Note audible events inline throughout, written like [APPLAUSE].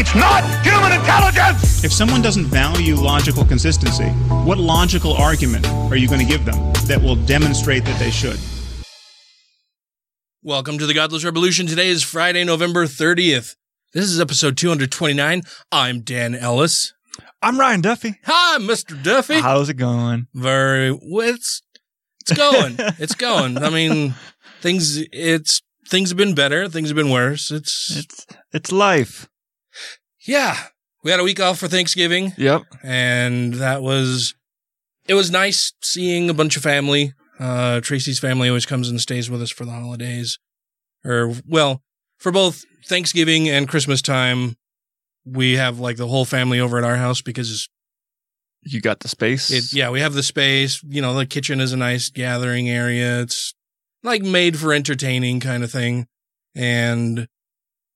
It's not human intelligence! If someone doesn't value logical consistency, what logical argument are you going to give them that will demonstrate that they should? Welcome to the Godless Revolution. Today is Friday, November 30th. This is episode 229. I'm Dan Ellis. I'm Ryan Duffy. Hi, Mr. Duffy. How's it going? Very, well, it's, it's going. [LAUGHS] it's going. I mean, things, it's, things have been better. Things have been worse. It's, It's it's life. Yeah. We had a week off for Thanksgiving Yep. and that was, it was nice seeing a bunch of family. Uh, Tracy's family always comes and stays with us for the holidays. Or, well, for both Thanksgiving and Christmas time, we have like the whole family over at our house because You got the space. it, yeah, we have the space. You know, the kitchen is a nice gathering area. It's like made for entertaining kind of thing. And,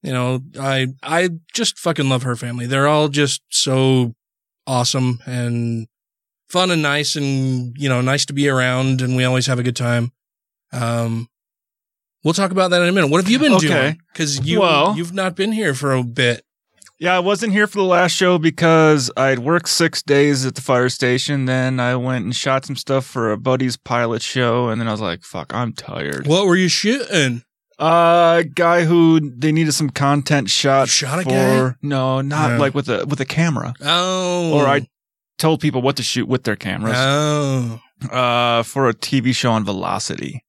you know, I, I just fucking love her family. They're all just so awesome and fun and nice and, you know, nice to be around. And we always have a good time. Um, we'll talk about that in a minute. What have you been Okay. doing? Cause you, Well- you've not been here for a bit. Yeah, I wasn't here for the last show because I'd worked six days at the fire station. Then I went and shot some stuff for a buddy's pilot show, and then I was like, "Fuck, I'm tired." What were you shooting? Uh, guy who they needed some content shot. You shot a for, guy? No, not No. like with a with a camera. Oh. Or I told people what to shoot with their cameras. Oh. uh, for a TV show on Velocity.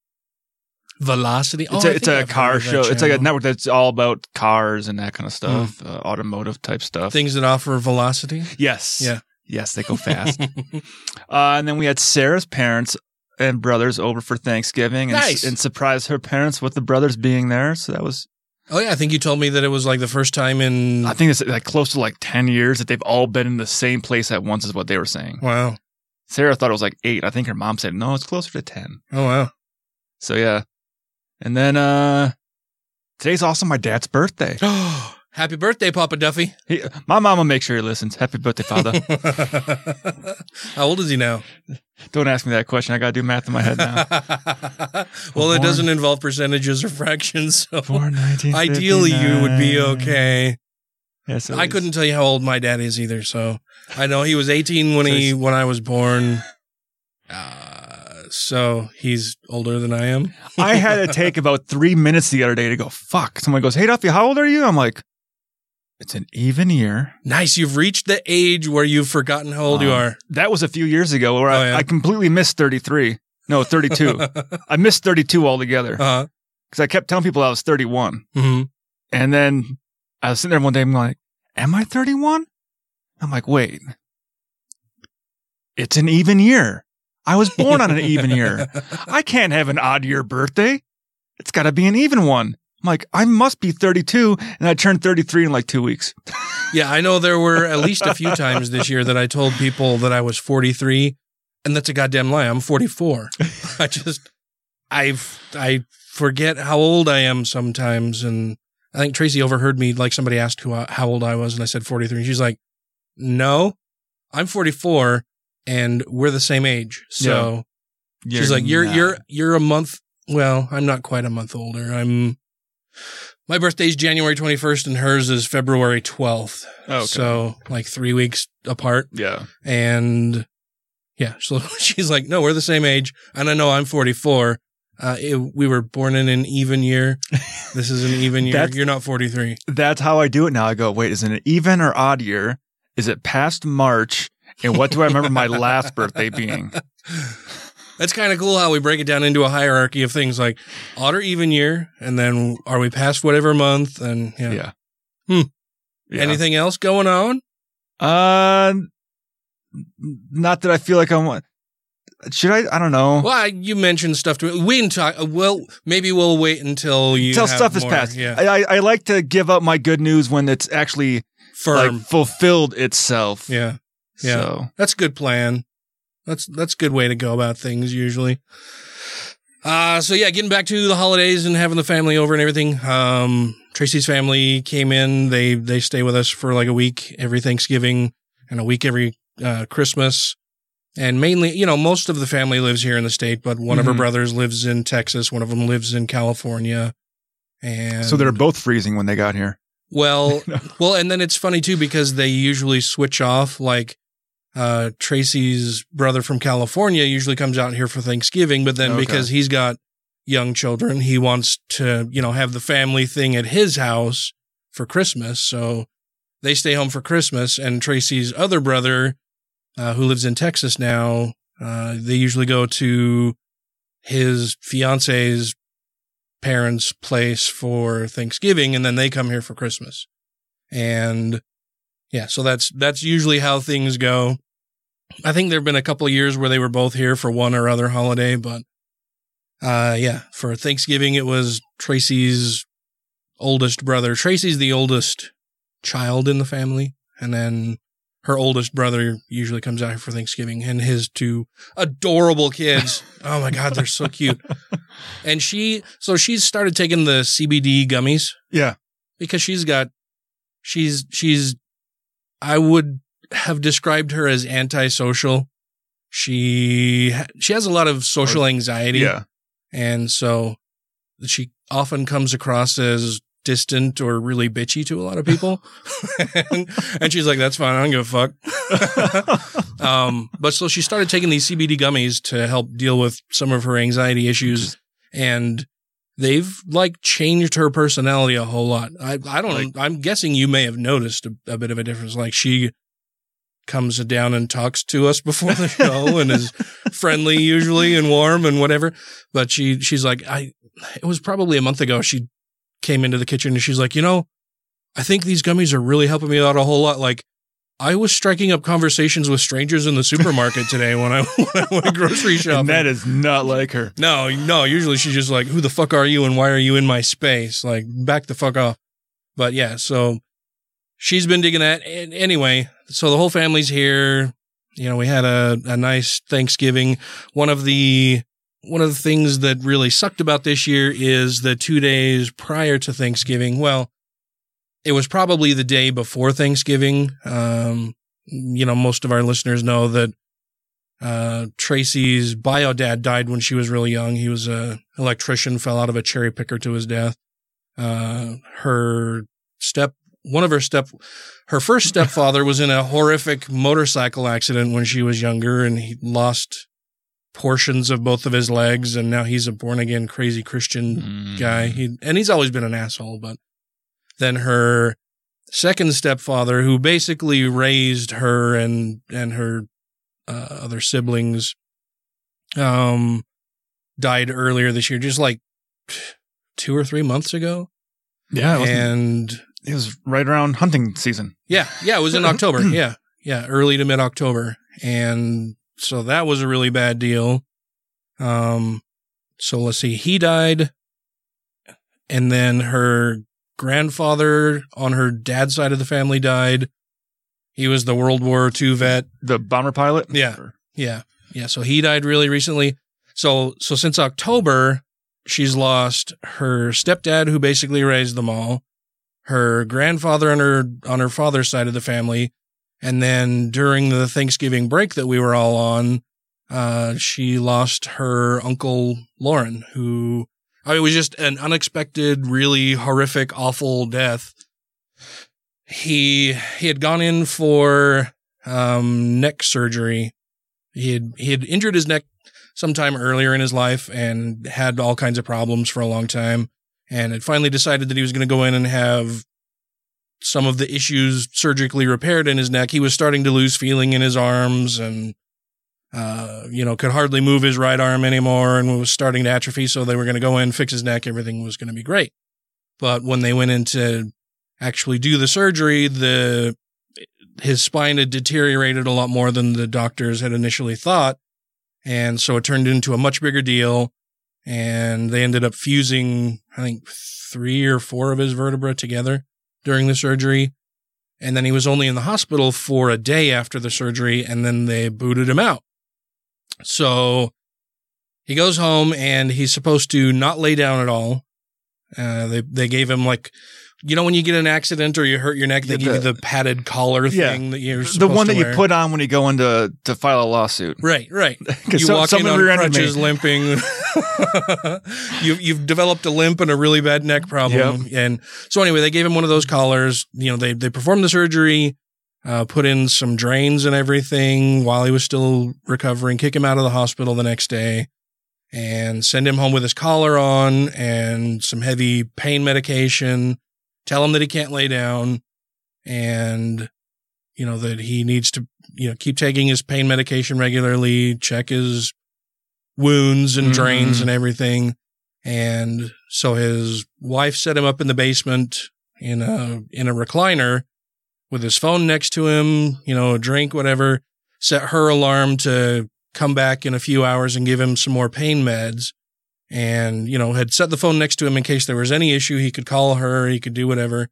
Velocity. It's oh, a, it's a I've car of that show. It's like a channel. network that's all about cars and that kind of stuff, uh, automotive type stuff. things that offer velocity. Yes. Yeah. Yes, they go fast. [LAUGHS] uh, and then we had Sarah's parents and brothers over for Thanksgiving and, Nice. and surprised her parents with the brothers being there. So that was, oh yeah, I think you told me that it was like the first time in. I think it's like close to like 10 years that they've all been in the same place at once, is what they were saying. Wow. Sarah thought it was like eight. I think her mom said, no, it's closer to 10. Oh wow. So yeah. And then, uh, today's also my dad's birthday. [GASPS] [GASPS] Happy birthday, Papa Duffy. He, my mama makes sure he listens. Happy birthday, father. [LAUGHS] [LAUGHS] How old is he now? Don't ask me that question. I got to do math in my head now. [LAUGHS] well, it doesn't involve percentages or fractions, so Born 1959. ideally you would be okay. Yes, I couldn't tell you how old my dad is either, so I know he was 18 when So he when I was born. Uh, so he's older than I am. I had to take about three minutes the other day to go, fuck. Someone goes, Hey, Duffy, how old are you? I'm like, it's an even year. Nice, you've reached the age where you've forgotten how old you Um, are. That was a few years ago where Oh, I, yeah. I completely missed 33. No, 32. [LAUGHS] I missed 32 altogether because I kept telling people I was 31. mhm. And then I was sitting there one day, I'm like, Am I 31? I'm like, Wait, it's an even year. I was born on an even year. [LAUGHS] I can't have an odd year birthday. It's got to be an even one. I'm like, I must be 32, and I turned 33 in like two weeks. [LAUGHS] Yeah, I know there were at least a few [LAUGHS] times this year that I told people that I was 43, and that's a goddamn lie. I'm 44. [LAUGHS] I just, I, I forget how old I am sometimes, and I think Tracy overheard me. Like somebody asked who I, how old I was, and I said 43. She's like, "No, I'm 44, and we're the same age." So she's like, "You're not. you're you're a month. Well, I'm not quite a month older. I'm." My birthday is January 21st and hers is February 12th. Okay. So like three weeks apart. yeah. And yeah, so [LAUGHS] she's like, no, we're the same age. And I know I'm 44. Uh, it, we were born in an even year. [LAUGHS] This is an even year. You're not 43. That's how I do it now. I go, wait, is it an even or odd year? Is it past March? And what do I remember my last [LAUGHS] birthday being? That's kind of cool how we break it down into a hierarchy of things like odd or even year. And then are we past whatever month? And yeah. Yeah. Hmm. Yeah. Anything else going on? Uh, not that I feel like I want. Should I? I don't know. Well, I, you mentioned stuff to me. We can talk. uh, Well, maybe we'll wait until you Until stuff is more. passed. Yeah. I, I, I like to give up my good news when it's actually firm. like fulfilled itself. yeah. Yeah. So That's a good plan. That's that's a good way to go about things usually. Uh so yeah, getting back to the holidays and having the family over and everything. Um Tracy's family came in. They they stay with us for like a week every Thanksgiving and a week every uh Christmas. And mainly, you know, most of the family lives here in the state, but one of her Mhm. brothers lives in Texas, one of them lives in California. And so they're both freezing when they got here. well, [LAUGHS] well, and then it's funny too because they usually switch off. Like uh, Tracy's brother from California usually comes out here for Thanksgiving, but then Okay. because he's got young children, he wants to you know have the family thing at his house for Christmas. So they stay home for Christmas, and Tracy's other brother, uh, who lives in Texas now, uh, they usually go to his fiance's parents' place for Thanksgiving, and then they come here for Christmas. And yeah, so that's that's usually how things go. I think there've been a couple of years where they were both here for one or other holiday, but uh yeah, for Thanksgiving it was Tracy's oldest brother. Tracy's the oldest child in the family, and then her oldest brother usually comes out here for Thanksgiving and his two adorable kids. [LAUGHS] oh my god, they're so cute. And she so she's started taking the CBD gummies Yeah. because she's got she's she's I would have described her as antisocial. She she has a lot of social anxiety Yeah. and so she often comes across as distant or really bitchy to a lot of people. and, [LAUGHS] [LAUGHS] and she's like, that's fine. I don't give a fuck. [LAUGHS] um, but so she started taking these CBD gummies to help deal with some of her anxiety issues. And they've like changed her personality a whole lot. I, I don't, Like- I'm guessing you may have noticed a, a bit of a difference. Like she comes down and talks to us before the [LAUGHS] show and is friendly usually and warm and whatever. But she, she's like, I, it was probably a month ago. She came into the kitchen and she's like, you know, I think these gummies are really helping me out a whole lot. Like, I was striking up conversations with strangers in the supermarket today when I, [LAUGHS] when I went grocery shopping. And that is not like her. no, no. Usually she's just like, "Who the fuck are you, and why are you in my space? Like, back the fuck off." But yeah, so she's been digging that. And anyway, so the whole family's here. You know, we had a, a nice Thanksgiving. One of the one of the things that really sucked about this year is the two days prior to Thanksgiving. Well, it was probably the day before Thanksgiving. Um, you know, most of our listeners know that uh, Tracy's bio dad died when she was really young. He was a electrician, fell out of a cherry picker to his death. Uh, her step, one of her step, her first stepfather was in a horrific motorcycle accident when she was younger and he lost portions of both of his legs. And now he's a born again crazy Christian guy. He, and he's always been an asshole, but then her second stepfather, who basically raised her and, and her uh, other siblings um died earlier this year just like two or three months ago Yeah. It, and it was right around hunting season. yeah yeah it was in [CLEARS THROAT] october yeah yeah early to mid october and so that was a really bad deal um so let's see he died and then her grandfather on her dad's side of the family died he was the world war ii vet The bomber pilot. Yeah. Yeah. Yeah. So he died really recently. So, so since October, she's lost her stepdad who basically raised them all, her grandfather on her, on her father's side of the family. And then during the Thanksgiving break that we were all on, uh, she lost her uncle Lauren, who I mean, it was just an unexpected, really horrific, awful death. He, he had gone in for, um, neck surgery. He had, he had injured his neck sometime earlier in his life and had all kinds of problems for a long time and had finally decided that he was going to go in and have some of the issues surgically repaired in his neck. He was starting to lose feeling in his arms and, uh, you know, could hardly move his right arm anymore and was starting to atrophy. So they were going to go in, fix his neck. Everything was going to be great. But when they went in to actually do the surgery, the, his spine had deteriorated a lot more than the doctors had initially thought. And so it turned into a much bigger deal. And they ended up fusing, I think, three or four of his vertebrae together during the surgery. And then he was only in the hospital for a day after the surgery and then they booted him out. So he goes home and he's supposed to not lay down at all. Uh, they, they gave him like, you know, when you get an accident or you hurt your neck, they Yeah, give you the- the padded collar Yeah. thing that you're the one that you put on when you go in to, to file a lawsuit. Right, right. [LAUGHS] 'Cause You so- walk in on me. crutches, limping. [LAUGHS] [LAUGHS] you've you've developed a limp and a really bad neck problem. And so anyway, they gave him one of those collars. You know, they they performed the surgery, uh, put in some drains and everything while he was still recovering. Kick him out of the hospital the next day, and send him home with his collar on and some heavy pain medication. Tell him that he can't lay down, and you know that he needs to you know keep taking his pain medication regularly check his wounds and drains Mhm. and everything and so his wife set him up in the basement in a in a recliner with his phone next to him you know a drink whatever set her alarm to come back in a few hours and give him some more pain meds. And you know had set the phone next to him in case there was any issue. He could call her he could do whatever.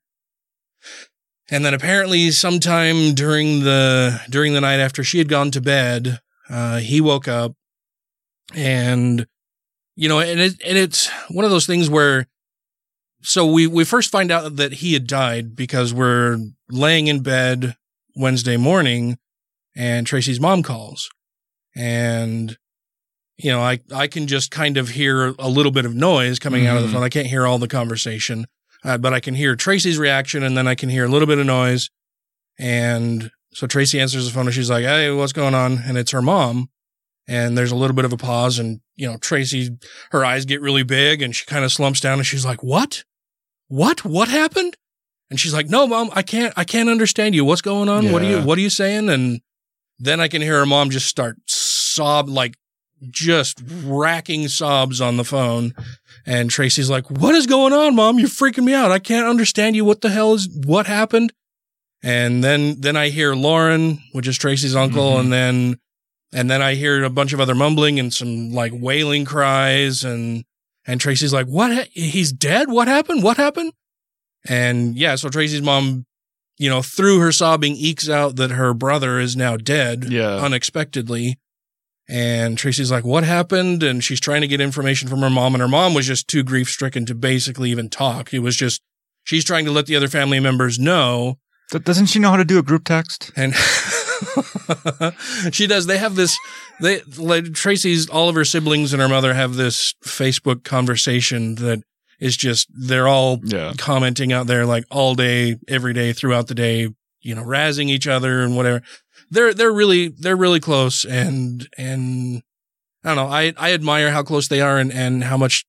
And then apparently sometime during the during the night after she had gone to bed, uh, he woke up and you know, and it and it's one of those things where so we we first find out that he had died because we're laying in bed Wednesday morning and Tracy's mom calls. And you know, I I can just kind of hear a little bit of noise coming out of the Mhm. phone. I can't hear all the conversation uh, but I can hear Tracy's reaction and then I can hear a little bit of noise. And so Tracy answers the phone and she's like, Hey, what's going on? And it's her mom. And there's a little bit of a pause and, you know, Tracy, her eyes get really big and she kind of slumps down and she's like, what? What? What happened? And she's like, no, mom, I can't, I can't understand you. What's going on? What are you, what are you saying? And then I can hear her mom just start sob, like just racking sobs on the phone. And Tracy's like, what is going on, mom? You're freaking me out. I can't understand you. What the hell is, what happened? And then, then I hear Lauren, which is Tracy's uncle. Mhm. And then, and then I hear a bunch of other mumbling and some like wailing cries. And, and Tracy's like, what? ha- He's dead? What happened? What happened? And yeah, so Tracy's mom, you know, through her sobbing ekes out that her brother is now dead Yeah. unexpectedly. And Tracy's like, what happened? And she's trying to get information from her mom. And her mom was just too grief stricken to basically even talk. It was just, she's trying to let the other family members know. Doesn't she know how to do a group text? And [LAUGHS] [LAUGHS] she does. They have this, they, like Tracy's, all of her siblings and her mother have this Facebook conversation that is just, they're all Yeah. commenting out there like all day, every day throughout the day, you know, razzing each other and whatever. They're, they're really, they're really close and, and I don't know. I, I admire how close they are and, and how much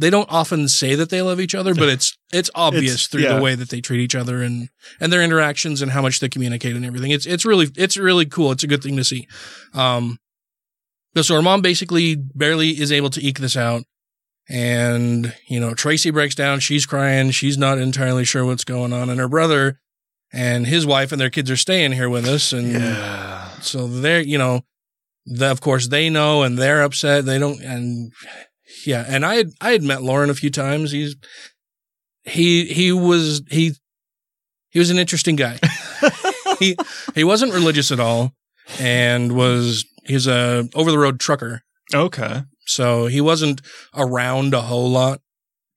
they don't often say that they love each other, but it's, it's obvious It's- through yeah. the way that they treat each other and, and their interactions and how much they communicate and everything. It's, it's really, it's really cool. It's a good thing to see. Um, so her mom basically barely is able to eke this out. And, you know, Tracy breaks down. She's crying. She's not entirely sure what's going on. And her brother and his wife and their kids are staying here with us. And Yeah. so they're, you know, the, of course they know and they're upset. They don't, and yeah. And I had, I had met Lauren a few times. He's, he, he was, he, he was an interesting guy. [LAUGHS] he, he wasn't religious at all and was, he's a over the road trucker. Okay. So he wasn't around a whole lot.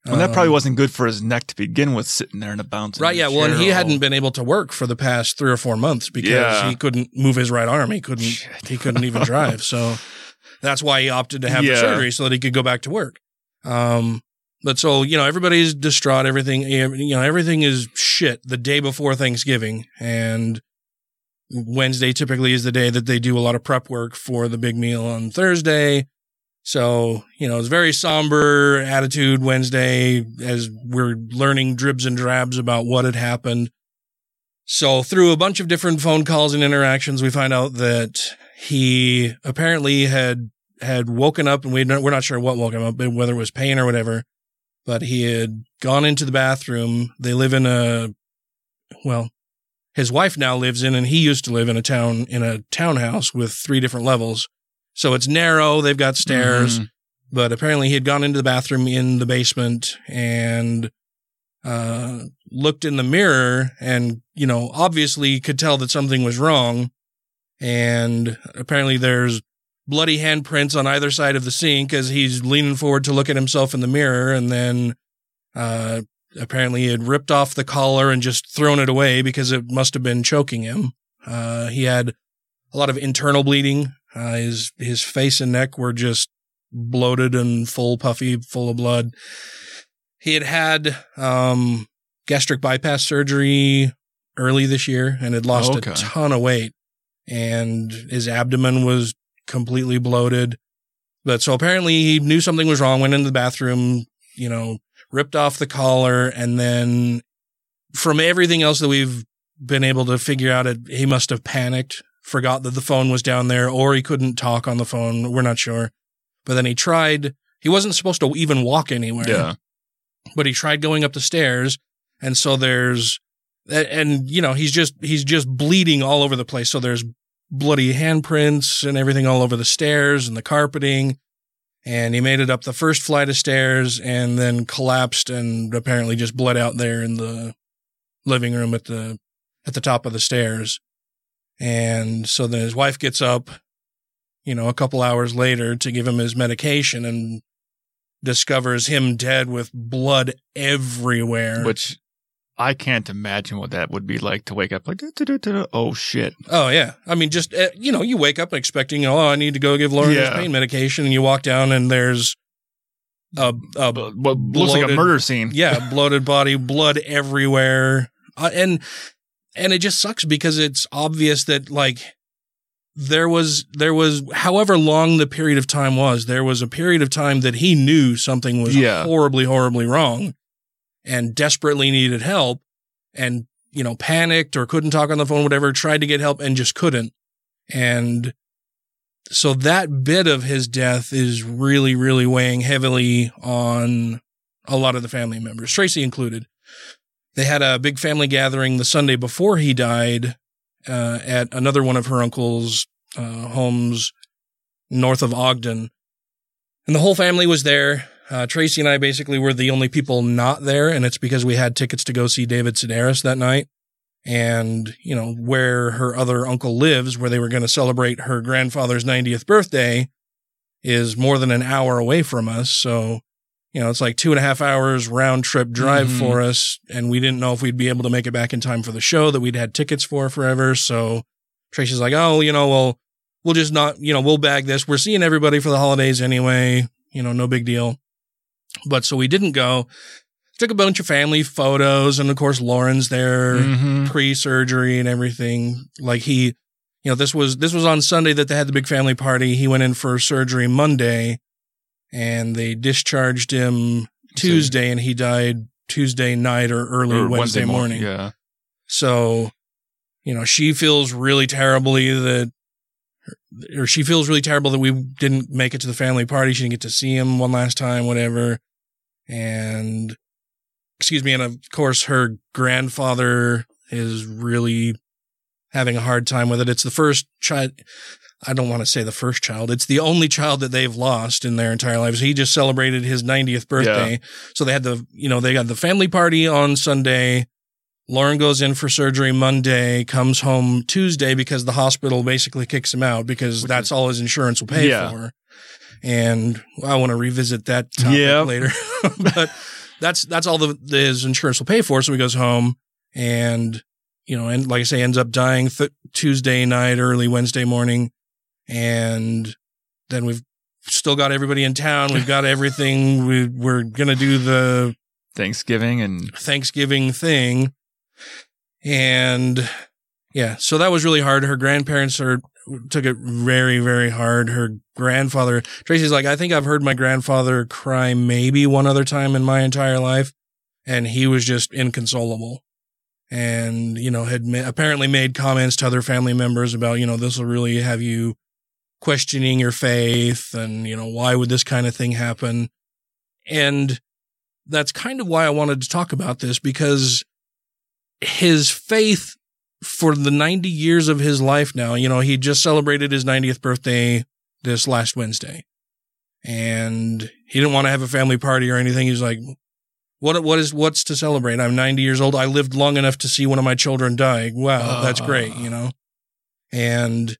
Well, that probably Um, wasn't good for his neck to begin with, sitting there in a bouncing. Right, yeah. Well, and he hadn't been able to work for the past three or four months because Yeah. he couldn't move his right arm. He couldn't. Shit. He couldn't even drive. So [LAUGHS] that's why he opted to have the surgery so that he could go back to work. Um, but so you know, everybody's distraught. Everything, you know, everything is shit the day before Thanksgiving, and Wednesday typically is the day that they do a lot of prep work for the big meal on Thursday. So, you know, it's very somber attitude Wednesday as we're learning dribs and drabs about what had happened. So through a bunch of different phone calls and interactions, we find out that he apparently had, had woken up and we we're not sure what woke him up, whether it was pain or whatever, but he had gone into the bathroom. They live in a, well, his wife now lives in, and he used to live in a town, in a townhouse with three different levels. So it's narrow. They've got stairs, Mhm. but apparently he had gone into the bathroom in the basement and, uh, looked in the mirror and, you know, obviously could tell that something was wrong. And apparently there's bloody handprints on either side of the sink as he's leaning forward to look at himself in the mirror. And then, uh, apparently he had ripped off the collar and just thrown it away because it must have been choking him. Uh, he had a lot of internal bleeding. Uh, his, his face and neck were just bloated and full puffy, full of blood. He had had, um, gastric bypass surgery early this year and had lost Okay. a ton of weight and his abdomen was completely bloated. But so apparently he knew something was wrong, went into the bathroom, you know, ripped off the collar and then from everything else that we've been able to figure out it, he must have panicked, forgot that the phone was down there or he couldn't talk on the phone. We're not sure. But then he tried, he wasn't supposed to even walk anywhere Yeah. but he tried going up the stairs and so there's and you know he's just he's just bleeding all over the place. So there's bloody handprints and everything all over the stairs and the carpeting. And he made it up the first flight of stairs and then collapsed and apparently just bled out there in the living room at the at the top of the stairs. And so then his wife gets up you know a couple hours later to give him his medication and discovers him dead with blood everywhere. Which I can't imagine what that would be like to wake up like, oh shit. oh yeah, I mean, just uh, you know, you wake up expecting, oh, I need to go give Lauren Yeah. pain medication, and you walk down and there's a, a But looks like a murder scene. yeah, [LAUGHS] bloated body, blood everywhere, uh, and and it just sucks because it's obvious that like there was there was however long the period of time was, there was a period of time that he knew something was Yeah. horribly horribly wrong, and desperately needed help, and you know panicked or couldn't talk on the phone, whatever, tried to get help and just couldn't, and so that bit of his death is really really weighing heavily on a lot of the family members, Tracy included. They had a big family gathering the Sunday before he died uh, at another one of her uncle's uh, homes north of Ogden. And the whole family was there. Uh, Tracy and I basically were the only people not there, and it's because we had tickets to go see David Sedaris that night. And, you know, where her other uncle lives, where they were going to celebrate her grandfather's 90th birthday, is more than an hour away from us. So, you know, it's like two and a half hours round trip drive Mhm. for us. And we didn't know if we'd be able to make it back in time for the show that we'd had tickets for forever. So Tracy's like, oh, you know, well, we'll just not, you know, we'll bag this. We're seeing everybody for the holidays anyway. You know, no big deal. But so we didn't go. Took a bunch of family photos. And of course, Lauren's there Mhm. pre-surgery and everything. Like he, you know, this was, this was on Sunday that they had the big family party. He went in for surgery Monday and they discharged him Tuesday and he died Tuesday night or early Or Wednesday, mor- morning. Yeah. So, you know, she feels really terribly that, or she feels really terrible that we didn't make it to the family party. She didn't get to see him one last time, whatever. And, excuse me. And of course, her grandfather is really having a hard time with it. It's the first child. I don't want to say the first child. It's the only child that they've lost in their entire lives. He just celebrated his 90th birthday. So they had the, you know, they got the family party on Sunday. Lauren goes in for surgery Monday, comes home Tuesday because the hospital basically kicks him out because that's all his insurance will pay Yeah. for. And I want to revisit that topic Yep. later, [LAUGHS] but that's, that's all the, the, his insurance will pay for. So he goes home and, you know, and like I say, ends up dying th- Tuesday night, early Wednesday morning. And then we've still got everybody in town. We've got everything. We, we're going to do the Thanksgiving and Thanksgiving thing. And yeah, so that was really hard. Her grandparents are took it very, very hard. Her grandfather, Tracy's like, I think I've heard my grandfather cry maybe one other time in my entire life. And he was just inconsolable. And, you know, had ma- apparently made comments to other family members about, you know, this will really have you questioning your faith and, you know, why would this kind of thing happen? And that's kind of why I wanted to talk about this because his faith for the 90 years of his life now, you know, he just celebrated his 90th birthday this last Wednesday and he didn't want to have a family party or anything. He's like, What what is what's to celebrate? I'm 90 years old. I lived long enough to see one of my children die. Wow, that's ah. great, you know. And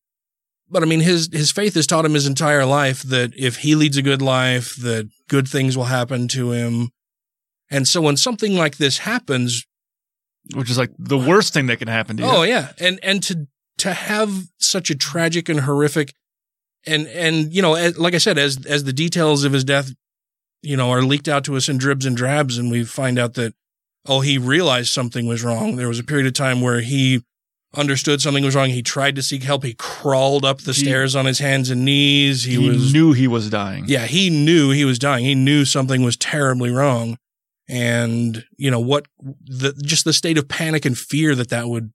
but I mean his his faith has taught him his entire life that if he leads a good life, that good things will happen to him. And so when something like this happens, Which is like the worst thing that can happen to you. Oh yeah, and and to to have such a tragic and horrific, and and you know, as, like I said, as as the details of his death, you know, are leaked out to us in dribs and drabs, and we find out that oh, he realized something was wrong. There was a period of time where he understood something was wrong. He tried to seek help. He crawled up the He- stairs on his hands and knees. He, he was knew he was dying. yeah, he knew he was dying. He knew something was terribly wrong. And, you know, what the, just the state of panic and fear that that would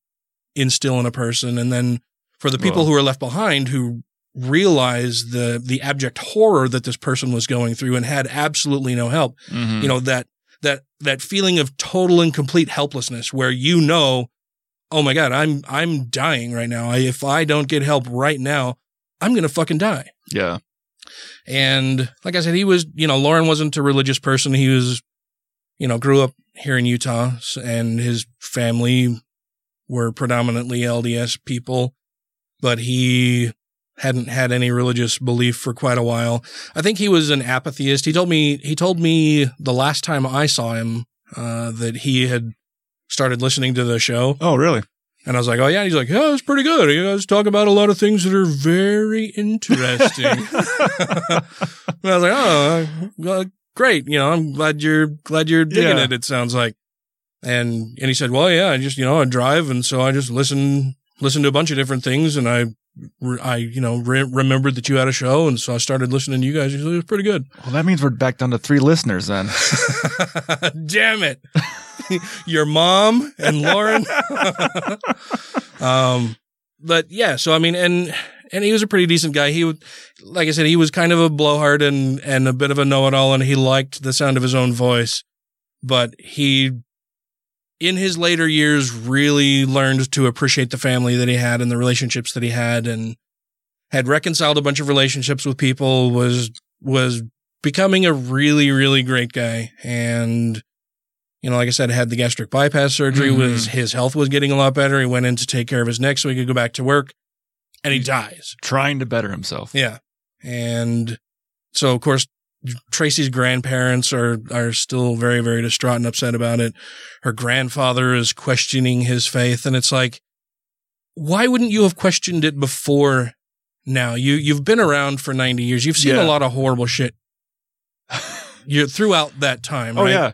instill in a person. And then for the people Well- who are left behind who realized the, the abject horror that this person was going through and had absolutely no help, Mhm. you know, that, that, that feeling of total and complete helplessness where you know, oh my God, I'm, I'm dying right now. I, if I don't get help right now, I'm going to fucking die. yeah. And like I said, he was, you know, Lauren wasn't a religious person. He was, you know, grew up here in Utah and his family were predominantly LDS people, but he hadn't had any religious belief for quite a while. I think he was an apatheist. He told me, he told me the last time I saw him, uh, that he had started listening to the show. Oh, really? And I was like, oh yeah. And he's like, yeah, it's pretty good. You guys talk about a lot of things that are very interesting. [LAUGHS] [LAUGHS] and I was like, oh, great. You know, I'm glad you're glad you're digging Yeah. it. It sounds like. And and he said, well, yeah, I just you know I drive, and so I just listen listen to a bunch of different things, and I. I, you know, re- remembered that you had a show, and so I started listening to you guys. It was pretty good. Well, that means we're back down to three listeners then. [LAUGHS] Damn it. [LAUGHS] Your mom and Lauren. [LAUGHS] um, but yeah, so I mean, and, and he was a pretty decent guy. He would, like I said, he was kind of a blowhard and, and a bit of a know-it-all and he liked the sound of his own voice, but he, in his later years, really learned to appreciate the family that he had and the relationships that he had and had reconciled a bunch of relationships with people, was, was becoming a really, really great guy. And, you know, like I said, had the gastric bypass surgery, Mhm. was his health was getting a lot better. He went in to take care of his neck so he could go back to work and he dies. Trying to better himself. Yeah. And so of course Tracy's grandparents are are still very, very distraught and upset about it. Her grandfather is questioning his faith, and it's like, why wouldn't you have questioned it before now? You you've been around for ninety years. You've seen Yeah. a lot of horrible shit. [LAUGHS] you throughout that time, Oh right?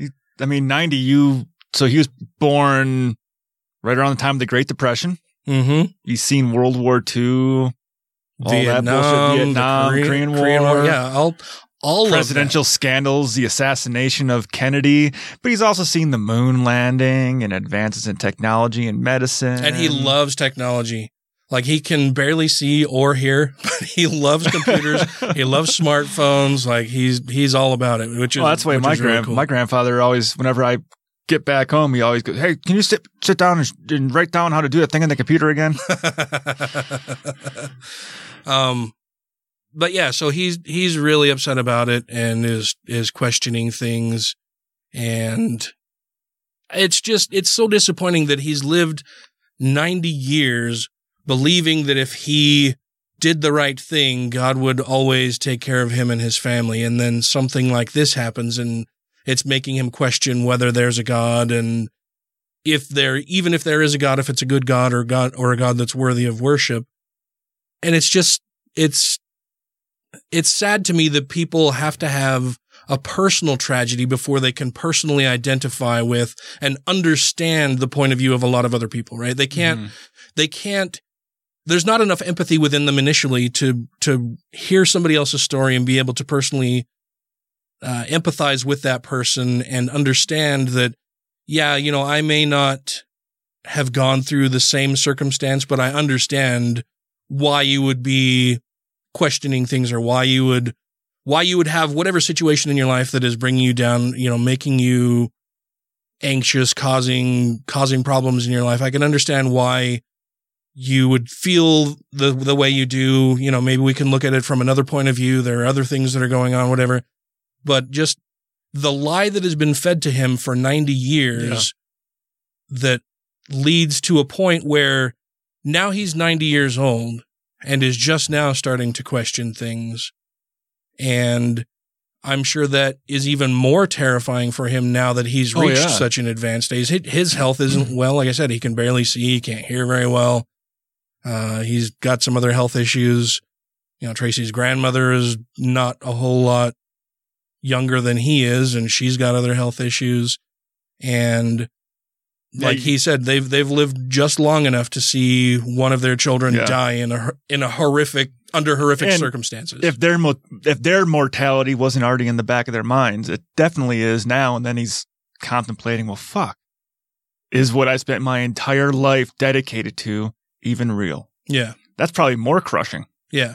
yeah. I mean, ninety. You so he was born right around the time of the Great Depression. Mm-hmm. He's seen World War II, all that bullshit, Vietnam, the Korean, War, Yeah, all all of presidential scandals, the assassination of Kennedy. But he's also seen the moon landing and advances in technology and medicine. and he loves technology. Like he can barely see or hear, [LAUGHS] but he loves computers. [LAUGHS] he loves smartphones. Like he's he's all about it. Which is Well, that's why my is really grand cool. my grandfather always, whenever I get back home, he always goes, "Hey, can you sit sit down and, and write down how to do that thing on the computer again?" [LAUGHS] um, but yeah, so he's he's really upset about it and is is questioning things, and it's just it's so disappointing that he's lived ninety years believing that if he did the right thing, God would always take care of him and his family, and then something like this happens, and it's making him question whether there's a God and if there even if there is a God, if it's a good God or God or a God that's worthy of worship. And it's just it's it's sad to me that people have to have a personal tragedy before they can personally identify with and understand the point of view of a lot of other people right? They can't mm-hmm. they can't there's not enough empathy within them initially to to hear somebody else's story and be able to personally uh, empathize with that person and understand that yeah you know i may not have gone through the same circumstance but i understand why you would be questioning things or why you would why you would have whatever situation in your life that is bringing you down you know making you anxious causing causing problems in your life. I can understand why you would feel the the way you do. You know maybe we can look at it from another point of view. There are other things that are going on whatever but just the lie that has been fed to him for 90 years that leads to a point where now he's 90 years old and is just now starting to question things. And I'm sure that is even more terrifying for him now that he's Oh, reached yeah. such an advanced age. His- His health isn't well. Like I said, he can barely see, he can't hear very well. Uh, he's got some other health issues. You know, Tracy's grandmother is not a whole lot younger than he is, and she's got other health issues. And like he said, they've they've lived just long enough to see one of their children Yeah. die in a in a horrific under horrific And circumstances. If their mo- if their mortality wasn't already in the back of their minds, it definitely is now. And then he's contemplating, well, fuck, is what I spent my entire life dedicated to even real? yeah, That's probably more crushing. yeah,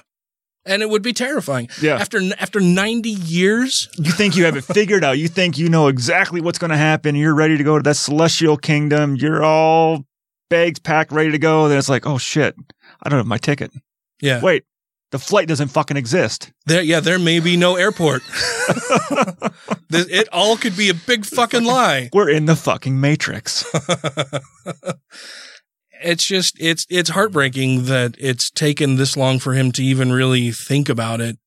and it would be terrifying. Yeah. After after ninety years, You think you have it figured out. You think you know exactly what's going to happen. You're ready to go to that celestial kingdom. You're all bags packed, ready to go. Then it's like, oh shit, I don't have my ticket. yeah, Wait, the flight doesn't fucking exist. there, yeah, there may be no airport. [LAUGHS] This- it all could be a big fucking lie. We're in the fucking matrix. [LAUGHS] it's just it's it's heartbreaking that it's taken this long for him to even really think about it.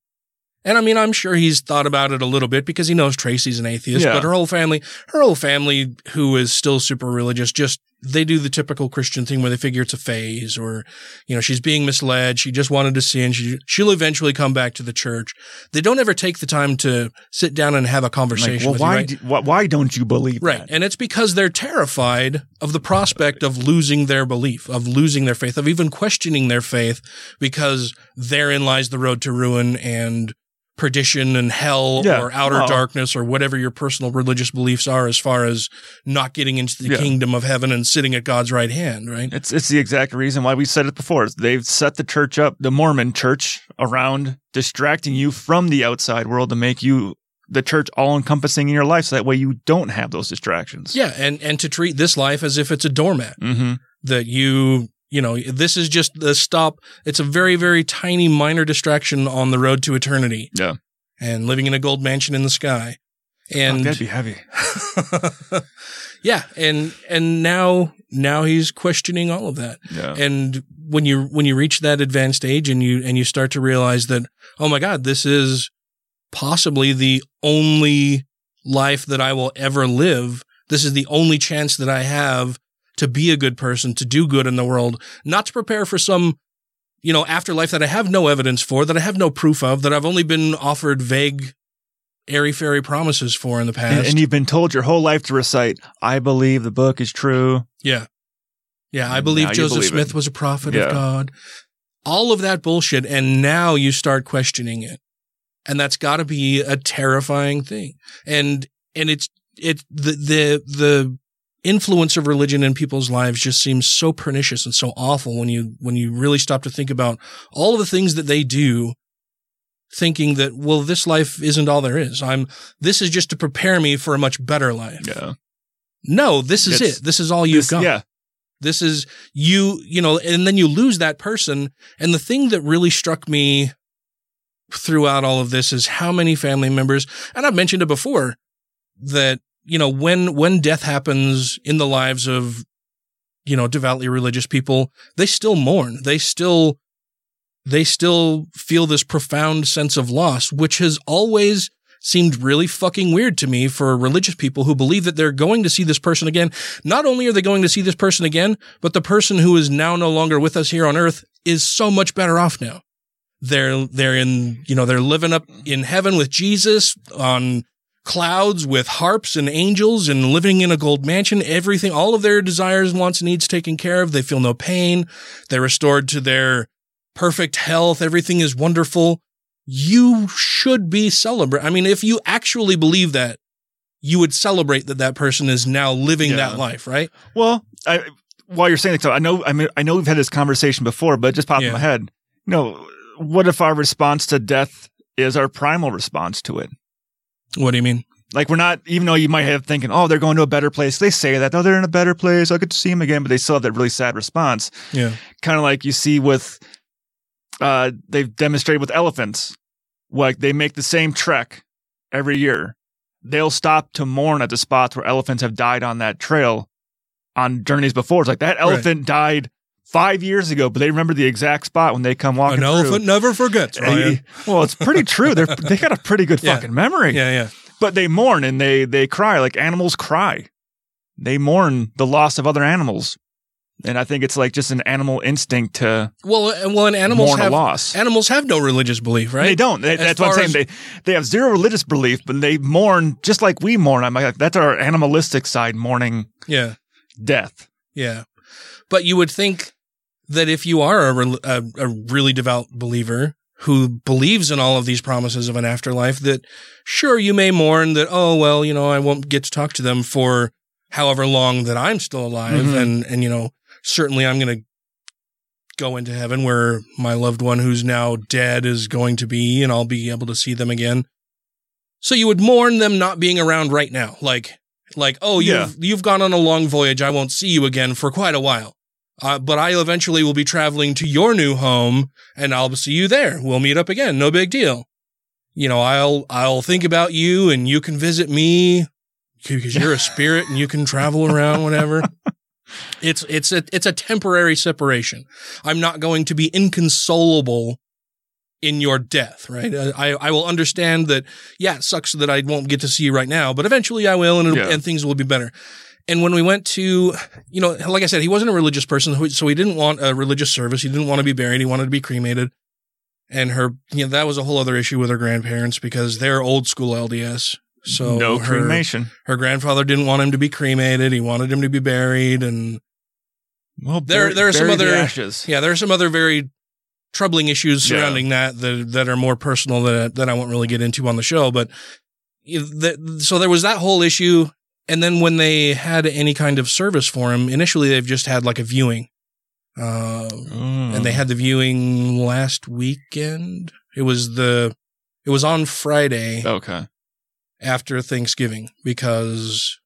And I mean, I'm sure he's thought about it a little bit because he knows Tracy's an atheist, Yeah. but her whole family, her whole family who is still super religious, just they do the typical Christian thing where they figure it's a phase or, you know, she's being misled. She just wanted to sin. She, she'll eventually come back to the church. They don't ever take the time to sit down and have a Like, conversation well, with why, you, right? do, why? Why don't you believe Right. that? And it's because they're terrified of the prospect of losing their belief, of losing their faith, of even questioning their faith because therein lies the road to ruin and perdition and hell Yeah. or outer Oh. darkness or whatever your personal religious beliefs are as far as not getting into the Yeah. kingdom of heaven and sitting at God's right hand, right? It's it's the exact reason why we said it before. They've set the church up, the Mormon church, around distracting you from the outside world to make you the church all encompassing in your life, so that way you don't have those distractions. Yeah, and and to treat this life as if it's a doormat. Mm-hmm. that you you know this is just the stop it's a very very tiny minor distraction on the road to eternity Yeah. and living in a gold mansion in the sky and oh, that'd be heavy. [LAUGHS] yeah and and now now he's questioning all of that Yeah. and when you when you reach that advanced age and you and you start to realize that oh my god this is possibly the only life that I will ever live this is the only chance that I have to be a good person to do good in the world not to prepare for some you know afterlife that I have no evidence for that I have no proof of that I've only been offered vague airy fairy promises for in the past and, and you've been told your whole life to recite, "I believe the book is true." Yeah. Yeah. I believe Joseph believe Smith it. was a prophet Yeah. of God. All of that bullshit. And now you start questioning it. And that's got to be a terrifying thing. And, and it's, it, the, the, the influence of religion in people's lives just seems so pernicious and so awful when you, when you really stop to think about all of the things that they do thinking that, well, this life isn't all there is. I'm, this is just to prepare me for a much better life. Yeah. No, this is It's- it. This is all you've This- got. Yeah. This is you, you know, and then you lose that person. And the thing that really struck me throughout all of this is how many family members, and I've mentioned it before, that, you know, when, when death happens in the lives of, you know, devoutly religious people, they still mourn. They still, they still feel this profound sense of loss, which has always seemed really fucking weird to me for religious people who believe that they're going to see this person again. Not only are they going to see this person again, but the person who is now no longer with us here on earth is so much better off now. They're, they're in, you know, they're living up in heaven with Jesus on clouds with harps and angels and living in a gold mansion. Everything, all of their desires, wants, and needs taken care of. They feel no pain. They're restored to their perfect health. Everything is wonderful. You should be celebrate. I mean, if you actually believe that, you would celebrate that that person is now living Yeah. that life, right? Well, I, while you're saying that, so I know, I mean, I know we've had this conversation before, but it just popped Yeah. in my head. You know, what if our response to death is our primal response to it? What do you mean? Like we're not, even though you might have thinking, oh, they're going to a better place. They say that, oh, they're in a better place. I get to see them again, but they still have that really sad response. Yeah. Kind of like you see with, uh, they've demonstrated with elephants. Like they make the same trek every year. they'll stop to mourn at the spots where elephants have died on that trail on journeys before. It's like that elephant died five years ago, but they remember the exact spot when they come walking. An through. elephant never forgets, Ryan. well, it's pretty true. They're [LAUGHS] they got a pretty good Yeah. fucking memory. Yeah, yeah. But they mourn and they they cry like animals cry. They mourn the loss of other animals. And I think it's like just an animal instinct to Well, uh, well, and animals mourn have a loss. animals have no religious belief, right? They don't. They- that's what I'm saying. They they have zero religious belief, but they mourn just like we mourn. I'm like, that's our animalistic side mourning yeah, death. yeah. But you would think that if you are a, a, a really devout believer who believes in all of these promises of an afterlife, that sure you may mourn that. Oh well, you know, I won't get to talk to them for however long that I'm still alive, Mhm. and and you know, certainly I'm going to go into heaven where my loved one who's now dead is going to be, and I'll be able to see them again. So you would mourn them not being around right now, like like oh you've Yeah. you've gone on a long voyage. I won't see you again for quite a while. Uh, but I eventually will be traveling to your new home, and I'll see you there. We'll meet up again. No big deal. You know, I'll I'll think about you, and you can visit me because you're a spirit, and you can travel around, whatever. [LAUGHS] It's it's a it's a temporary separation. I'm not going to be inconsolable in your death, right? Uh, I I will understand that. Yeah, it sucks that I won't get to see you right now, but eventually I will, and it'll- Yeah. and things will be better. And when we went to, you know, like I said, he wasn't a religious person, so he didn't want a religious service. He didn't want to be buried. He wanted to be cremated. And her, you know, that was a whole other issue with her grandparents because they're old school LDS. So no her, cremation. her grandfather didn't want him to be cremated. He wanted him to be buried. And Well, there, bury- there are some other, ashes. yeah, there are some other very troubling issues Yeah. surrounding that, that that are more personal that that I won't really get into on the show. But you know, that, so there was that whole issue, and then when they had any kind of service for him, initially they've just had like a viewing, uh, Mm. and they had the viewing last weekend. It was the it was on Friday okay. after Thanksgiving because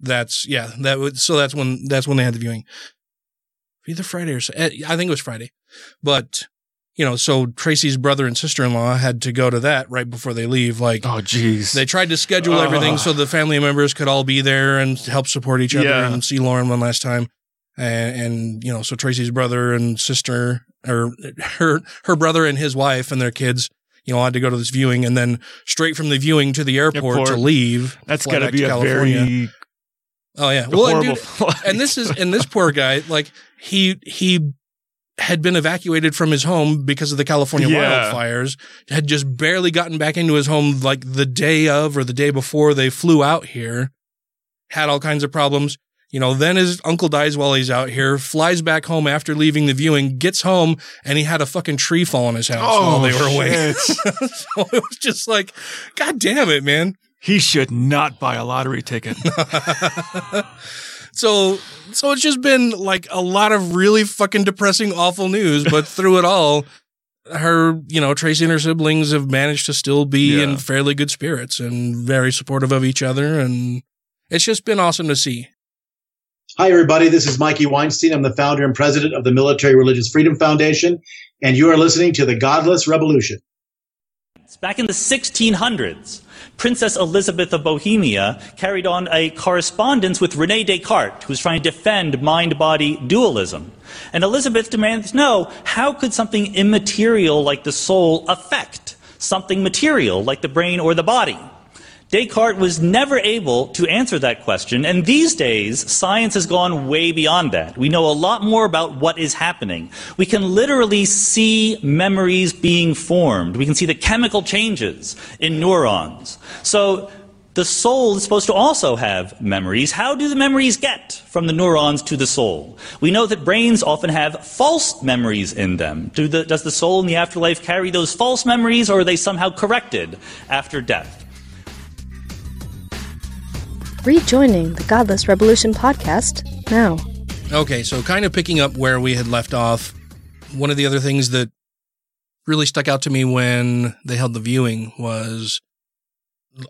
that's yeah that would so that's when that's when they had the viewing. Either Friday or eh, I think it was Friday, but you know so Tracy's brother and sister in law had to go to that right before they leave. Like Oh, jeez. they tried to schedule everything Ugh. so the family members could all be there and help support each other Yeah. and see Lauren one last time. And, and you know so Tracy's brother and sister or her her brother and his wife and their kids you know had to go to this viewing and then straight from the viewing to the airport, Airport. to leave. That's got to be a California. very oh yeah well and, horrible dude, and this is and this poor guy like he he had been evacuated from his home because of the California Yeah. wildfires had just barely gotten back into his home like the day of or the day before they flew out here had all kinds of problems you know then his uncle dies while he's out here flies back home after leaving the viewing gets home and he had a fucking tree fall on his house oh, while Oh, they were away [LAUGHS] so it was just like god damn it man he should not buy a lottery ticket. [LAUGHS] so so it's just been like a lot of really fucking depressing awful news but [LAUGHS] through it all her you know tracy and her siblings have managed to still be Yeah. in fairly good spirits and very supportive of each other and it's just been awesome to see Hi, everybody. This is Mikey Weinstein. I'm the founder and president of the Military Religious Freedom Foundation, and you are listening to the Godless Revolution. It's back in the 1600s, Princess Elizabeth of Bohemia carried on a correspondence with Rene Descartes, who was trying to defend mind body dualism. And Elizabeth demanded to know how could something immaterial like the soul affect something material like the brain or the body? Descartes was never able to answer that question, and these days, science has gone way beyond that. We know a lot more about what is happening. We can literally see memories being formed. We can see the chemical changes in neurons. So, the soul is supposed to also have memories. How do the memories get from the neurons to the soul? We know that brains often have false memories in them. Do the, does the soul in the afterlife carry those false memories, or are they somehow corrected after death? Rejoining the Godless Revolution podcast now. Okay, so kind of picking up where we had left off, one of the other things that really stuck out to me when they held the viewing was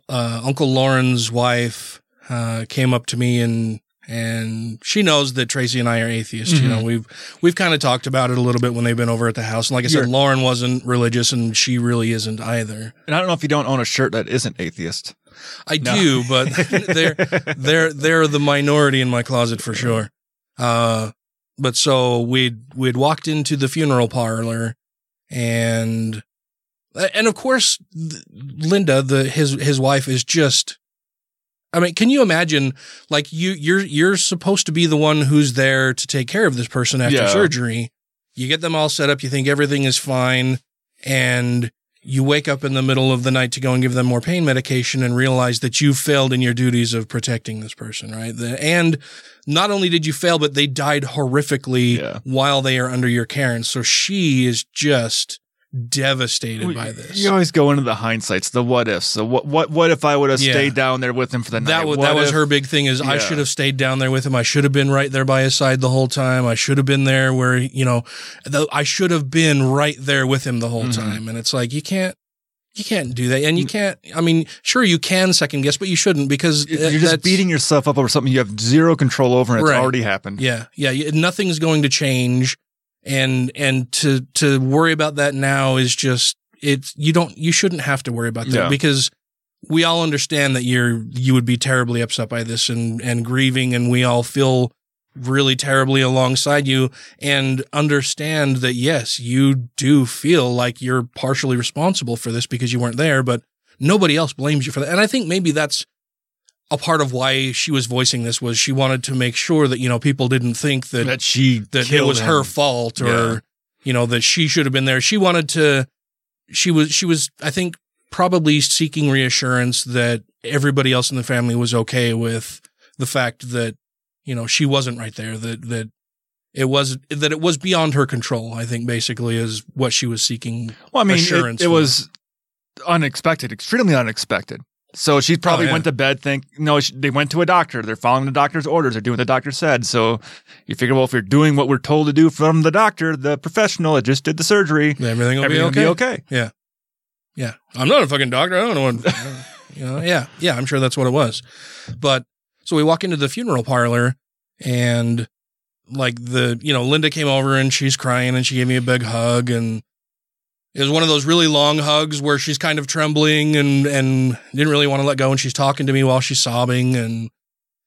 uh, Uncle Lauren's wife uh, came up to me and and she knows that Tracy and I are atheists. You Mhm. know, we've we've kind of talked about it a little bit when they've been over at the house. And like I said, You're- Lauren wasn't religious, and she really isn't either. And I don't know if you don't own a shirt that isn't atheist. I No. do, but [LAUGHS] they're they're they're the minority in my closet for sure. Uh, but so we'd we'd walked into the funeral parlor, and and of course Linda, the his his wife, is just. I mean, can you imagine? Like you, you're you're supposed to be the one who's there to take care of this person after Yeah. surgery. You get them all set up. You think everything is fine, and you wake up in the middle of the night to go and give them more pain medication and realize that you failed in your duties of protecting this person, right? The- And not only did you fail, but they died horrifically Yeah. while they are under your care. And so she is just devastated by this. You always go into the hindsights, the what ifs. So what what what if I would have Yeah. stayed down there with him for the night? that was What that was her big thing is I should have stayed down there with him. I should have been right there by his side the whole time. I should have been there where, you know, the, I should have been right there with him the whole Mhm. time. And it's like, you can't, you can't do that. And you can't, I mean, sure, you can second guess, but you shouldn't because You're just beating yourself up over something you have zero control over and it's Right. already happened. Yeah, yeah. Nothing's going to change, and and to to worry about that now is just it's you don't you shouldn't have to worry about that Yeah. because we all understand that you're you would be terribly upset by this and and grieving, and we all feel really terribly alongside you and understand that yes, you do feel like you're partially responsible for this because you weren't there, but nobody else blames you for that. And I think maybe that's a part of why she was voicing this was she wanted to make sure that you know people didn't think that That she that it was her fault or Yeah. you know that she should have been there she wanted to she was she was i think probably seeking reassurance that everybody else in the family was okay with the fact that you know she wasn't right there that that it was that it was beyond her control i think basically is what she was seeking Well, I mean, it, it was unexpected, extremely unexpected. So she oh, probably Oh, yeah. went to bed think no, she, they went to a doctor. They're following the doctor's orders. They're doing what the doctor said. So you figure, well, if you're doing what we're told to do from the doctor, the professional that just did the surgery, everything will everything will be be okay. okay. Yeah. Yeah. I'm not a fucking doctor. I don't know what, [LAUGHS] you know, yeah. Yeah. I'm sure that's what it was. But so we walk into the funeral parlor and like the, you know, Linda came over and she's crying and she gave me a big hug and it was one of those really long hugs where she's kind of trembling and, and didn't really want to let go. And she's talking to me while she's sobbing and,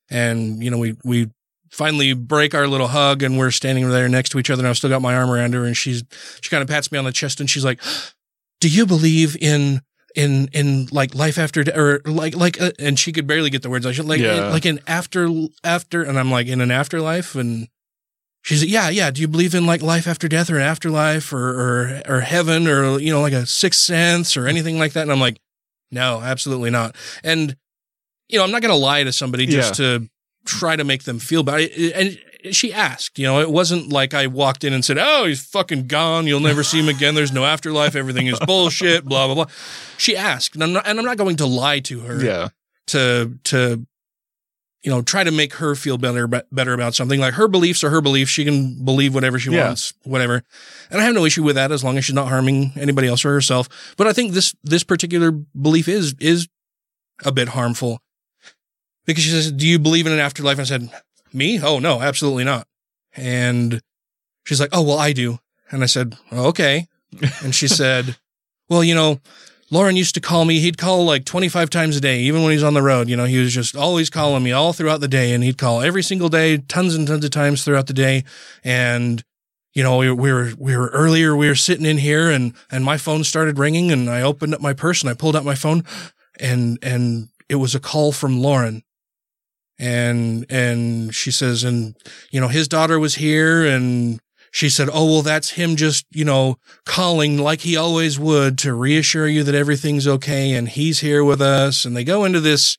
and, you know, we, we finally break our little hug and we're standing there next to each other and I've still got my arm around her and she's, she kind of pats me on the chest and she's like, [GASPS] do you believe in in in like life after or like like uh, and she could barely get the words out She- like Yeah. like in after after and I'm like in an afterlife and she's like yeah yeah do you believe in like life after death or an afterlife or or or heaven or you know like a sixth sense or anything like that and I'm like no absolutely not and you know I'm not gonna lie to somebody just to try to make them feel bad and she asked, you know, it wasn't like I walked in and said, "Oh, he's fucking gone. You'll never see him again. There's no afterlife. Everything is [LAUGHS] bullshit." Blah blah blah. She asked, and I'm not, and I'm not going to lie to her. Yeah. To to, you know, try to make her feel better better about something. Like her beliefs are her beliefs. She can believe whatever she Yeah. wants, whatever. And I have no issue with that as long as she's not harming anybody else or herself. But I think this this particular belief is is a bit harmful because she says, "Do you believe in an afterlife?" And I said, "Me? Oh no, absolutely not." And she's like, "Oh well, I do." And I said, "Okay." And she [LAUGHS] said, "Well, you know, Lauren used to call me. He'd call like 25 times a day, even when he's on the road. You know, he was just always calling me all throughout the day, and he'd call every single day, tons and tons of times throughout the day. And you know, we, we were we were earlier. We were sitting in here, and and my phone started ringing, and I opened up my purse and I pulled out my phone, and and it was a call from Lauren and and she says and you know his daughter was here and she said oh well that's him just you know calling like he always would to reassure you that everything's okay and he's here with us and they go into this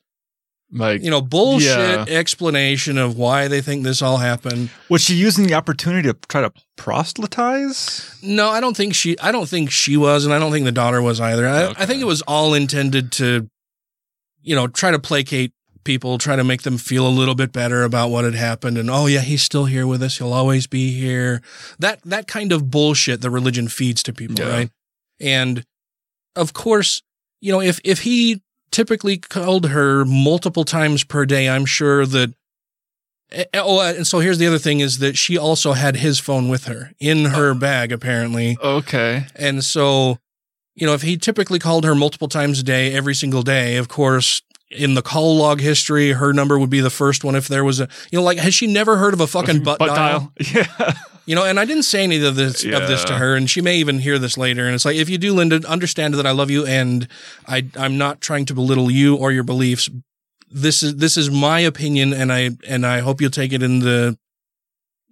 like you know bullshit yeah. explanation of why they think this all happened Was she using the opportunity to try to proselytize? no i don't think she i don't think she was and i don't think the daughter was either i, I think it was all intended to you know try to placate people try to make them feel a little bit better about what had happened and oh yeah he's still here with us. He'll always be here. That that kind of bullshit that religion feeds to people Yeah. right? And of course you know if if he typically called her multiple times per day i'm sure that eh, oh and so here's the other thing is that she also had his phone with her in her bag apparently. Okay. and so, you know, if he typically called her multiple times a day, every single day, of course, in the call log history, her number would be the first one if there was a, you know, like, has she never heard of a fucking butt, Butt dial? dial. [LAUGHS] Yeah. You know, and I didn't say any of this of this to her, and she may even hear this later. And it's like, if you do, Linda, understand that I love you, and I I'm not trying to belittle you or your beliefs. This is this is my opinion, and I and I hope you'll take it in the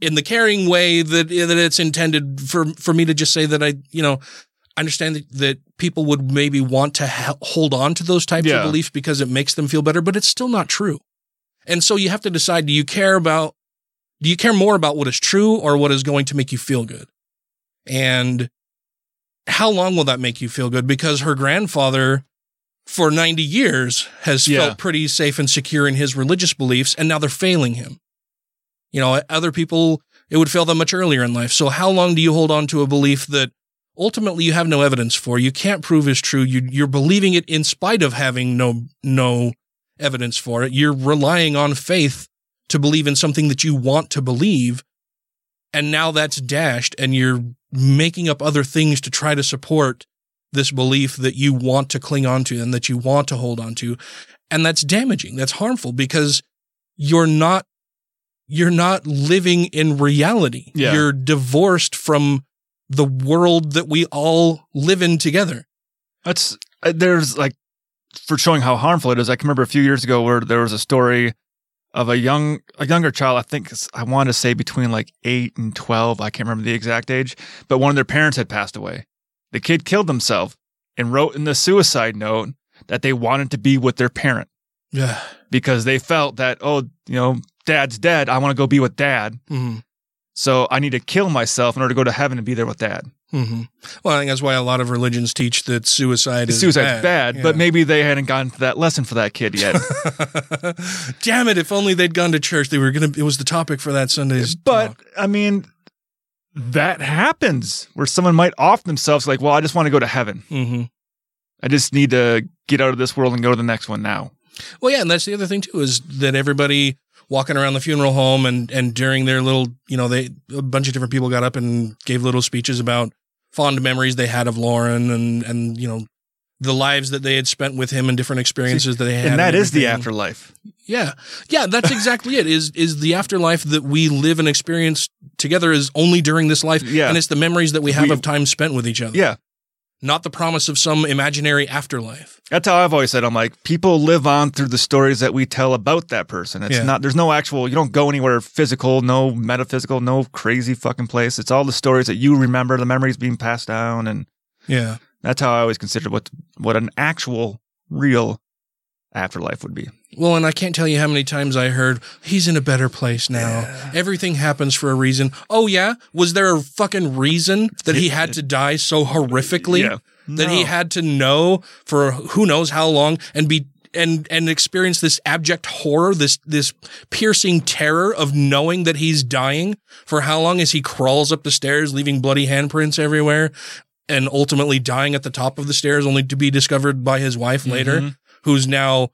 in the caring way that that it's intended for for me to just say that I you know I understand that, that people would maybe want to ha- hold on to those types Yeah. of beliefs because it makes them feel better, but it's still not true. And so you have to decide: do you care about do you care more about what is true or what is going to make you feel good? And how long will that make you feel good? Because her grandfather, for 90 years, has Yeah. felt pretty safe and secure in his religious beliefs, and now they're failing him. You know, other people, it would fail them much earlier in life. So, how long do you hold on to a belief that ultimately you have no evidence for? You can't prove is true. You, you're believing it in spite of having no no evidence for it. You're relying on faith to believe in something that you want to believe, and now that's dashed, and you're making up other things to try to support this belief that you want to cling on to and that you want to hold on to. And that's damaging. That's harmful because you're not you're not living in reality. Yeah. You're divorced from the world that we all live in together. That's uh, there's like for showing how harmful it is. I can remember a few years ago where there was a story of a young a younger child. I think I want to say between like eight and twelve. I can't remember the exact age, but one of their parents had passed away. The kid killed himself and wrote in the suicide note that they wanted to be with their parent Yeah. because they felt that oh you know dad's dead. I want to go be with dad. hmm So I need to kill myself in order to go to heaven and be there with dad. hmm Well, I think that's why a lot of religions teach that suicide is Suicide's bad, Yeah. but maybe they hadn't gotten to that lesson for that kid yet. [LAUGHS] Damn it! If only they'd gone to church, they were gonna. It was the topic for that Sunday's. But talk. I mean, that happens where someone might off themselves like, well, I just want to go to heaven. Mhm. I just need to get out of this world and go to the next one now. Well, yeah, and that's the other thing too is that everybody walking around the funeral home and and during their little, you know, they a bunch of different people got up and gave little speeches about fond memories they had of Lauren and and you know the lives that they had spent with him and different experiences that they had. and that is the afterlife. Yeah. Yeah, that's [LAUGHS] exactly it. Is is the afterlife that we live and experience together is only during this life. Yeah. And it's the memories that we have We- of time spent with each other. Yeah. Not the promise of some imaginary afterlife. That's how I've always said. I'm like, people live on through the stories that we tell about that person. It's Yeah. not, there's no actual, you don't go anywhere physical, no metaphysical, no crazy fucking place. It's all the stories that you remember, the memories being passed down. And Yeah. that's how I always considered what, what an actual, real afterlife would be. Well, and I can't tell you how many times I heard he's in a better place now. Everything happens for a reason. Oh yeah, was there a fucking reason that he had to die so horrifically? Yeah. That he had to know for who knows how long and be and and experience this abject horror, this this piercing terror of knowing that he's dying for how long as he crawls up the stairs, leaving bloody handprints everywhere, and ultimately dying at the top of the stairs, only to be discovered by his wife later, Mhm. who's now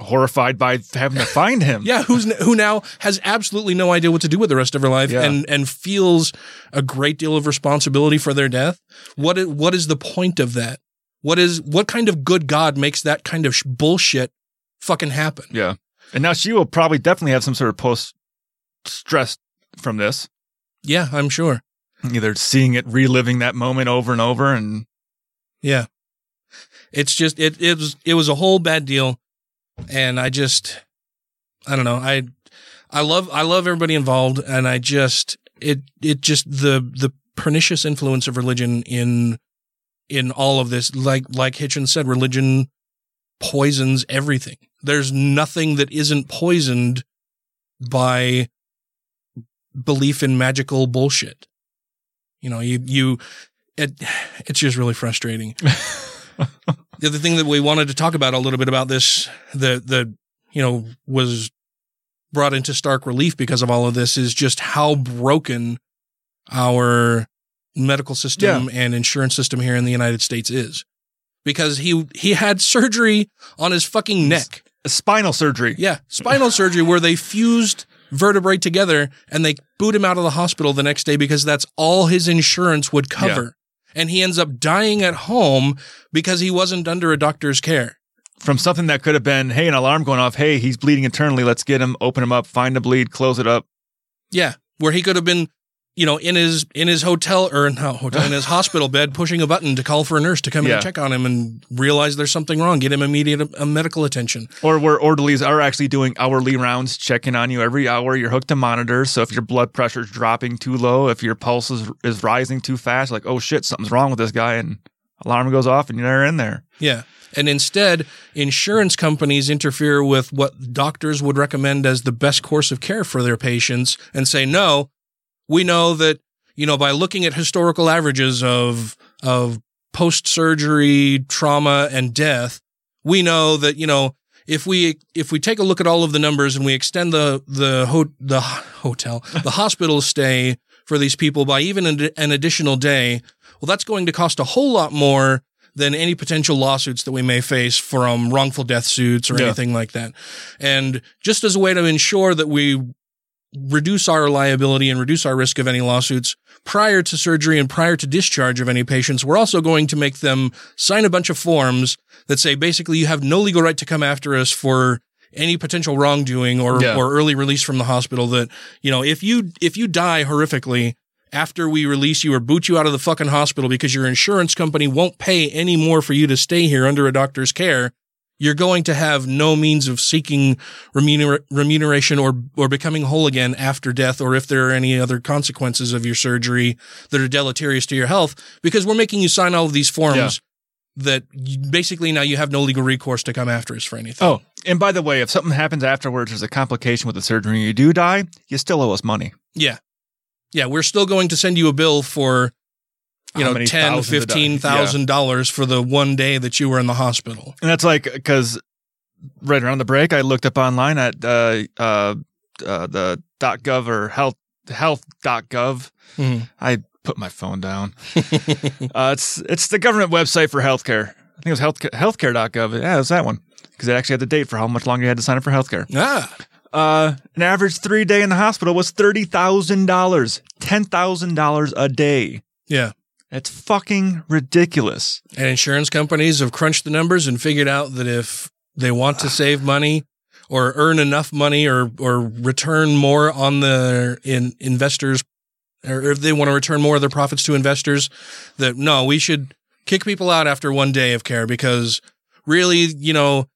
Horrified by having to find him. [LAUGHS] yeah, who's who now has absolutely no idea what to do with the rest of her life Yeah. and and feels a great deal of responsibility for their death. What is, what is the point of that? What is what kind of good God makes that kind of sh- bullshit fucking happen? Yeah. And now she will probably definitely have some sort of post stress from this. Yeah, I'm sure. Either seeing it, reliving that moment over and over, and Yeah. It's just it it was it was a whole bad deal and I just I don't know. I I love I love everybody involved and I just it it just the the pernicious influence of religion in in all of this like like Hitchens said religion poisons everything. There's nothing that isn't poisoned by belief in magical bullshit. You know, you you it [SIGHS] it's just really frustrating. [LAUGHS] the other thing that we wanted to talk about a little bit about this, the the you know was brought into stark relief because of all of this is just how broken our medical system and insurance system here in the United States is. Because he he had surgery on his fucking neck. spinal surgery. Yeah, spinal [LAUGHS] surgery where they fused vertebrae together and they boot him out of the hospital the next day because that's all his insurance would cover. And he ends up dying at home because he wasn't under a doctor's care. from something that could have been, hey, an alarm going off. Hey, he's bleeding internally. Let's get him, open him up, find the bleed, close it up. Yeah, where he could have been, you know, in his in his hotel or no hotel in his [LAUGHS] hospital bed, pushing a button to call for a nurse to come in Yeah. and check on him and realize there's something wrong, get him immediate uh, medical attention. Or where orderlies are actually doing hourly rounds, checking on you every hour. You're hooked to monitors. So if your blood pressure's dropping too low, if your pulse is, is rising too fast, like, oh shit, something's wrong with this guy. And alarm goes off and you're in there. Yeah. And instead, insurance companies interfere with what doctors would recommend as the best course of care for their patients and say, no, we know that, you know, by looking at historical averages of, of post surgery trauma and death, we know that, you know, if we, if we take a look at all of the numbers and we extend the, the, ho- the hotel, [LAUGHS] the hospital stay for these people by even an, an additional day, well, that's going to cost a whole lot more than any potential lawsuits that we may face from wrongful death suits or Yeah. anything like that. And just as a way to ensure that we reduce our liability and reduce our risk of any lawsuits prior to surgery and prior to discharge of any patients, we're also going to make them sign a bunch of forms that say basically you have no legal right to come after us for any potential wrongdoing or, Yeah. or early release from the hospital that, you know, if you, if you die horrifically after we release you or boot you out of the fucking hospital because your insurance company won't pay any more for you to stay here under a doctor's care, you're going to have no means of seeking remuner- remuneration or or becoming whole again after death or if there are any other consequences of your surgery that are deleterious to your health because we're making you sign all of these forms Yeah. that you, basically now you have no legal recourse to come after us for anything. Oh, and by the way, if something happens afterwards, there's a complication with the surgery, and you do die, you still owe us money. Yeah. Yeah, we're still going to send you a bill for you know ten, fifteen thousand dollars for the one day that you were in the hospital. And that's like because right around the break, I looked up online at uh, uh, uh, the .gov or health health.gov. Mhm. I put my phone down. [LAUGHS] uh, it's it's the government website for healthcare. I think it was health healthcare.gov. Yeah, it was that one because it actually had the date for how much longer you had to sign up for healthcare. Ah, Uh, an average three day in the hospital was thirty thousand dollars, ten thousand dollars a day. yeah. It's fucking ridiculous. And insurance companies have crunched the numbers and figured out that if they want to save money or earn enough money or or return more on the in investors or if they want to return more of their profits to investors, that no, we should kick people out after one day of care because really, you know,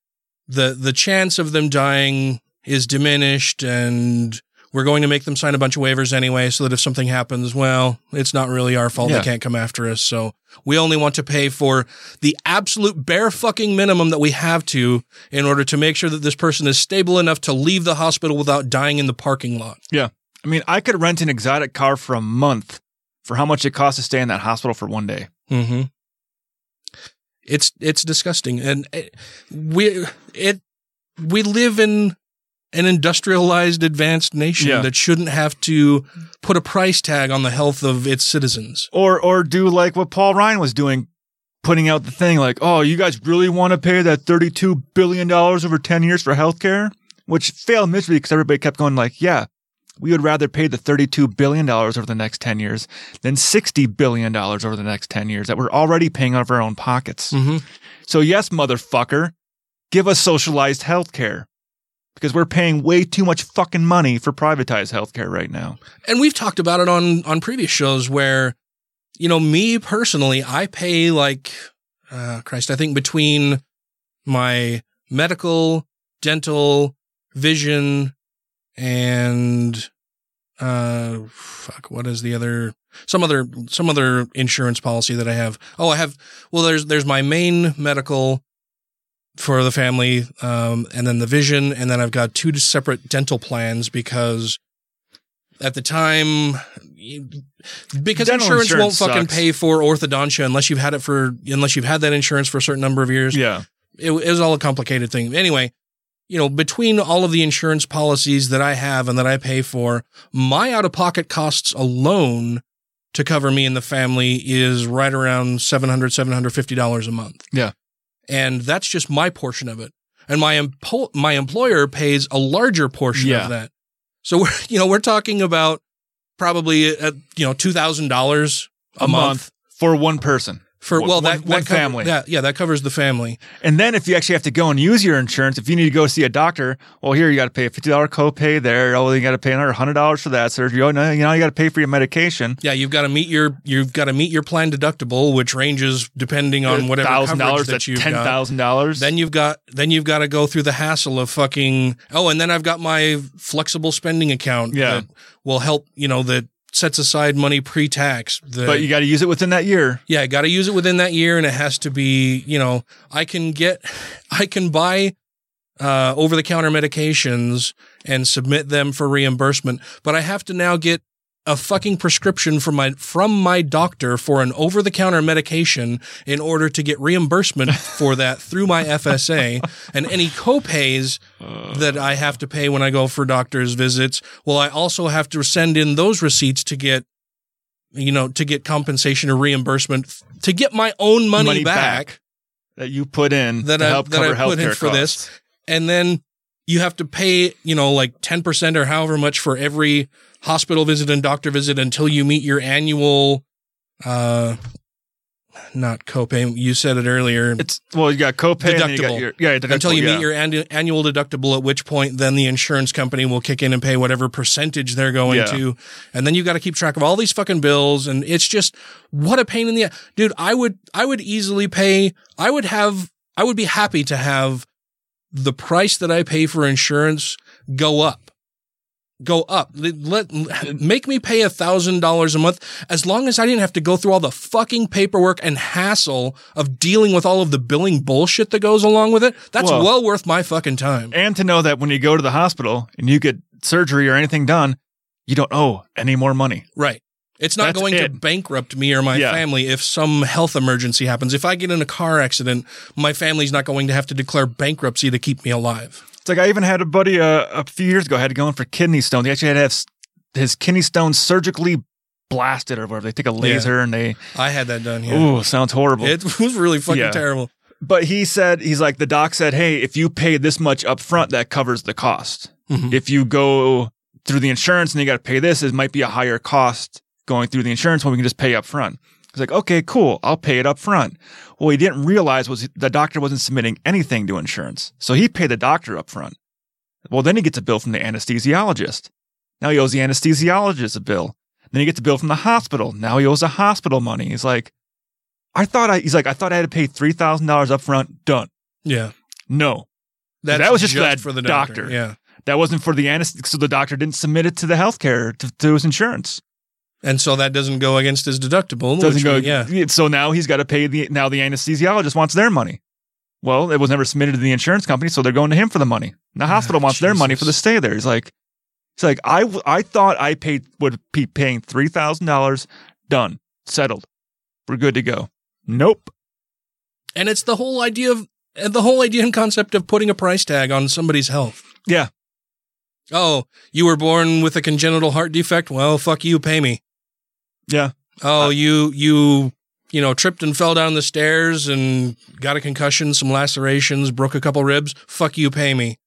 the the chance of them dying is diminished and we're going to make them sign a bunch of waivers anyway so that if something happens, well, it's not really our fault. Yeah. They can't come after us. So we only want to pay for the absolute bare fucking minimum that we have to in order to make sure that this person is stable enough to leave the hospital without dying in the parking lot. Yeah. I mean, I could rent an exotic car for a month for how much it costs to stay in that hospital for one day. Mm-hmm. It's it's disgusting, and it, we it we live in an industrialized, advanced nation Yeah. that shouldn't have to put a price tag on the health of its citizens. Or or do like what Paul Ryan was doing, putting out the thing like, oh, you guys really want to pay that $32 billion over 10 years for healthcare? Which failed miserably because everybody kept going like, yeah, we would rather pay the $32 billion over the next 10 years than $60 billion over the next 10 years that we're already paying out of our own pockets. Mhm. So yes, motherfucker, give us socialized healthcare because we're paying way too much fucking money for privatized healthcare right now. and we've talked about it on on previous shows where you know me personally i pay like uh christ i think between my medical dental vision and uh fuck what is the other some other some other insurance policy that i have oh i have well there's there's my main medical for the family um and then the vision and then i've got two separate dental plans because at the time because Dental insurance, won't insurance fucking pay for orthodontia unless you've had it for unless you've had that insurance for a certain number of years Yeah. it, it was all a complicated thing. Anyway, you know, between all of the insurance policies that I have and that I pay for, my out of pocket costs alone to cover me and the family is right around $700, $750 a month. Yeah. And that's just my portion of it. And my, empo- my employer pays a larger portion Yeah. of that. So we're, [LAUGHS] you know, we're talking about probably, uh, you know, $2,000 a, a month for one person. For One- well, that, one- one cover- family. that- yeah, that covers the family. And then if you actually have to go and use your insurance, if you need to go see a doctor, well, here you got to pay a fifty dollar copay there. Oh, you got to pay another hundred dollars for that surgery. Oh, no, you know you got to pay for your medication. Yeah, you've got to meet your you've got to meet your plan deductible, which ranges depending on whatever thousand dollars that you've got. thousand dollars. Then you've got then you've got to go through the hassle of fucking oh, and then I've got my flexible spending account Yeah. that will help you know that sets aside money pre-tax. that- but you got to use it within that year. yeah, I got to use it within that year, and it has to be you know I can get [LAUGHS] I can buy uh, over the counter medications and submit them for reimbursement, but I have to now get a fucking prescription from my from my doctor for an over the counter medication in order to get reimbursement [LAUGHS] for that through my FSA and any copays uh. that I have to pay when I go for doctor's visits. Well, I also have to send in those receipts to get you know to get compensation or reimbursement to get my own money, back that you put in that to I, help that cover I put in healthcare for costs. this. And then you have to pay, you know, like 10% or however much for every hospital visit and doctor visit until you meet your annual, uh, not copay. You said it earlier. It's well, you got copay, and you got deductible. your- yeah, deductible, until you yeah. meet your annu- annual deductible, at which point then the insurance company will kick in and pay whatever percentage they're going Yeah. to, and then you got to keep track of all these fucking bills, and it's just what a pain in the ass dude. I would I would easily pay. I would have. I would be happy to have the price that I pay for insurance go up. Go up. Let, let- make me pay a thousand dollars a month as long as I didn't have to go through all the fucking paperwork and hassle of dealing with all of the billing bullshit that goes along with it. That's Well- well worth my fucking time. and to know that when you go to the hospital and you get surgery or anything done, you don't owe any more money. Right. It's not That's going to bankrupt me or my Yeah. family if some health emergency happens. If I get in a car accident, my family's not going to have to declare bankruptcy to keep me alive. It's like I even had a buddy uh, a few years ago I had to go in for kidney stones. He actually had to have his kidney stones surgically blasted or whatever. They take a laser and they. I had that done. Yeah. Ooh, sounds horrible. It [LAUGHS] was really fucking Yeah. terrible. But he said he's like the doc said, hey, if you pay this much up front, that covers the cost. Mhm. If you go through the insurance and you got to pay this, it might be a higher cost going through the insurance when we can just pay up front. He's like, okay, cool, I'll pay it up front. Well, he didn't realize was the doctor wasn't submitting anything to insurance, so he paid the doctor up front. Well, then he gets a bill from the anesthesiologist. Now he owes the anesthesiologist a bill. Then he gets a bill from the hospital. Now he owes the hospital money. He's like, I thought I, he's like, I thought I had to pay three thousand dollars up front. Done. Yeah. No, That's that was just, for that for the doctor. doctor. Yeah. That wasn't for the anesthesia. So the doctor didn't submit it to the healthcare to, to his insurance. And so that doesn't go against his deductible. Doesn't go. yeah. So now he's got to pay the. Now the anesthesiologist wants their money. Well, it was never submitted to the insurance company, so they're going to him for the money. And the ah, hospital wants their money for the stay there. He's like, he's like, I I thought I paid would be paying three thousand dollars. Done, settled. We're good to go. Nope. And it's the whole idea of and the whole idea and concept of putting a price tag on somebody's health. Yeah. Oh, you were born with a congenital heart defect? Well, fuck you, pay me. Yeah. Oh, you you you know tripped and fell down the stairs and got a concussion, some lacerations, broke a couple ribs. Fuck you, pay me.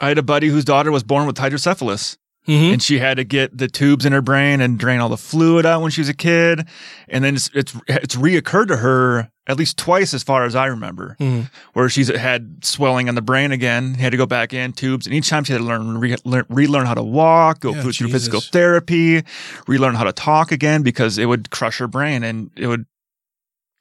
I had a buddy whose daughter was born with hydrocephalus. Mhm. And she had to get the tubes in her brain and drain all the fluid out when she was a kid. And then it's it's, it's reoccurred to her at least twice, as far as I remember, Mhm. where she's had swelling on the brain again. Had to go back in tubes, and each time she had to learn re- learn, relearn how to walk, go Yeah, through physical therapy, relearn how to talk again because it would crush her brain and it would.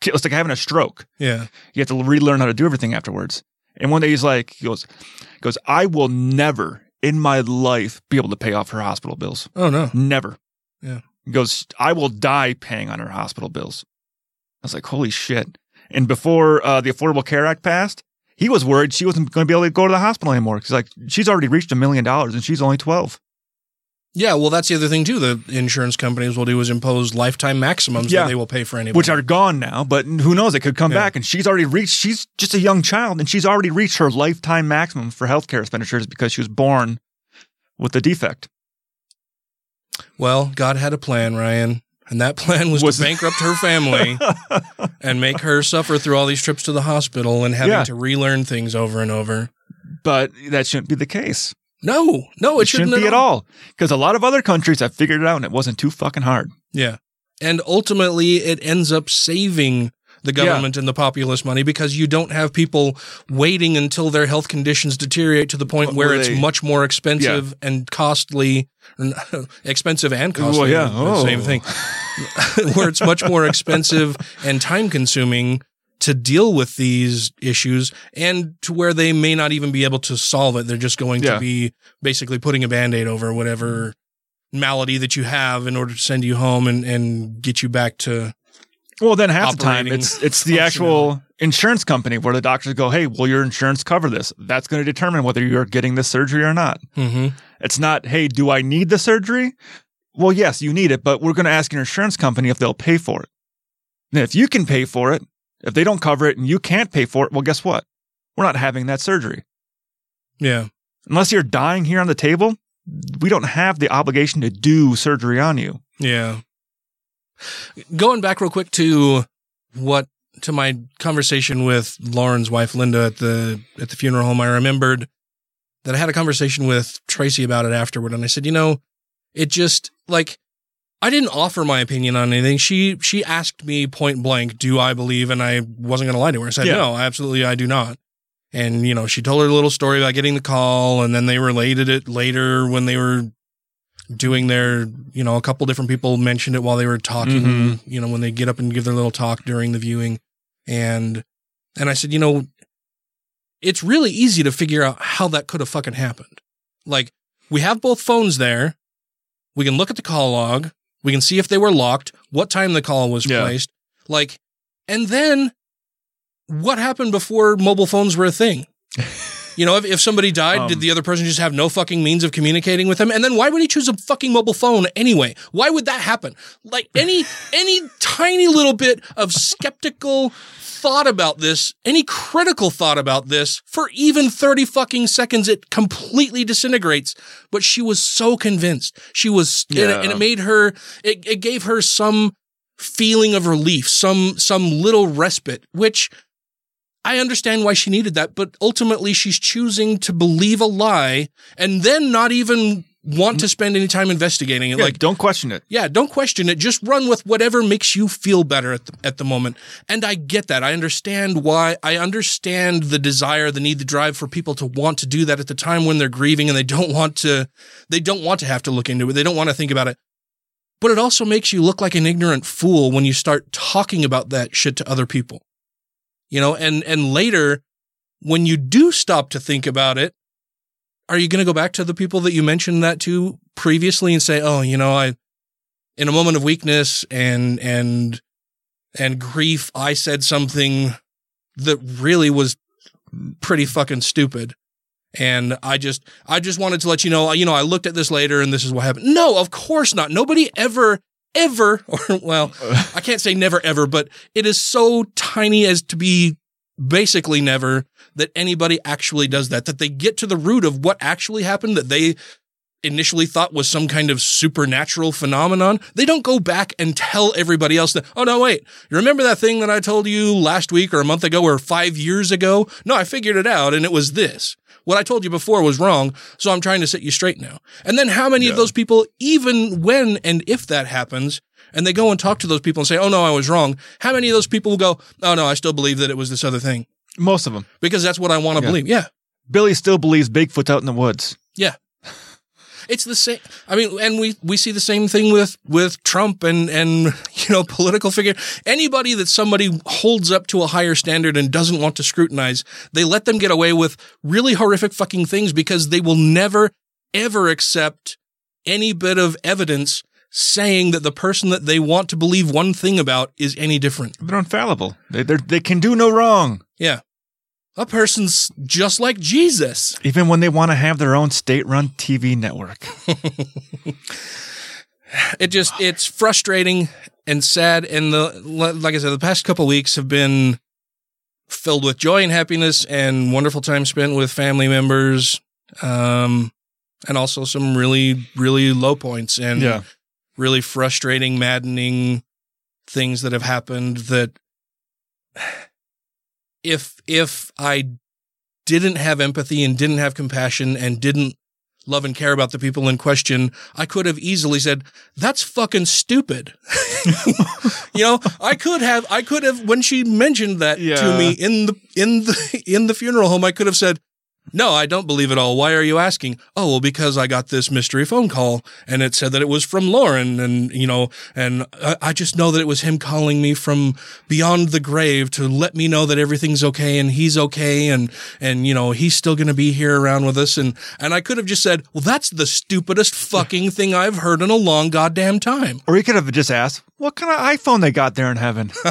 It's like having a stroke. Yeah. You have to relearn how to do everything afterwards. And one day he's like, he goes, he goes, I will never in my life be able to pay off her hospital bills. Oh no. Never. Yeah. He goes, I will die paying on her hospital bills. I was like, holy shit. And before uh, the Affordable Care Act passed, he was worried she wasn't going to be able to go to the hospital anymore. He's like, she's already reached a million dollars and she's only 12. Yeah, well, that's the other thing too. The insurance companies will do is impose lifetime maximums Yeah. that they will pay for anybody. Which are gone now, but who knows? It could come Yeah. back. And she's already reached, she's just a young child and she's already reached her lifetime maximum for healthcare expenditures because she was born with a defect. Well, God had a plan, Ryan. And that plan was, Was- to bankrupt her family [LAUGHS] and make her suffer through all these trips to the hospital and having Yeah. to relearn things over and over. But that shouldn't be the case. No, no, it, shouldn't, be at all. Because a lot of other countries have figured it out and it wasn't too fucking hard. Yeah. And ultimately, it ends up saving the government and the populace money because you don't have people waiting until their health conditions deteriorate to the point where Where it's they- much more expensive and costly, [LAUGHS] expensive and costly. yeah. the Same Oh. thing. [LAUGHS] where it's much more expensive and time consuming to deal with these issues and to where they may not even be able to solve it. They're just going Yeah. to be basically putting a band-aid over whatever malady that you have in order to send you home and, and get you back to Well, then half the time it's it's the actual insurance company where the doctors go, "Hey, will your insurance cover this?" That's going to determine whether you're getting this surgery or not. Mhm. It's not, "Hey, do I need the surgery?" Well, yes, you need it, but we're going to ask your insurance company if they'll pay for it. And if you can pay for it, if they don't cover it and you can't pay for it, well, guess what? We're not having that surgery. Yeah. Unless you're dying here on the table, we don't have the obligation to do surgery on you. Yeah. Going back real quick to what to my conversation with Lauren's wife Linda at the at the funeral home, I remembered that I had a conversation with Tracy about it afterward, and I said, you know, it just like I didn't offer my opinion on anything. She she asked me point blank, "Do I believe?" And I wasn't going to lie to her. I said, Yeah. "No, absolutely, I do not." And you know, she told her a little story about getting the call, and then they related it later when they were doing their, you know, a couple different people mentioned it while they were talking. Mhm. You know, when they get up and give their little talk during the viewing, and and I said, you know, it's really easy to figure out how that could have fucking happened. Like, we have both phones there. We can look at the call log. We can see if they were locked, what time the call was Yeah. placed. Like, and then what happened before mobile phones were a thing? [LAUGHS] You know, if, if somebody died, Um, did the other person just have no fucking means of communicating with them? And then why would he choose a fucking mobile phone anyway? Why would that happen? Like any [LAUGHS] any tiny little bit of skeptical thought about this, any critical thought about this, for even 30 fucking seconds, it completely disintegrates. But she was so convinced. She was, and, it, and it made her, it, it gave her some feeling of relief, some, some little respite, which I understand why she needed that, but ultimately she's choosing to believe a lie and then not even want to spend any time investigating it. Yeah, like, don't question it. yeah, don't question it. Just run with whatever makes you feel better at the, at the moment. And I get that. I understand why. I understand the desire, the need, the drive for people to want to do that at the time when they're grieving and they don't want to, they don't want to have to look into it. They don't want to think about it. But it also makes you look like an ignorant fool when you start talking about that shit to other people. You know, and, and later when you do stop to think about it, are you going to go back to the people that you mentioned that to previously and say, "Oh, you know, I in a moment of weakness and and and grief, I said something that really was pretty fucking stupid." And I just I just wanted to let you know, you know, I looked at this later and this is what happened. No, of course not. Nobody ever ever [LAUGHS] or well, I can't say never ever, but it is so tiny as to be basically never that anybody actually does that, that they get to the root of what actually happened that they initially thought was some kind of supernatural phenomenon. They don't go back and tell everybody else that, oh no, wait, you remember that thing that I told you last week or a month ago or five years ago? No, I figured it out and it was this. What I told you before was wrong, so I'm trying to set you straight now. And then how many of those people, even when and if that happens, and they go and talk to those people and say, oh no, I was wrong, how many of those people will go, oh no, I still believe that it was this other thing? Most of them. Because that's what I want to Yeah. believe. Yeah. Billy still believes Bigfoot's out in the woods. Yeah. It's the same. I mean, and we, we see the same thing with, with Trump and, and, [LAUGHS] you know, political figure. Anybody that somebody holds up to a higher standard and doesn't want to scrutinize, they let them get away with really horrific fucking things because they will never, ever accept any bit of evidence saying that the person that they want to believe one thing about is any different. They're infallible. They they're, they can do no wrong. Yeah. A person's just like Jesus. Even when they want to have their own state-run TV network. [LAUGHS] it just it's frustrating and sad and the like i said the past couple weeks have been filled with joy and happiness and wonderful time spent with family members um and also some really really low points and Yeah. really frustrating maddening things that have happened that if if i didn't have empathy and didn't have compassion and didn't love and care about the people in question, I could have easily said, that's fucking stupid. [LAUGHS] you know, I could have, I could have, when she mentioned that Yeah. to me in the, in the, in the funeral home, I could have said, no, I don't believe it all. Why are you asking? Oh, well, because I got this mystery phone call and it said that it was from Lauren and, you know, and I, I just know that it was him calling me from beyond the grave to let me know that everything's okay and he's okay and, and, you know, he's still going to be here around with us. And, and I could have just said, well, that's the stupidest fucking thing I've heard in a long goddamn time. Or he could have just asked, what kind of iPhone they got there in heaven? [LAUGHS]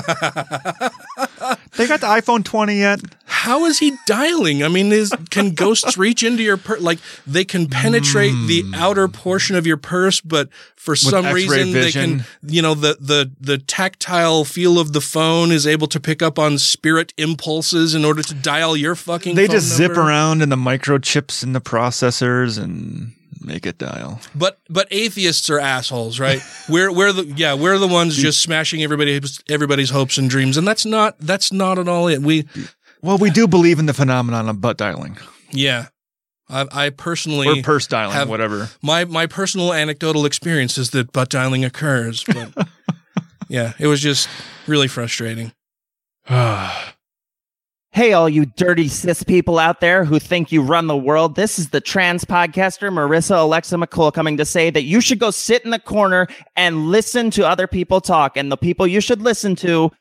they got the iPhone 20 yet? How is he dialing? I mean, is can ghosts [LAUGHS] reach into your purse? Like they can penetrate the hmm. outer portion of your purse, but for some X-ray reason they can, you know, the the the tactile feel of the phone is able to pick up on spirit impulses in order to dial your fucking. They just zip around in the microchips in the processors and make it dial. But but atheists are assholes, right? [LAUGHS] we're we're the yeah we're the ones just smashing everybody everybody's hopes and dreams, and that's not that's not at all it. We Well, we do believe in the phenomenon of butt dialing yeah. I, I personally or purse dialing, have- whatever. my my personal anecdotal experience is that butt dialing occurs, but [LAUGHS] yeah, it was just really frustrating. [SIGHS] [SIGHS] Hey, all you dirty cis people out there who think you run the world. This is the trans podcaster, Marissa Alexa McCool, coming to say that you should go sit in the corner and listen to other people talk. And the people you should listen to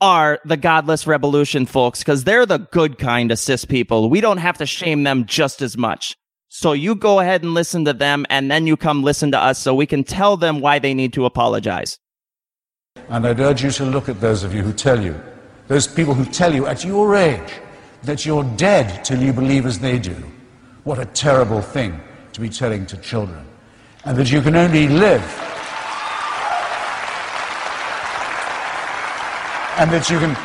are the Godless Revolution folks, because they're the good kind of cis people. We don't have to shame them just as much. So you go ahead and listen to them, and then you come listen to us so we can tell them why they need to apologize. And I'd urge you to look at those of you who tell you, those people who tell you at your age that you're dead till you believe as they do. What a terrible thing to be telling to children. And that you can only live. And that you can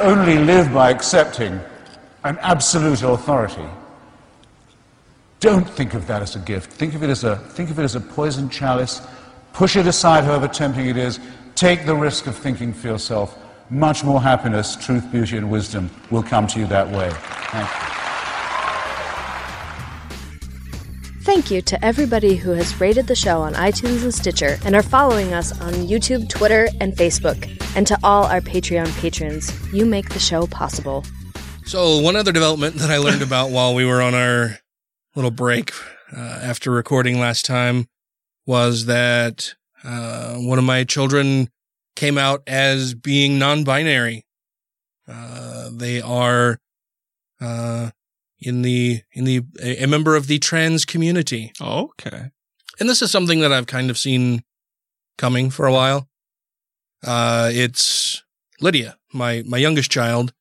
only live by accepting an absolute authority. Don't think of that as a gift. Think of it as a, think of it as a poison chalice. Push it aside, however tempting it is. Take the risk of thinking for yourself. Much more happiness, truth, beauty, and wisdom will come to you that way. Thank you. Thank you to everybody who has rated the show on iTunes and Stitcher and are following us on YouTube, Twitter, and Facebook. And to all our Patreon patrons, you make the show possible. So one other development that I learned [LAUGHS] about while we were on our little break uh, after recording last time was that uh, one of my children came out as being non-binary. Uh, they are uh, in the in the a, member of the trans community. Okay. And this is something that I've kind of seen coming for a while. Uh, it's Lydia, my, my youngest child,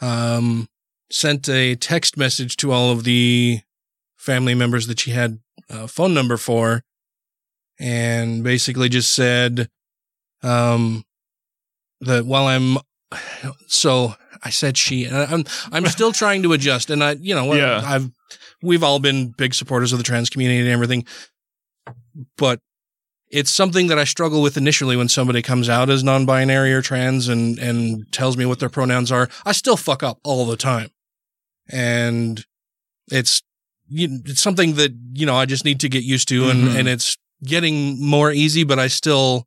um, sent a text message to all of the family members that she had a phone number for and basically just said, um, that while I'm, so I said she, and I'm, I'm [LAUGHS] still trying to adjust and I, you know, Yeah. I've, we've all been big supporters of the trans community and everything, but it's something that I struggle with initially when somebody comes out as non-binary or trans and, and tells me what their pronouns are. I still fuck up all the time. And it's, you, it's something that, you know, I just need to get used to and, Mhm. and it's getting more easy, but I still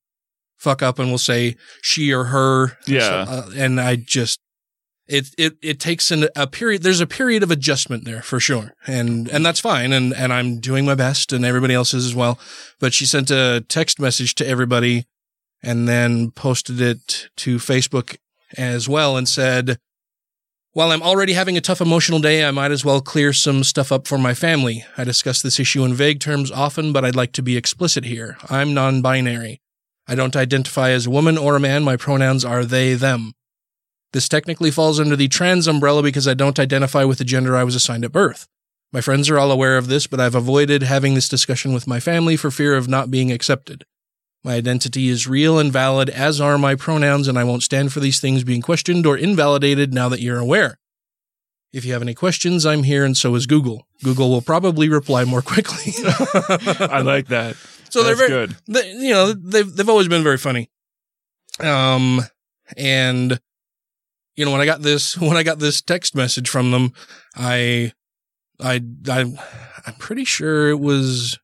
fuck up and will say she or her. Yeah. So, uh, and I just, it, it, it takes an, a period, there's a period of adjustment there for sure. And, and that's fine. And, and I'm doing my best and everybody else is as well. But she sent a text message to everybody and then posted it to Facebook as well and said, while I'm already having a tough emotional day, I might as well clear some stuff up for my family. I discuss this issue in vague terms often, but I'd like to be explicit here. I'm non binary. I don't identify as a woman or a man. My pronouns are they, them. This technically falls under the trans umbrella because I don't identify with the gender I was assigned at birth. My friends are all aware of this, but I've avoided having this discussion with my family for fear of not being accepted. My identity is real and valid, as are my pronouns, and I won't stand for these things being questioned or invalidated now that you're aware. If you have any questions, I'm here, and so is Google. Google will probably reply more quickly. [LAUGHS] I like that. So That's they're very, good. They, you know, they've they've always been very funny. Um, and you know, when I got this [LAUGHS] when I got this text message from them, I I, I, I'm pretty sure it was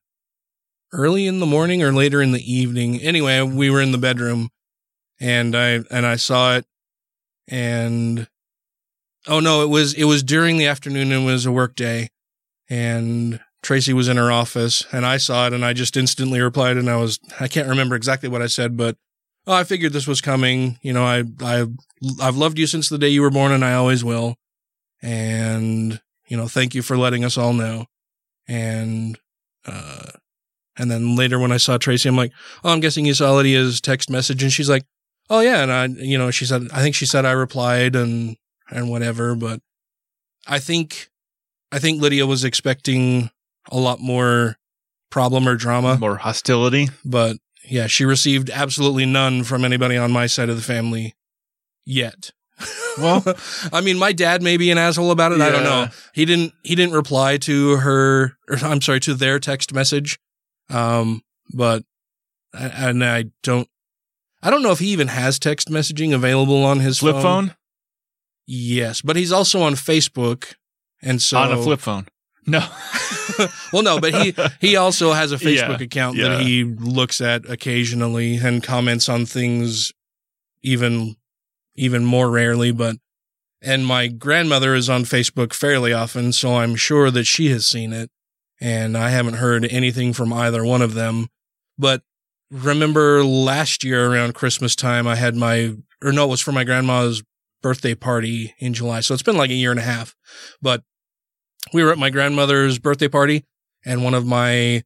early in the morning or later in the evening. Anyway, we were in the bedroom and I, and I saw it and oh no, it was, it was during the afternoon and it was a work day and Tracy was in her office and I saw it and I just instantly replied and I was, I can't remember exactly what I said, but oh, I figured this was coming. You know, I, I, I've loved you since the day you were born and I always will. And, you know, thank you for letting us all know. And, uh, and then later when I saw Tracy, I'm like, oh, I'm guessing you saw Lydia's text message. And she's like, oh yeah. And I, you know, she said, I think she said I replied and, and whatever, but I think, I think Lydia was expecting a lot more problem or drama, more hostility. But yeah, she received absolutely none from anybody on my side of the family yet. Well, [LAUGHS] I mean, my dad may be an asshole about it. I don't know. He didn't. He didn't reply to her. Or, I'm sorry, to their text message. Um, but and I don't. I don't know if he even has text messaging available on his Flip phone? Yes, but he's also on Facebook, and so on a flip phone. No. [LAUGHS] well, no, but he he also has a Yeah, Facebook account yeah. that he looks at occasionally and comments on things even even more rarely. But and my grandmother is on Facebook fairly often, so I'm sure that she has seen it. And I haven't heard anything from either one of them. But remember last year around Christmas time, I had my or no, it was for my grandma's birthday party in July. So it's been like a year and a half. But we were at my grandmother's birthday party and one of my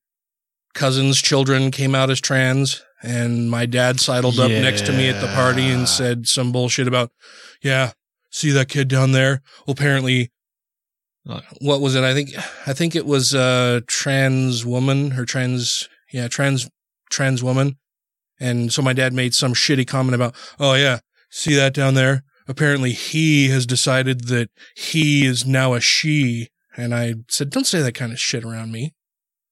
cousin's children came out as trans and my dad sidled up next to me at the party and said some bullshit about, yeah, see that kid down there? Well, apparently, uh, what was it? I think, I think it was a trans woman or trans, yeah, trans, trans woman. And so my dad made some shitty comment about, oh yeah, see that down there? Apparently he has decided that he is now a she. And I said, don't say that kind of shit around me.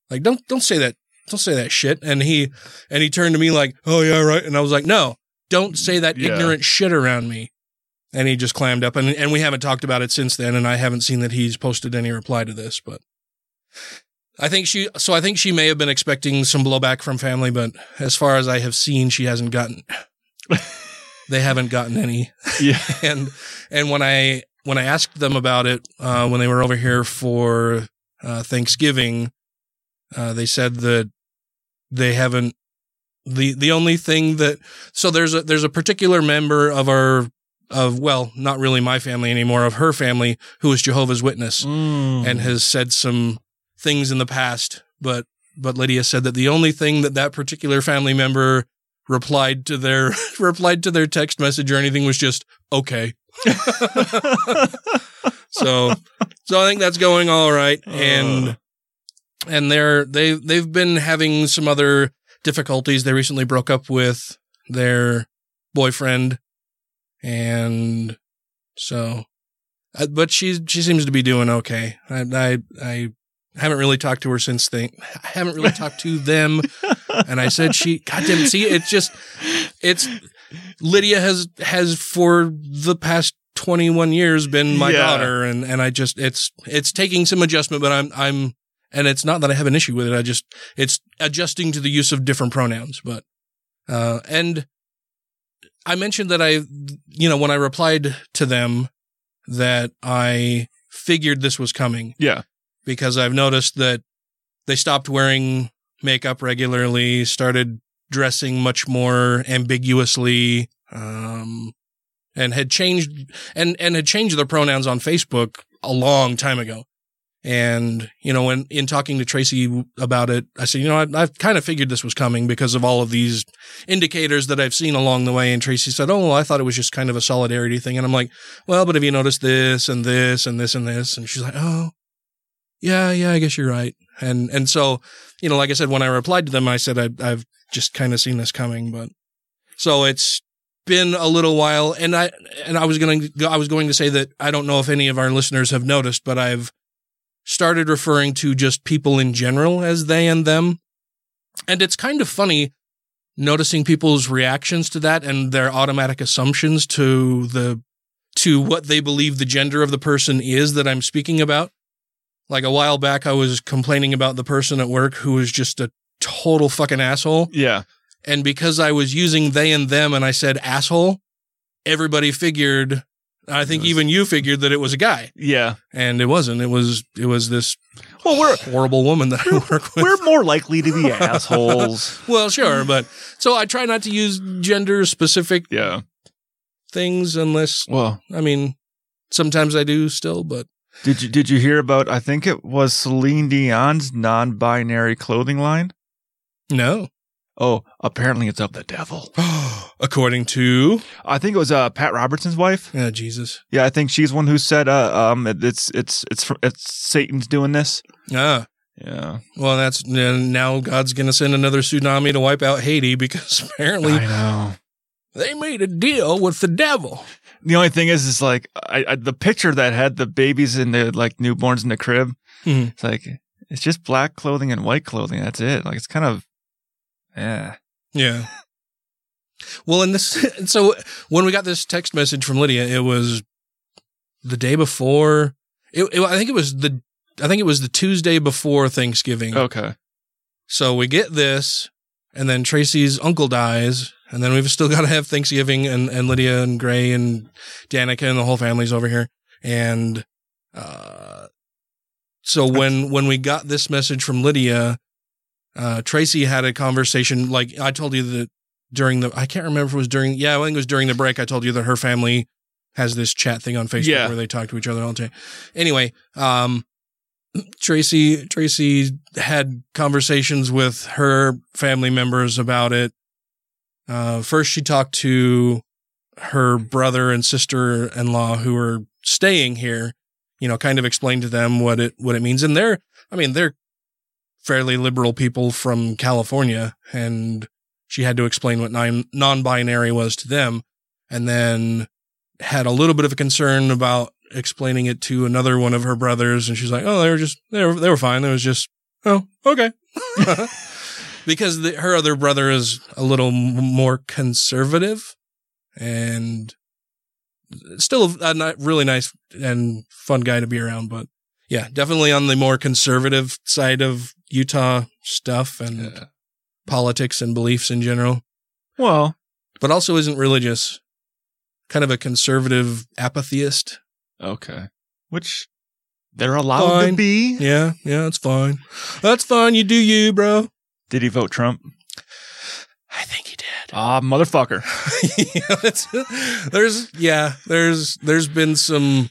Like, don't, don't say that, don't say that shit. And he, and he turned to me like, oh yeah, right. And I was like, no, don't say that Yeah. ignorant shit around me. And he just clammed up and, and we haven't talked about it since then. And I haven't seen that he's posted any reply to this, but I think she, so I think she may have been expecting some blowback from family, but as far as I have seen, she hasn't gotten, [LAUGHS] they haven't gotten any. Yeah. [LAUGHS] and, and when I, when I asked them about it, uh, when they were over here for, uh, Thanksgiving, uh, they said that they haven't, the, the only thing that, so there's a, there's a particular member of our, of, well, not really my family anymore, of her family who is Jehovah's Witness and has said some things in the past, but, but Lydia said that the only thing that that particular family member replied to their, [LAUGHS] replied to their text message or anything was just, okay. So, so I think that's going all right. And, and they're, they, they've been having some other difficulties. They recently broke up with their boyfriend. And so, uh, but she, she seems to be doing okay. I, I, I haven't really talked to her since they, I haven't really talked to them. [LAUGHS] And I said, she, goddamn, see, it's just, it's, Lydia has, has for the past 21 years been my Yeah. daughter. And, and I just, it's, it's taking some adjustment, but I'm, I'm, and it's not that I have an issue with it. I just, it's adjusting to the use of different pronouns, but, uh, and I mentioned that I, you know, when I replied to them that I figured this was coming Yeah. because I've noticed that they stopped wearing makeup regularly, started dressing much more ambiguously, um, and had changed and and had changed their pronouns on Facebook a long time ago. And you know, when in talking to Tracy about it, I said, you know, I, I've kind of figured this was coming because of all of these indicators that I've seen along the way. And Tracy said, oh, I thought it was just kind of a solidarity thing. And I'm like, well, but have you noticed this and this and this and this? And she's like, oh, yeah, yeah, I guess you're right. And, and so, you know, like I said, when I replied to them, I said, I, I've just kind of seen this coming, but so it's been a little while. And I, and I was going to, I was going to say that I don't know if any of our listeners have noticed, but I've started referring to just people in general as they and them. And it's kind of funny noticing people's reactions to that and their automatic assumptions to the, to what they believe the gender of the person is that I'm speaking about. Like a while back, I was complaining about the person at work who was just a total fucking asshole. Yeah. And because I was using they and them and I said asshole, everybody figured, I think even you figured that it was a guy. Yeah. And it wasn't. It was, it was this Well, we're horrible woman that I work with. we're more likely to be assholes. [LAUGHS] Well, sure, but so I try not to use gender specific Yeah. things unless, Well, I mean, sometimes I do still, but did you did you hear about? I think it was Celine Dion's non-binary clothing line. No. Oh, apparently it's of the devil. [GASPS] According to, I think it was uh, Pat Robertson's wife. yeah, Jesus. Yeah, I think she's one who said, "Uh, um, it- it's it's it's it's Satan's doing this." Ah, Yeah, well, that's now God's going to send another tsunami to wipe out Haiti because [LAUGHS] apparently I know. they made a deal with the devil. The only thing is, is like I, I, the picture that had the babies and the like newborns in the crib. Mhm. It's like it's just black clothing and white clothing. That's it. Like it's kind of, yeah. Yeah. Well, and this, [LAUGHS] so when we got this text message from Lydia, it was the day before. It, it, I think it was the, I think it was the Tuesday before Thanksgiving. Okay. So we get this, and then Tracy's uncle dies, and then we've still [LAUGHS] got to have Thanksgiving, and, and Lydia and Gray and Danica and the whole family's over here, and uh, so when when we got this message from Lydia, uh, Tracy had a conversation. Like I told you that during the, I can't remember if it was during, yeah, I think it was during the break. I told you that her family has this chat thing on Facebook Yeah. where they talk to each other all the time. Anyway, um, Tracy Tracy had conversations with her family members about it. Uh, first, she talked to her brother and sister in law who are staying here. You know, kind of explained to them what it what it means, and they're I mean they're fairly liberal people from California, and she had to explain what non non-binary was to them, and then had a little bit of a concern about explaining it to another one of her brothers, and she's like, "Oh, they were just they were they were fine. It was just oh okay," [LAUGHS] because the, her other brother is a little more conservative, and still a ni- really nice and fun guy to be around, but yeah, definitely on the more conservative side of Utah stuff and politics and beliefs in general, Well, but also isn't religious. Kind of a conservative apatheist. okay. Which they're allowed Fine. to be. Yeah, yeah, it's fine. That's fine. You do you, bro. Did he vote Trump? I think he did. Ah, motherfucker. [LAUGHS] yeah, there's yeah, there's there's been some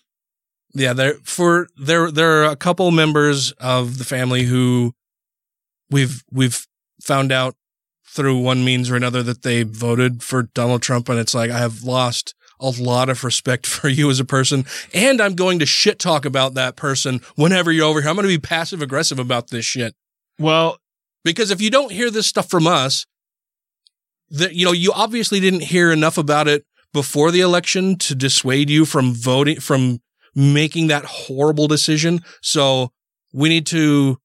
yeah, there for there there are a couple members of the family who we've we've found out through one means or another that they voted for Donald Trump and it's like I have lost a lot of respect [LAUGHS] for you as a person and I'm going to shit talk about that person whenever you're over here. I'm going to be passive aggressive about this shit. Well, Because if you don't hear this stuff from us, that you know, you obviously didn't hear enough about it before the election to dissuade you from voting from making that horrible decision. So we need to,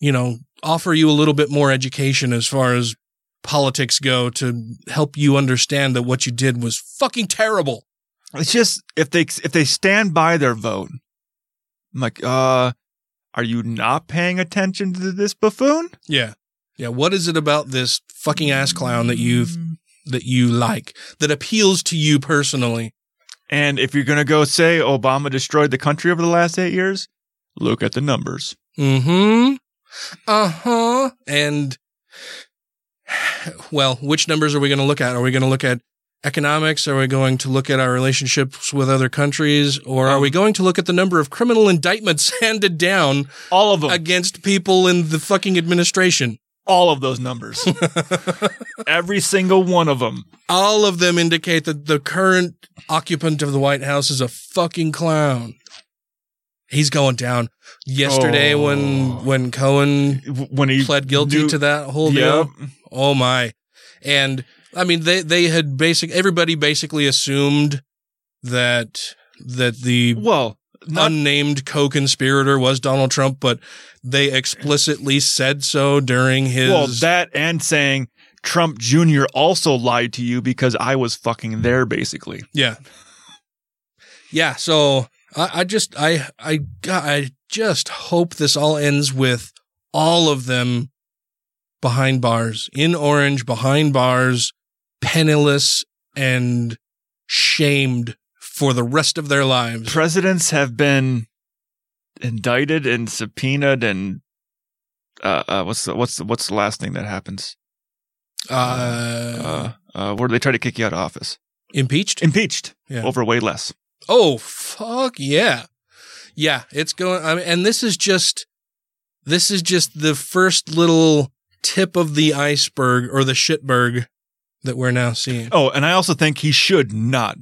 you know, offer you a little bit more education as far as politics go to help you understand that what you did was fucking terrible. it's just if they if they stand by their vote, I'm like, uh, are you not paying attention to this buffoon? Yeah. Yeah. What is it about this fucking ass clown that you that you like that appeals to you personally? And if you're gonna go say Obama destroyed the country over the last eight years, look at the numbers. Mm-hmm. Uh-huh. And well, which numbers are we going to look at? Are we going to look at economics? Are we going to look at our relationships with other countries? Or are we going to look at the number of criminal indictments [LAUGHS] handed down All of them. against people in the fucking administration? all of those numbers. [LAUGHS] Every single one of them. All of them indicate that the current occupant of the White House is a fucking clown. He's going down. Yesterday, Oh. when when Cohen When he pled guilty knew- to that whole Yep. deal. Oh my! And I mean, they they had basic. Everybody basically assumed that that the Well, not, unnamed co-conspirator was Donald Trump, but they explicitly said so during his. well, that and saying Trump Jr. also lied to you because I was fucking there, basically. Yeah. Yeah. So I, I just I I I just hope this all ends with all of them behind bars, in orange, behind bars, penniless and shamed for the rest of their lives. Presidents have been indicted and subpoenaed and uh, uh what's the what's the what's the last thing that happens? Uh, Uh, uh where do they try to kick you out of office? impeached? Impeached Yeah. over way less. Oh fuck yeah. Yeah, it's going I mean, and this is just this is just the first little tip of the iceberg or the shitberg that we're now seeing. Oh, and I also think he should not,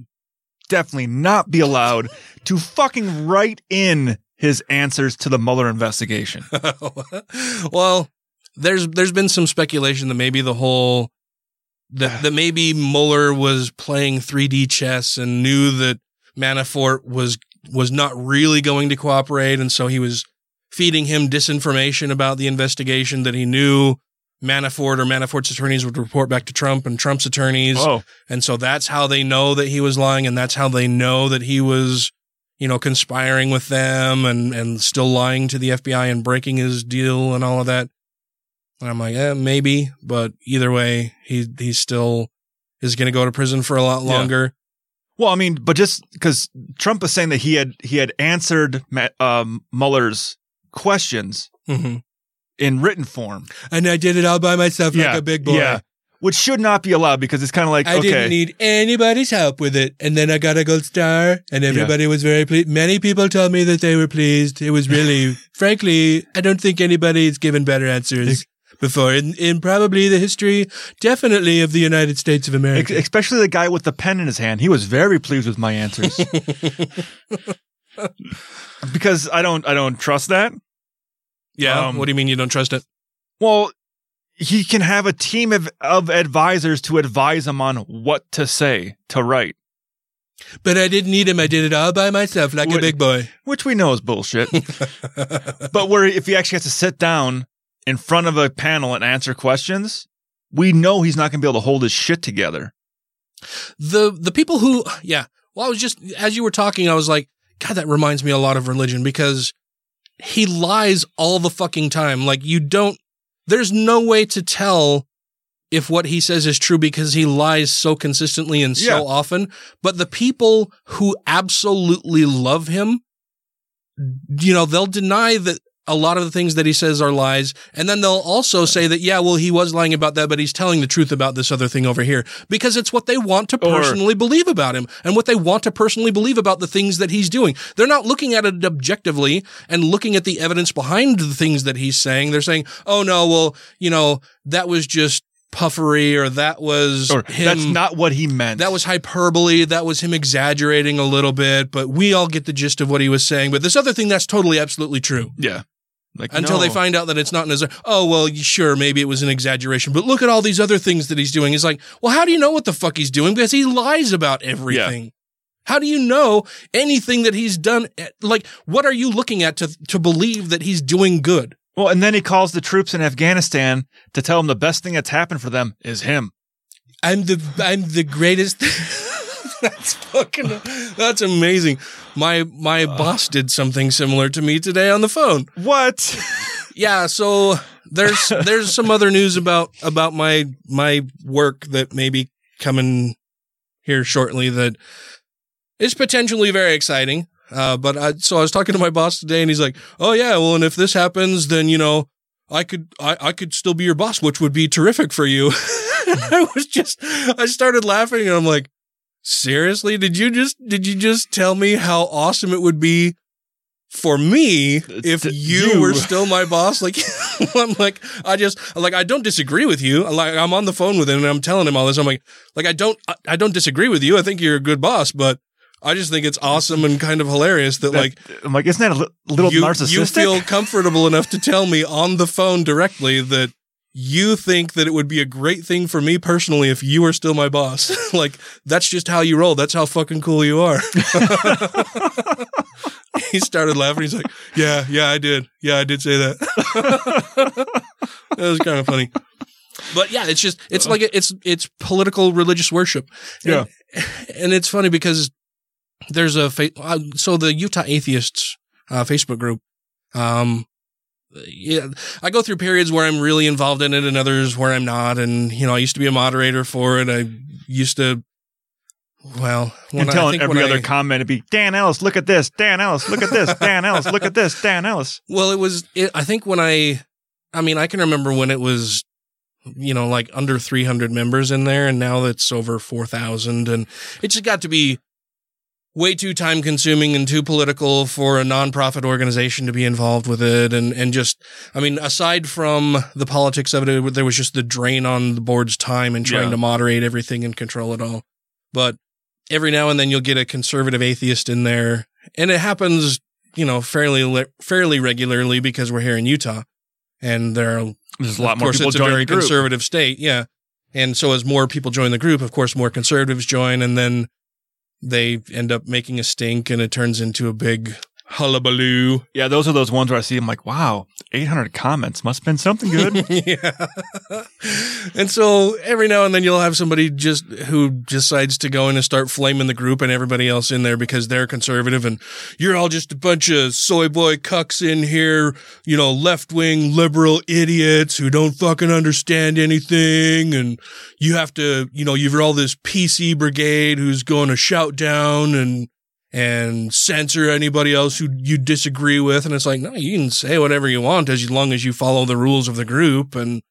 definitely not be allowed [LAUGHS] to fucking write in his answers to the Mueller investigation. [LAUGHS] well, there's there's been some speculation that maybe the whole that that maybe Mueller was playing 3D chess and knew that Manafort was was not really going to cooperate, and so he was feeding him disinformation about the investigation that he knew Manafort or Manafort's attorneys would report back to Trump and Trump's attorneys. Oh. And so that's how they know that he was lying and that's how they know that he was, you know, conspiring with them and, and still lying to the FBI and breaking his deal and all of that. And I'm like, eh, maybe, but either way, he, he still is going to go to prison for a lot longer. Well, I mean, but just because Trump was saying that he had he had answered um, Mueller's questions Mm-hmm. in written form, And I did it all by myself like a big boy. Yeah, which should not be allowed because it's kind of like I okay, didn't need anybody's help with it. And then I got a gold star and everybody was very pleased. Many people told me that they were pleased. It was really, [LAUGHS] frankly, I don't think anybody's given better answers before in, in probably the history, definitely of the United States of Ex- America. especially the guy with the pen in his hand. He was very pleased with my answers [LAUGHS] because I don't I don't trust that. yeah. um, what do you mean you don't trust it? Well, he can have a team of, of advisors to advise him on what to say to write, But I didn't need him. I did it all by myself like a big boy. which we know is bullshit. [LAUGHS] but where if he actually has to sit down in front of a panel and answer questions, we know he's not going to be able to hold his shit together. the the people who yeah well i was just as you were talking i was like god that reminds me a lot of religion because he lies all the fucking time like you don't there's no way to tell if what he says is true because he lies so consistently and so Yeah. often but the people who absolutely love him you know they'll deny that a lot of the things that he says are lies. And then they'll also say that yeah well he was lying about that but he's telling the truth about this other thing over here because it's what they want to Or- personally believe about him and what they want to personally believe about the things that he's doing. They're not looking at it objectively and looking at the evidence behind the things that he's saying. They're saying oh no well you know that was just puffery or that was Or him that's not what he meant. that was hyperbole. That was him exaggerating a little bit, but we all get the gist of what he was saying. But this other thing, that's totally, absolutely true. yeah. Like Until they find out that it's not an oh well sure maybe it was an exaggeration but look at all these other things that he's doing. he's like well how do you know what the fuck he's doing because he lies about everything. yeah. How do you know anything that he's done? Eh, like what are you looking at to to believe that he's doing good? Well, and then he calls the troops in Afghanistan to tell them the best thing that's happened for them is him. I'm the I'm the greatest. [LAUGHS] that's fucking that's amazing. My my boss did something similar to me today on the phone. What? [LAUGHS] Yeah, so there's there's some other news about about my my work that may be coming here shortly that is potentially very exciting. Uh, but I, so I was talking to my boss today, and he's like, "Oh yeah, well, and if this happens, then you know, I could I, I could still be your boss, which would be terrific for you." [LAUGHS] I was just I started laughing, and I'm like, "Seriously? Did you just did you just tell me how awesome it would be for me [LAUGHS] if you, you. were still my boss?" Like, [LAUGHS] I'm like, I just like I don't disagree with you. Like I'm on the phone with him, and I'm telling him all this. I'm like, like I don't I, I don't disagree with you. I think you're a good boss, but. I just think it's awesome and kind of hilarious that, like I'm like, isn't that a li- little you, narcissistic? you feel comfortable enough to tell me on the phone directly that you think that it would be a great thing for me personally if you were still my boss. [LAUGHS] like that's just how you roll. That's how fucking cool you are. [LAUGHS] he started laughing. He's like, "Yeah, yeah, I did. Yeah, I did say that." [LAUGHS] that was kind of funny. But yeah, it's just it's uh-huh. like it's it's political religious worship. Yeah. and, and it's funny because there's a fa- uh, so the Utah atheists uh, Facebook group Um, yeah, I go through periods where I'm really involved in it and others where I'm not. And, you know, I used to be a moderator for it. I used to, well, when and I, I telling think every other I- comment to be Dan Ellis, look at this, Dan Ellis, look at this, Dan Ellis, look at this, Dan Ellis. [LAUGHS] Well, it was, it, I think when I, I mean, I can remember when it was, you know, like under 300 members in there and now it's over 4,000 and it just got to be way too time consuming and too political for a nonprofit organization to be involved with it. And, and just, I mean, aside from the politics of it, there was just the drain on the board's time and trying Yeah. to moderate everything and control it all. But every now and then you'll get a conservative atheist in there and it happens, you know, fairly, fairly regularly because we're here in Utah and there are, There's a lot of more course, people it's a very conservative state. Yeah. And so as more people join the group, of course, more conservatives join and then they end up making a stink and it turns into a big hullabaloo. Yeah, those are those ones where I see. I'm like, wow, 800 comments must have been something good. [LAUGHS] yeah. And so every now and then you'll have somebody just who decides to go in and start flaming the group and everybody else in there because they're conservative and you're all just a bunch of soy boy cucks in here, you know, left wing liberal idiots who don't fucking understand anything. And you have to, you know, you've all this PC brigade who's going to shout down and and censor anybody else who you disagree with. And it's like, no, you can say whatever you want as long as you follow the rules of the group. And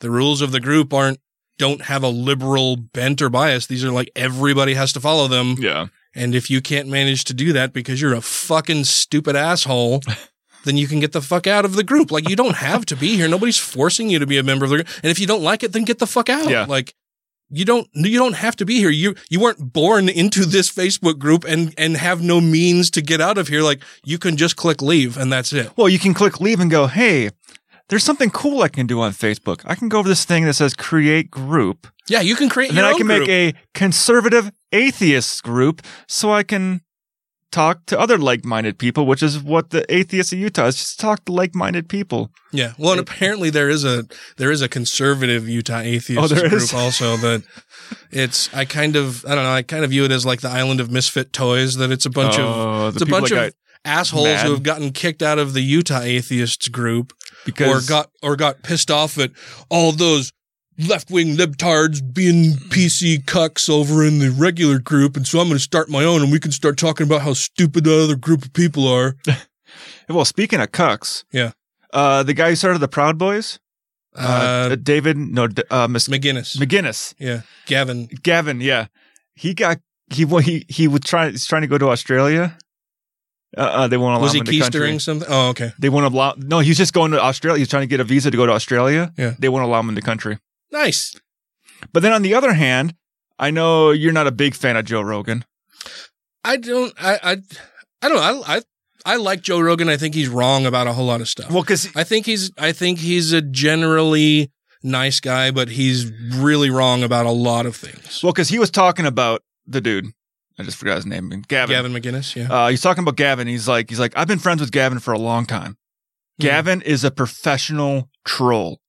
the rules of the group aren't, don't have a liberal bent or bias. These are like everybody has to follow them. Yeah. And if you can't manage to do that because you're a fucking stupid asshole, [LAUGHS] then you can get the fuck out of the group. Like you don't have to be here. Nobody's forcing you to be a member of the group. And if you don't like it, then get the fuck out. Yeah. Like you don't you don't have to be here. You you weren't born into this Facebook group and and have no means to get out of here. Like you can just click leave and that's it. well, you can click leave and go, hey, there's something cool I can do on Facebook. I can go over this thing that says create group. Yeah, you can create And then I can group. make a conservative atheist group so I can talk to other like-minded people, which is what the atheists of Utah is just talk to like-minded people. Yeah. Well, and apparently there is a there is a conservative Utah atheist Oh, group is? also [LAUGHS] that it's I kind of I don't know I kind of view it as like the island of misfit toys that it's a bunch Oh, of it's a bunch of assholes mad. who have gotten kicked out of the Utah atheists group Because- or got or got pissed off at all those left wing libtards being PC cucks over in the regular group, and so I'm going to start my own, and we can start talking about how stupid the other group of people are. [LAUGHS] Well, speaking of cucks, Yeah. uh, the guy who started the Proud Boys, uh, Uh, David, no, uh, Miss McInnes. McInnes, Yeah, Gavin. Gavin, yeah, he got he he he was trying he's trying to go to Australia. Uh, uh, they won't allow Was he him in the country. keystering something? Oh, okay. They won't allow. No, he's just going to Australia. He's trying to get a visa to go to Australia. Yeah. They won't allow him in the country. Nice. But then on the other hand, I know you're not a big fan of Joe Rogan. I don't. I. I. I don't know. I. I. I like Joe Rogan. I think he's wrong about a whole lot of stuff. Well, because I think he's. I think he's a generally nice guy, but he's really wrong about a lot of things. well, because he was talking about the dude. I just forgot his name. Gavin. Gavin McInnes. Yeah. Uh, he's talking about Gavin. He's like, he's like, I've been friends with Gavin for a long time. Gavin is a professional troll.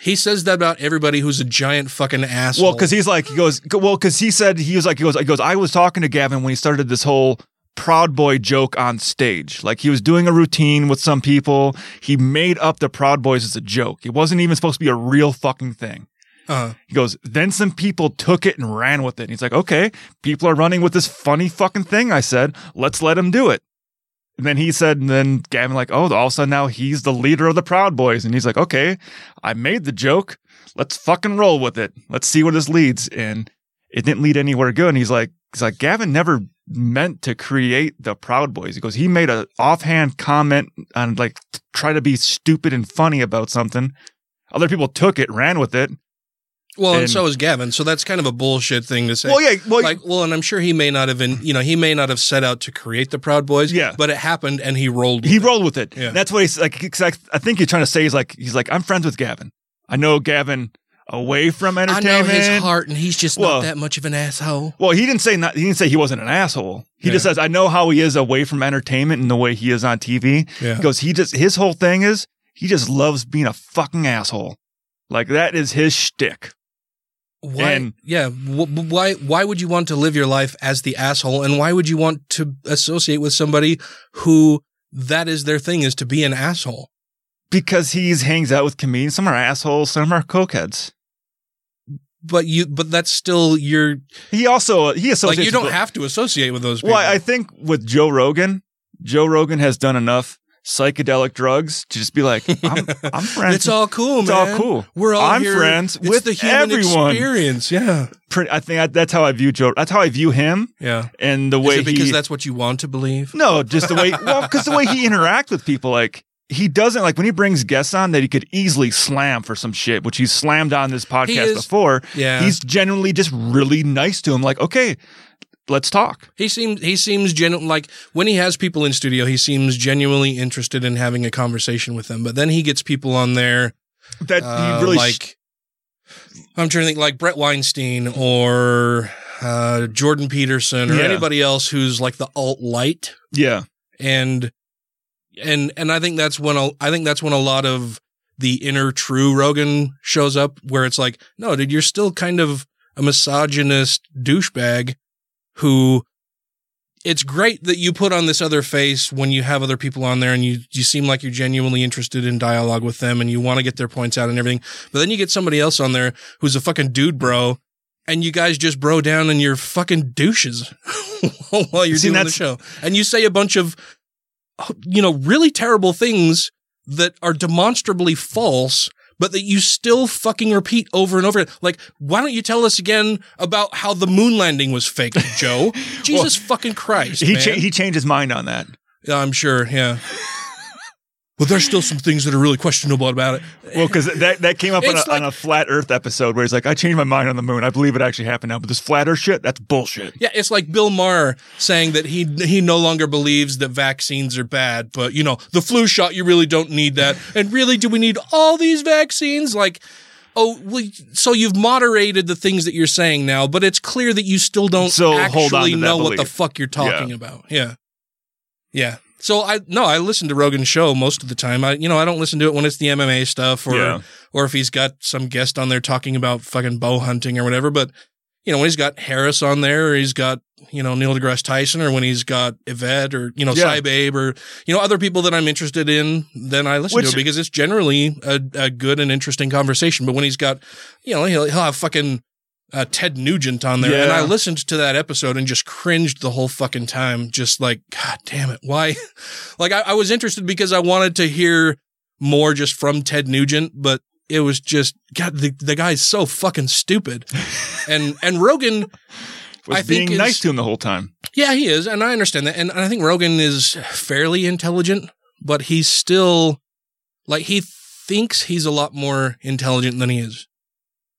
He says that about everybody who's a giant fucking asshole. Well, because he's like, he goes, well, because he said he was like, he goes, he goes, I was talking to Gavin when he started this whole Proud Boy joke on stage. Like he was doing a routine with some people. He made up the Proud Boys as a joke. It wasn't even supposed to be a real fucking thing. Uh, He goes, then some people took it and ran with it. And he's like, okay, people are running with this funny fucking thing. I said, let's let him do it. And then he said, and then Gavin like, oh, all of a sudden now he's the leader of the Proud Boys. And he's like, okay, I made the joke. Let's fucking roll with it. Let's see where this leads. And it didn't lead anywhere good. And he's like, he's like, Gavin never meant to create the Proud Boys. He goes, he made a offhand comment and like try to be stupid and funny about something. Other people took it, ran with it. Well, and, and- so is Gavin. So that's kind of a bullshit thing to say. Well, yeah, well, like, well, and I'm sure he may not have been. You know, he may not have set out to create the Proud Boys. Yeah. but it happened, and he rolled. With he it. rolled with it. Yeah. That's what he's like. I, I think you're trying to say he's like he's like I'm friends with Gavin. I know Gavin away from entertainment. I know his heart, and he's just Well- not that much of an asshole. Well, he didn't say not. He didn't say he wasn't an asshole. He just says I know how he is away from entertainment and the way he is on TV. Yeah. He goes. He just his whole thing is he just loves being a fucking asshole. Like that is his shtick. Why? And- yeah. wh- why? Why would you want to live your life as the asshole, and why would you want to associate with somebody who that is their thing is to be an asshole. Because he hangs out with comedians. Some are assholes, some are cokeheads. But you, but that's still your. He also he associates. Like you don't with- have to associate with those people. Well, I think with Joe Rogan, Joe Rogan has done enough psychedelic drugs to just be like, [LAUGHS] I'm, I'm friends. It's all cool, It's man. all cool. We're all I'm here. friends It's with the human everyone. experience. Yeah, Pretty, I think I, that's how I view Joe. That's how I view him. yeah. And the way because he, that's what you want to believe? no, just the way, well, because the way he interacts with people, like he doesn't like when he brings guests on that he could easily slam for some shit, which he's slammed on this podcast is- before. yeah. he's genuinely just really nice to him. Like, okay, let's talk. He seems he seems genu- like when he has people in studio, he seems genuinely interested in having a conversation with them. But then he gets people on there That uh, he really like I'm trying to think like Bret Weinstein or uh, Jordan Peterson or Yeah. anybody else who's like the alt light yeah. and and and I think that's when a, I think that's when a lot of the inner true Rogan shows up where it's like no dude you're still kind of a misogynist douchebag who it's great that you put on this other face when you have other people on there and you you seem like you're genuinely interested in dialogue with them and you want to get their points out and everything. But then you get somebody else on there who's a fucking dude bro and you guys just bro down and you're fucking douches [LAUGHS] while you're See, doing the show. And you say a bunch of you know really terrible things that are demonstrably false but that you still fucking repeat over and over like why don't you tell us again about how the moon landing was fake joe [LAUGHS] jesus fucking christ He man. cha- he changed his mind on that. I'm sure yeah well there's still some things that are really questionable about it Well, because that, that came up on a, like- on a flat Earth episode where he's like, I changed my mind on the moon. I believe it actually happened now, but this flat Earth shit, that's bullshit. Yeah, it's like Bill Maher saying that he he no longer believes that vaccines are bad, but you know, the flu shot you really don't need that. And really do we need all these vaccines? Like Oh, well, so you've moderated the things that you're saying now, but it's clear that you still don't So hold on actually to that know what the fuck you're talking Yeah. about. Yeah. Yeah. So I no, I listen to Rogan's show most of the time. I you know, I don't listen to it when it's the MMA stuff or Yeah. or if he's got some guest on there talking about fucking bow hunting or whatever, but you know, when he's got Harris on there or he's got, you know, Neil deGrasse Tyson or when he's got Yvette or, you know, Yeah. SciBabe or, you know, other people that I'm interested in, then I listen Which- to it because it's generally a, a good and interesting conversation. But when he's got, you know, he'll, he'll have fucking uh, Ted Nugent on there. And I listened to that episode and just cringed the whole fucking time. Just like, God damn it. Why? [LAUGHS] like I, I was interested because I wanted to hear more just from Ted Nugent, but it was just, God, the, the guy's so fucking stupid. [LAUGHS] and, and Rogan, Was I think being is- nice to him the whole time. yeah, he is, and I understand that, and I think Rogan is fairly intelligent, but he's still like he thinks he's a lot more intelligent than he is.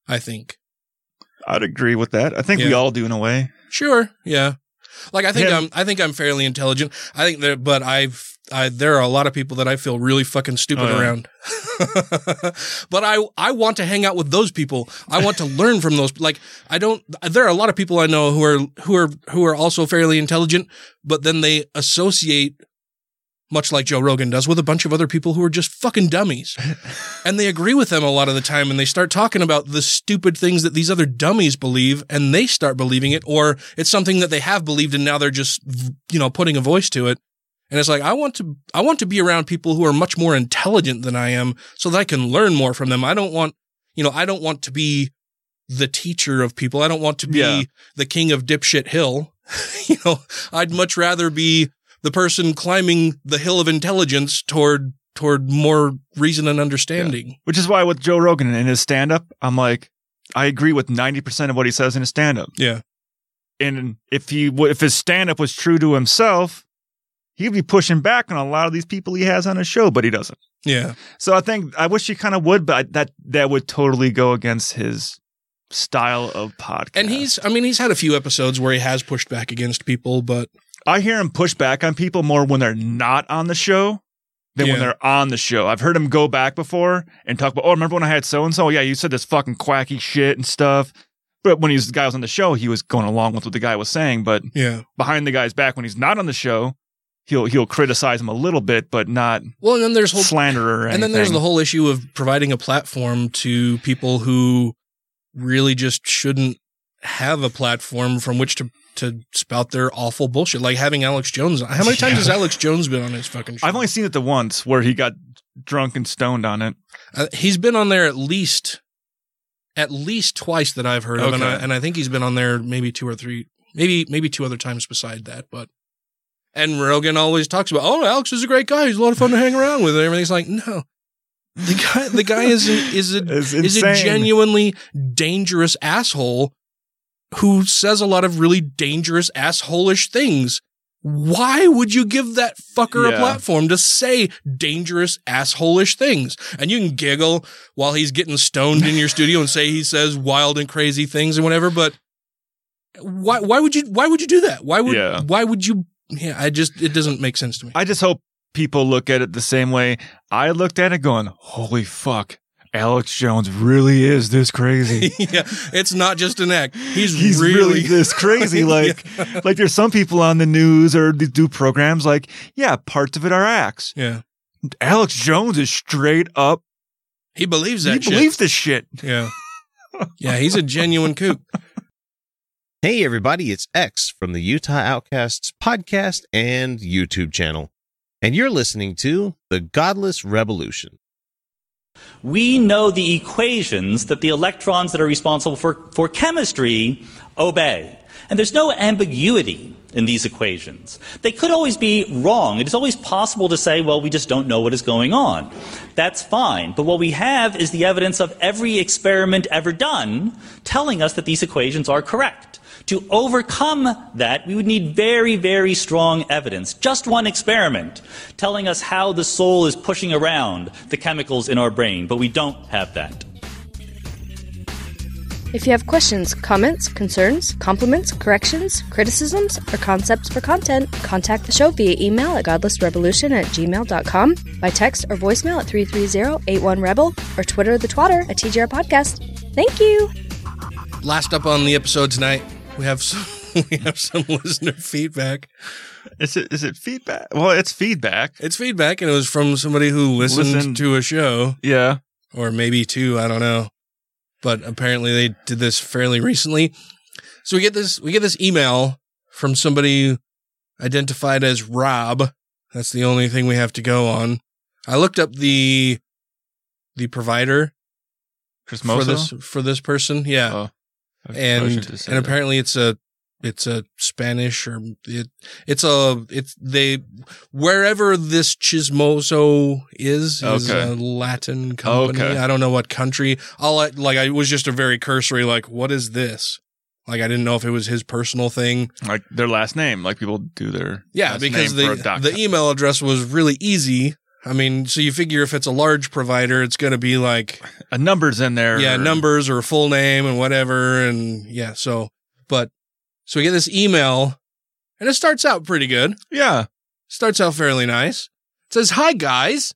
I think. I'd agree with that. I think we all do in a way. Sure. Yeah. Like I think Him- I'm I think I'm fairly intelligent. I think that but I've I there are a lot of people that I feel really fucking stupid Oh, yeah. around. [LAUGHS] but I I want to hang out with those people. I want to learn from those like I don't there are a lot of people I know who are who are who are also fairly intelligent, but then they associate much like Joe Rogan does with a bunch of other people who are just fucking dummies. [LAUGHS] and they agree with them a lot of the time and they start talking about the stupid things that these other dummies believe and they start believing it or it's something that they have believed and now they're just you know putting a voice to it. And it's like I want to I want to be around people who are much more intelligent than I am so that I can learn more from them. I don't want you know, I don't want to be the teacher of people. I don't want to be Yeah. the king of dipshit hill. [LAUGHS] you know, I'd much rather be the person climbing the hill of intelligence toward toward more reason and understanding. Which is why with Joe Rogan in his stand up, I'm like, I agree with 90% of what he says in his stand up. Yeah. And if he if his stand up was true to himself, he'd be pushing back on a lot of these people he has on his show, but he doesn't. Yeah. So I think I wish he kind of would, but I, that that would totally go against his style of podcast. And he's I mean he's had a few episodes where he has pushed back against people, but I hear him push back on people more when they're not on the show than when they're on the show. I've heard him go back before and talk about, oh, remember when I had so and so? Yeah, you said this fucking quacky shit and stuff. But when he was the guy was on the show, he was going along with what the guy was saying. But yeah. behind the guy's back, when he's not on the show, he'll he'll criticize him a little bit, but not Well, and then there's whole slander or And then there's the whole issue of providing a platform to people who really just shouldn't have a platform from which to to spout their awful bullshit, like having Alex Jones. How many times has Alex Jones been on his fucking show? I've only seen it the once where he got drunk and stoned on it. Uh, he's been on there at least, at least twice that I've heard of, and I, and I think he's been on there maybe two or three, maybe maybe two other times beside that. But and Rogan always talks about, oh, Alex is a great guy. He's a lot of fun to hang around with. And everything's like, no, the guy, the guy is a, is a [LAUGHS] It's is a genuinely dangerous asshole who says a lot of really dangerous assholish things. Why would you give that fucker a platform to say dangerous assholish things? And you can giggle while he's getting stoned in your studio and say he says wild and crazy things and whatever, but why why would you why would you do that? Why would Yeah. why would you yeah, I just it doesn't make sense to me. I just hope people look at it the same way I looked at it going, holy fuck, Alex Jones really is this crazy. [LAUGHS] yeah, it's not just an act. He's, He's really, really, [LAUGHS] this crazy. [LAUGHS] Like, like there's some people on the news or they do programs like, yeah, parts of it are acts. Yeah. Alex Jones is straight up. He believes that He shit. believes this shit. Yeah. Yeah, he's a genuine kook. Hey, everybody, it's X from the Utah Outcasts podcast and YouTube channel. And you're listening to The Godless Revolution. We know the equations that the electrons that are responsible for, for chemistry obey. And there's no ambiguity in these equations. They could always be wrong. It is always possible to say, well, we just don't know what is going on. That's fine. But what we have is the evidence of every experiment ever done telling us that these equations are correct. To overcome that, we would need very, very strong evidence. Just one experiment telling us how the soul is pushing around the chemicals in our brain, but we don't have that. If you have questions, comments, concerns, compliments, corrections, criticisms, or concepts for content, contact the show via email at godlessrevolution at gmail.com, by text or voicemail at 330-81-REBEL, or Twitter the twatter at TGR Podcast. Thank you! Last up on the episode tonight, we have some [LAUGHS] we have some listener feedback. Is it is it feedback? Well, it's feedback. It's feedback, and it was from somebody who listened Listened. to a show. Yeah. Or maybe two, I don't know. But apparently they did this fairly recently. So we get this we get this email from somebody identified as Rob. That's the only thing we have to go on. I looked up the the provider Chris for this for this person. Yeah. Oh. And shouldn't have said and that. apparently it's a it's a Spanish or it, it's a it's they wherever this Chismoso is is Okay. a Latin company. Okay. I don't know what country. I'll like I was just a very cursory like what is this? Like I didn't know if it was his personal thing. like their last name, like people do their Yeah, because name for the the email address was really easy. I mean, so you figure if it's a large provider, it's going to be like a numbers in there. yeah, or- numbers or a full name and whatever. And yeah, so, but, so we get this email and it starts out pretty good. Yeah. Starts out fairly nice. It says, Hi guys.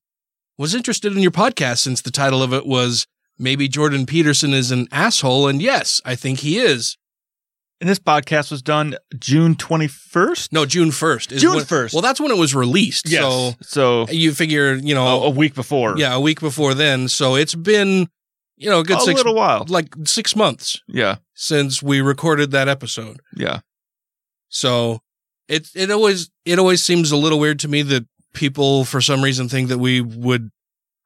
Was interested in your podcast since the title of it was Maybe Jordan Peterson is an asshole. And yes, I think he is. And this podcast was done June twenty first. No, June 1st. is June when- 1st. Well, that's when it was released. Yes. So So you figure, you know, a, a week before. yeah, a week before then. So it's been, you know, a good A six, little while. like six months Yeah. since we recorded that episode. Yeah. So it it always it always seems a little weird to me that people for some reason think that we would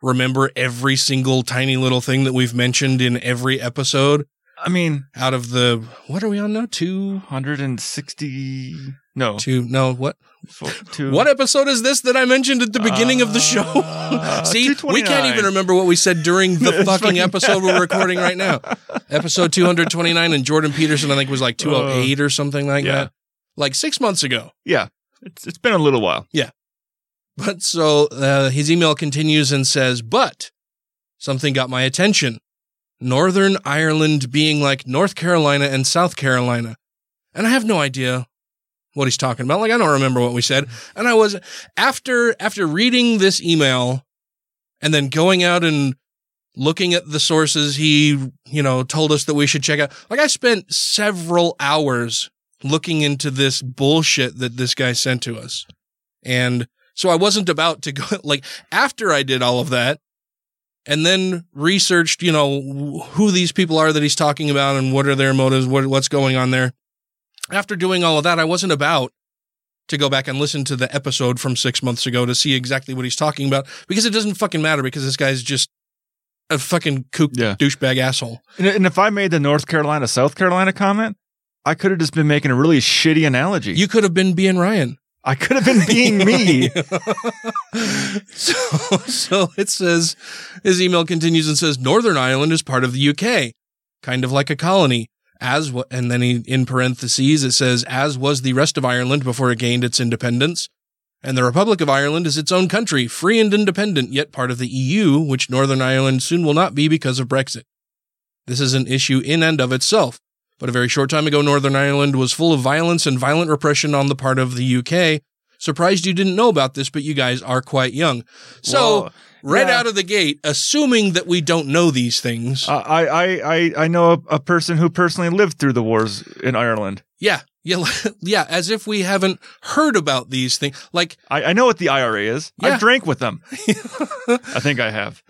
remember every single tiny little thing that we've mentioned in every episode I mean, out of the what are we on now? Two hundred and sixty. No. two no what Four, two. what episode is this that I mentioned at the beginning of the show? [LAUGHS] See, we can't even remember what we said during the [LAUGHS] fucking episode we're recording right now. Episode 229 and Jordan Peterson I think was like 208 or something like yeah. that. Like 6 months ago. Yeah. It's it's been a little while. Yeah, but so uh, his email continues and says, but something got my attention. Northern Ireland being like North Carolina and South Carolina. And I have no idea what he's talking about. Like, I don't remember what we said. And I was, after, after reading this email and then going out and looking at the sources he, you know, told us that we should check out, like, I spent several hours looking into this bullshit that this guy sent to us. And so I wasn't about to go, [LAUGHS] like, after I did all of that and then researched, you know, who these people are that he's talking about and what are their motives, what, what's going on there. after doing all of that, I wasn't about to go back and listen to the episode from six months ago to see exactly what he's talking about because it doesn't fucking matter because this guy's just a fucking kook douchebag asshole. And, and if I made the North Carolina, South Carolina comment, I could have just been making a really shitty analogy. You could have been being Ryan. I could have been [LAUGHS] being me. [LAUGHS] so, so it says his email continues and says Northern Ireland is part of the UK, kind of like a colony. As wa- and then he in parentheses it says as was the rest of Ireland before it gained its independence. And the Republic of Ireland is its own country, free and independent, yet part of the EU, which Northern Ireland soon will not be because of Brexit. This is an issue in and of itself. But a very short time ago, Northern Ireland was full of violence and violent repression on the part of the UK. Surprised you didn't know about this, but you guys are quite young. So, Well, right yeah. out of the gate, assuming that we don't know these things. Uh, I, I, I, I know a, a person who personally lived through the wars in Ireland. yeah. Yeah. [LAUGHS] Yeah. As if we haven't heard about these things. Like, I, I know what the IRA is. Yeah. I drank with them. [LAUGHS] I think I have.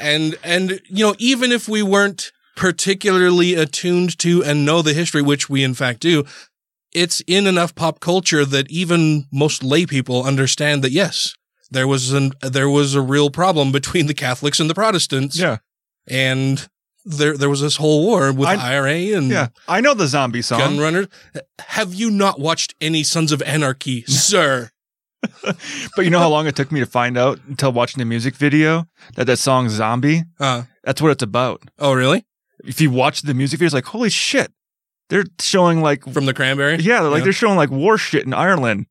and and you know even if we weren't particularly attuned to and know the history which we in fact do it's in enough pop culture that even most lay people understand that yes there was an there was a real problem between the catholics and the protestants Yeah. and there there was this whole war with I- IRA and Yeah. I know the zombie song. gun runners have you not watched any sons of anarchy [LAUGHS] sir [LAUGHS] But you know how long it took me to find out until watching the music video that that song Zombie? Uh, That's what it's about. oh really If you watch the music video, it's like, holy shit. They're showing like, from the cranberry yeah, like Yeah. they're showing like war shit in Ireland.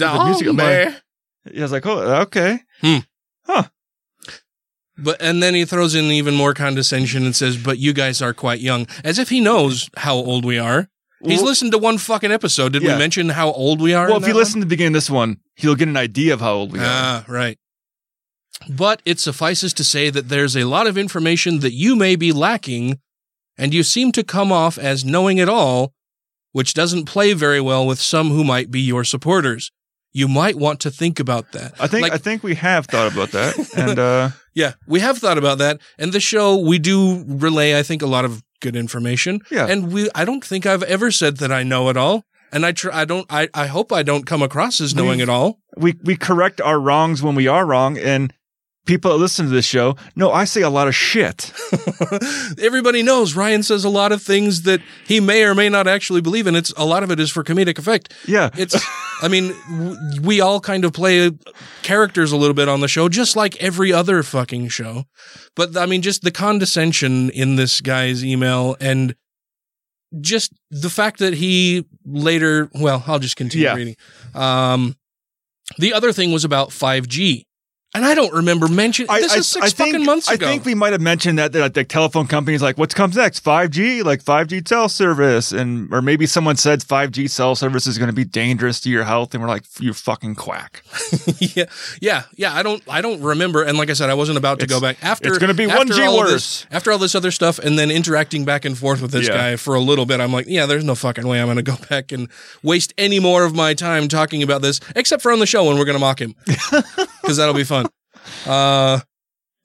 I'm like- Yeah, I was like, oh, okay. Huh. But and then he throws in even more condescension and says, "But you guys are quite young," as if he knows how old we are. He's Well- listened to one fucking episode. Did Yeah. we mention how old we are? Well, if you that listen to the beginning of this one, he'll get an idea of how old we one? are. ah, right. But it suffices to say that there's a lot of information that you may be lacking, and you seem to come off as knowing it all, which doesn't play very well with some who might be your supporters. You might want to think about that. I think Like- I think we have thought about that, [LAUGHS] and uh, Yeah, we have thought about that. And the show, we do relay, I think, a lot of good information. Yeah. And we, I don't think I've ever said that I know it all. And I I don't, I, I hope I don't come across as knowing We've- it all. we we correct our wrongs when we are wrong, and people that listen to this show know I say a lot of shit. [LAUGHS] Everybody knows Ryan says a lot of things that he may or may not actually believe in. It's a lot of it is for comedic effect. Yeah, It's, I mean, w- we all kind of play characters a little bit on the show, just like every other fucking show. But I mean, just the condescension in this guy's email and just the fact that he later, well, I'll just continue Yeah. reading. Um, the other thing was about 5G. And I don't remember mentioning this is six think, fucking months ago. I think we might have mentioned that that the telephone companies like, what comes next? Five G, like five G cell service, and or maybe someone said five G cell service is going to be dangerous to your health, and we're like, you fucking quack. [LAUGHS] yeah, yeah, yeah. I don't, I don't remember. And like I said, I wasn't about to It's- go back after. it's gonna be 1G all worse. this- after all this other stuff, and then interacting back and forth with this Yeah. guy for a little bit. I'm like, yeah, there's no fucking way I'm going to go [LAUGHS] back and waste any more of my time talking about this, except for on the show when we're going to mock him, [LAUGHS] because that'll be fun. Uh,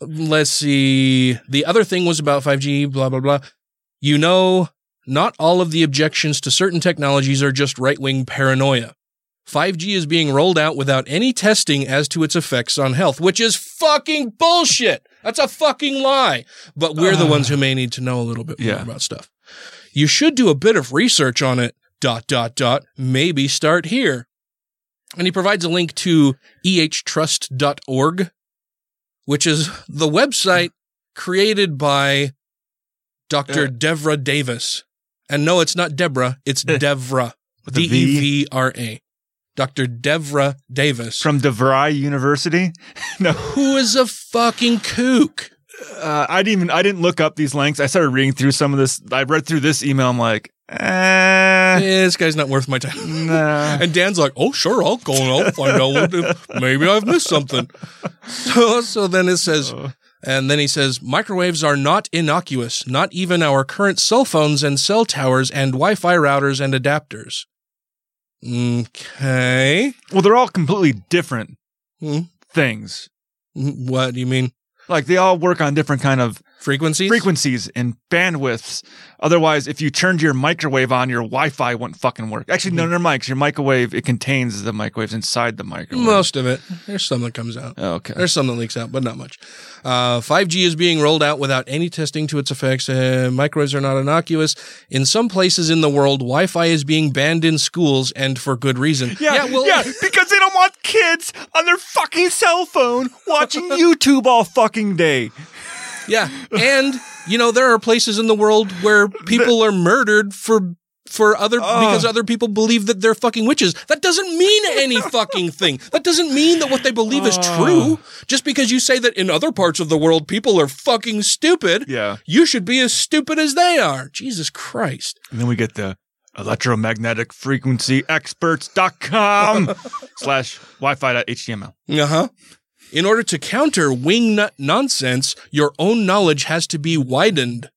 let's see. The other thing was about 5G. Blah blah blah. You know, not all of the objections to certain technologies are just right wing paranoia. 5G is being rolled out without any testing as to its effects on health, which is fucking bullshit. That's a fucking lie. But we're the ones who may need to know a little bit more Yeah. about stuff. You should do a bit of research on it. Dot dot dot. Maybe start here. And he provides a link to ehtrust.org, which is the website created by Dr. Uh. Devra Davis. And no, it's not Deborah, it's [LAUGHS] Devra. D? E V R A. Dr. Devra Davis. From DeVry University. [LAUGHS] no, who is a fucking kook. Uh, I didn't even I didn't look up these links. I started reading through some of this. I read through this email. I'm like, eh, Eh, this guy's not worth my time. nah. [LAUGHS] And Dan's like, "Oh, sure, I'll go and I'll find out what maybe I've missed something." So, so then it says, and then he says, "Microwaves are not innocuous. Not even our current cell phones and cell towers and Wi-Fi routers and adapters." Okay, Well, they're all completely different Hmm. things. what do you mean? Like they all work on different kind of frequencies, frequencies and bandwidths. Otherwise, if you turned your microwave on, your Wi-Fi wouldn't fucking work. Actually, Mm-hmm. no, never mind. 'cause your microwave it contains the microwaves inside the microwave. Most of it. There's some that comes out. Okay. There's some that leaks out, but not much. Uh, 5G is being rolled out without any testing to its effects. Uh, microwaves are not innocuous. In some places in the world, Wi-Fi is being banned in schools, and for good reason. Yeah, well, yeah, because they don't want kids on their fucking cell phone watching [LAUGHS] YouTube all fucking day. Yeah, and you know there are places in the world where people are murdered for for other because other people believe that they're fucking witches. That doesn't mean any [LAUGHS] fucking thing. That doesn't mean that what they believe is true. Just because you say that in other parts of the world people are fucking stupid, Yeah. you should be as stupid as they are. Jesus Christ. And then we get the electromagnetic frequency experts.com [LAUGHS] slash wi-fi.html. Uh huh. In order to counter wingnut nonsense, your own knowledge has to be widened.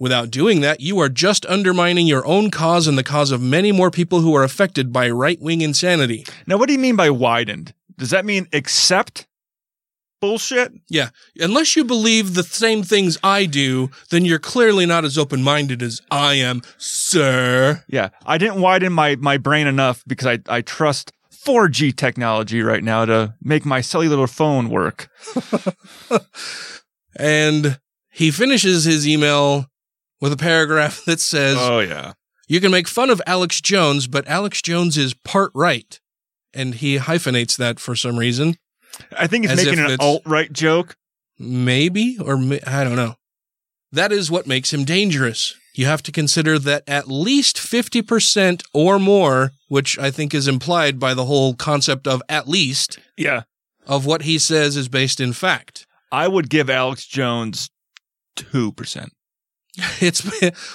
Without doing that, you are just undermining your own cause and the cause of many more people who are affected by right wing insanity. Now, what do you mean by widened? Does that mean accept bullshit? Yeah. Unless you believe the same things I do, then you're clearly not as open minded as I am, sir. Yeah, I didn't widen my, my brain enough because I, I trust 4G technology right now to make my cellular phone work. [LAUGHS] And he finishes his email with a paragraph [LAUGHS] that says, Oh, yeah. You can make fun of Alex Jones, but Alex Jones is part right. And he hyphenates that for some reason. I think he's making an alt right joke. Maybe, or I don't know. That is what makes him dangerous. You have to consider that at least 50% or more, which I think is implied by the whole concept of at least, Yeah. of what he says is based in fact. I would give Alex Jones 2%. [LAUGHS] It's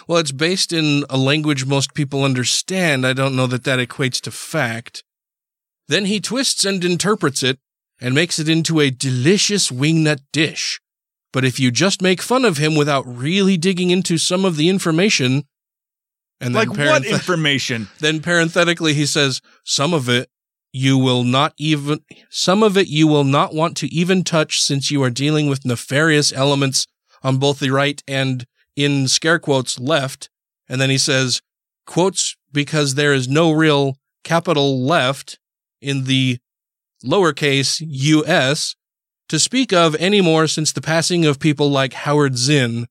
well, it's based in a language most people understand. I don't know that that equates to fact. Then he twists and interprets it and makes it into a delicious wingnut dish. But if you just make fun of him without really digging into some of the information, and then Like what information? [LAUGHS] then parenthetically he says some of it you will not even some of it you will not want to even touch since you are dealing with nefarious elements on both the right and in scare quotes left and then he says quotes because there is no real capital left in the lowercase us to speak of anymore since the passing of people like Howard Zinn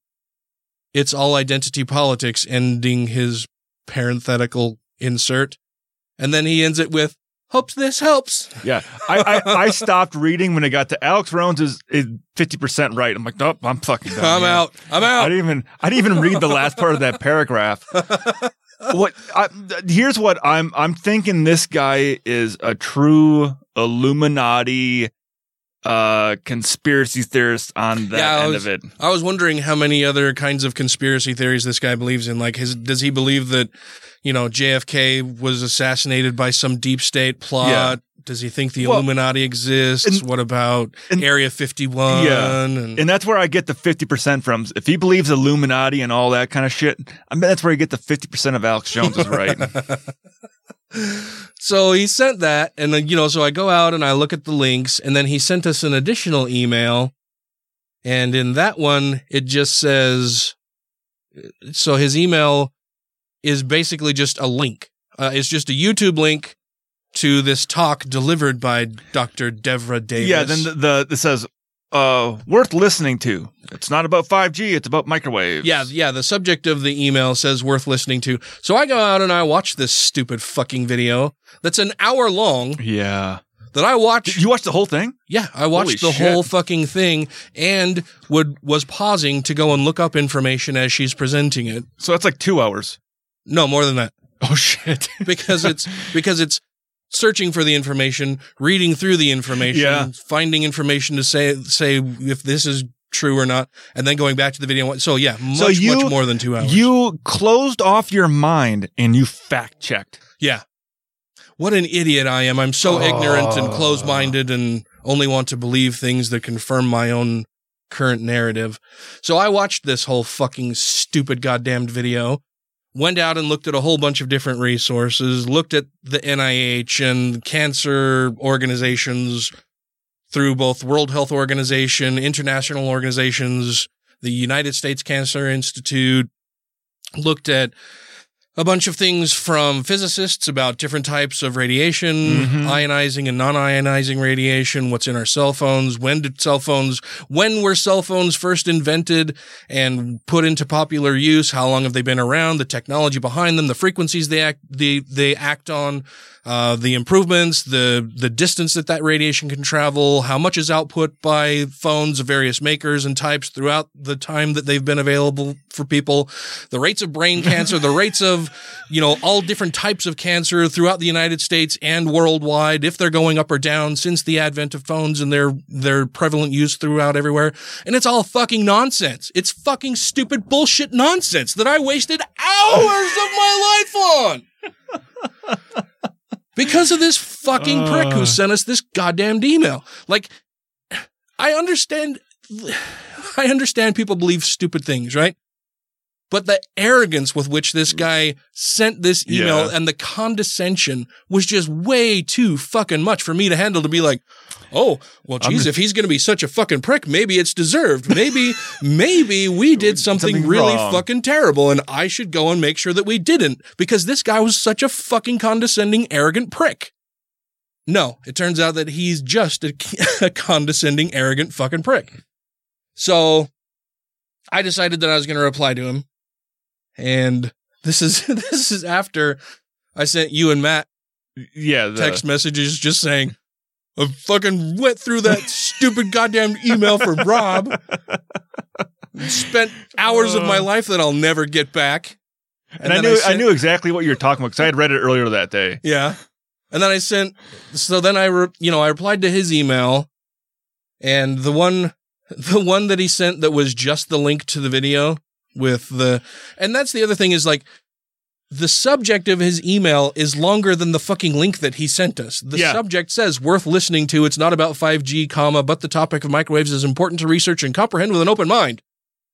it's all identity politics ending his parenthetical insert. And then he ends it with, hopes this helps. Yeah. I, I, I stopped reading when it got to Alex Jones is, is 50% right. I'm like, nope, I'm fucking done. I'm here. out. I'm out. I didn't even, I didn't even read the last part of that [LAUGHS] paragraph. what I, here's what I'm I'm thinking this guy is a true Illuminati uh conspiracy theorist on that I end was, of it. I was wondering how many other kinds of conspiracy theories this guy believes in. Like, his, does he believe that, you know, JFK was assassinated by some deep state plot? Yeah. Does he think the Well, Illuminati exists? what about Area 51? Yeah. And, And that's where I get the 50% from. If he believes Illuminati and all that kind of shit, I mean, that's where you get the 50% of Alex Jones is right. [LAUGHS] So he sent that, and then, you know, so I go out and I look at the links, and then he sent us an additional email. And in that one, it just says, so his email is basically just a link. Uh, it's just a YouTube link to this talk delivered by Dr. Devra Davis. yeah, then the, the it says uh worth listening to. It's not about 5G, it's about microwaves. Yeah, yeah. The subject of the email says worth listening to. So I go out and I watch this stupid fucking video that's an hour long. Yeah. That I watched. You watched the whole thing? Yeah, I watched Holy the shit. whole fucking thing and would was pausing to go and look up information as she's presenting it. So that's like two hours. No, more than that. Oh shit. [LAUGHS] because it's because it's searching for the information, reading through the information, Yeah. finding information to say say if this is true or not, and then going back to the video. So yeah, much so you, much more than two hours. You closed off your mind and you fact checked. Yeah. What an idiot I am. I'm so ignorant and oh. close minded and only want to believe things that confirm my own current narrative. So I watched this whole fucking stupid goddamned video, went out and looked at a whole bunch of different resources, looked at the NIH and cancer organizations through both World Health Organization, international organizations, the United States Cancer Institute looked at a bunch of things from physicists about different types of radiation, Mhm. ionizing and non-ionizing radiation, what's in our cell phones, when did cell phones, when were cell phones first invented and put into popular use, how long have they been around, the technology behind them, the frequencies they act, they, they act on, uh, the improvements, the, the distance that that radiation can travel, how much is output by phones of various makers and types throughout the time that they've been available for people, the rates of brain cancer, the rates of, you know, all different types of cancer throughout the United States and worldwide, if they're going up or down since the advent of phones and their, their prevalent use throughout everywhere. And it's all fucking nonsense. It's fucking stupid bullshit nonsense that I wasted hours of my life on because of this fucking prick who Uh. sent us this goddamn email. Like, I understand, I understand people believe stupid things, right? But the arrogance with which this mm. guy sent this email Yeah. and the condescension was just way too fucking much for me to handle to be like, oh, well, geez, just- if he's going to be such a fucking prick, maybe it's deserved. Maybe, [LAUGHS] maybe we did something, Something really wrong. fucking terrible and I should go and make sure that we didn't because this guy was such a fucking condescending, arrogant prick. No, it turns out that he's just a, [LAUGHS] a condescending, arrogant fucking prick. So I decided that I was going to reply to him. And this is, [LAUGHS] this is after I sent you and Matt Yeah. The, text messages just saying, I fucking went through that [LAUGHS] stupid goddamn email for Rob. Spent hours of my uh. life that I'll never get back. and, I knew I, sent- knew exactly what you were talking about because I had read it earlier that day. Yeah. And then I sent, so then I, re, you know, I replied to his email and the one, [LAUGHS] the one that he sent that was just the link to the video with the, and that's the other thing is like, the subject of his email is longer than the fucking link that he sent us. The Yeah. subject says worth listening to. It's not about 5G, comma, but the topic of microwaves is important to research and comprehend with an open mind.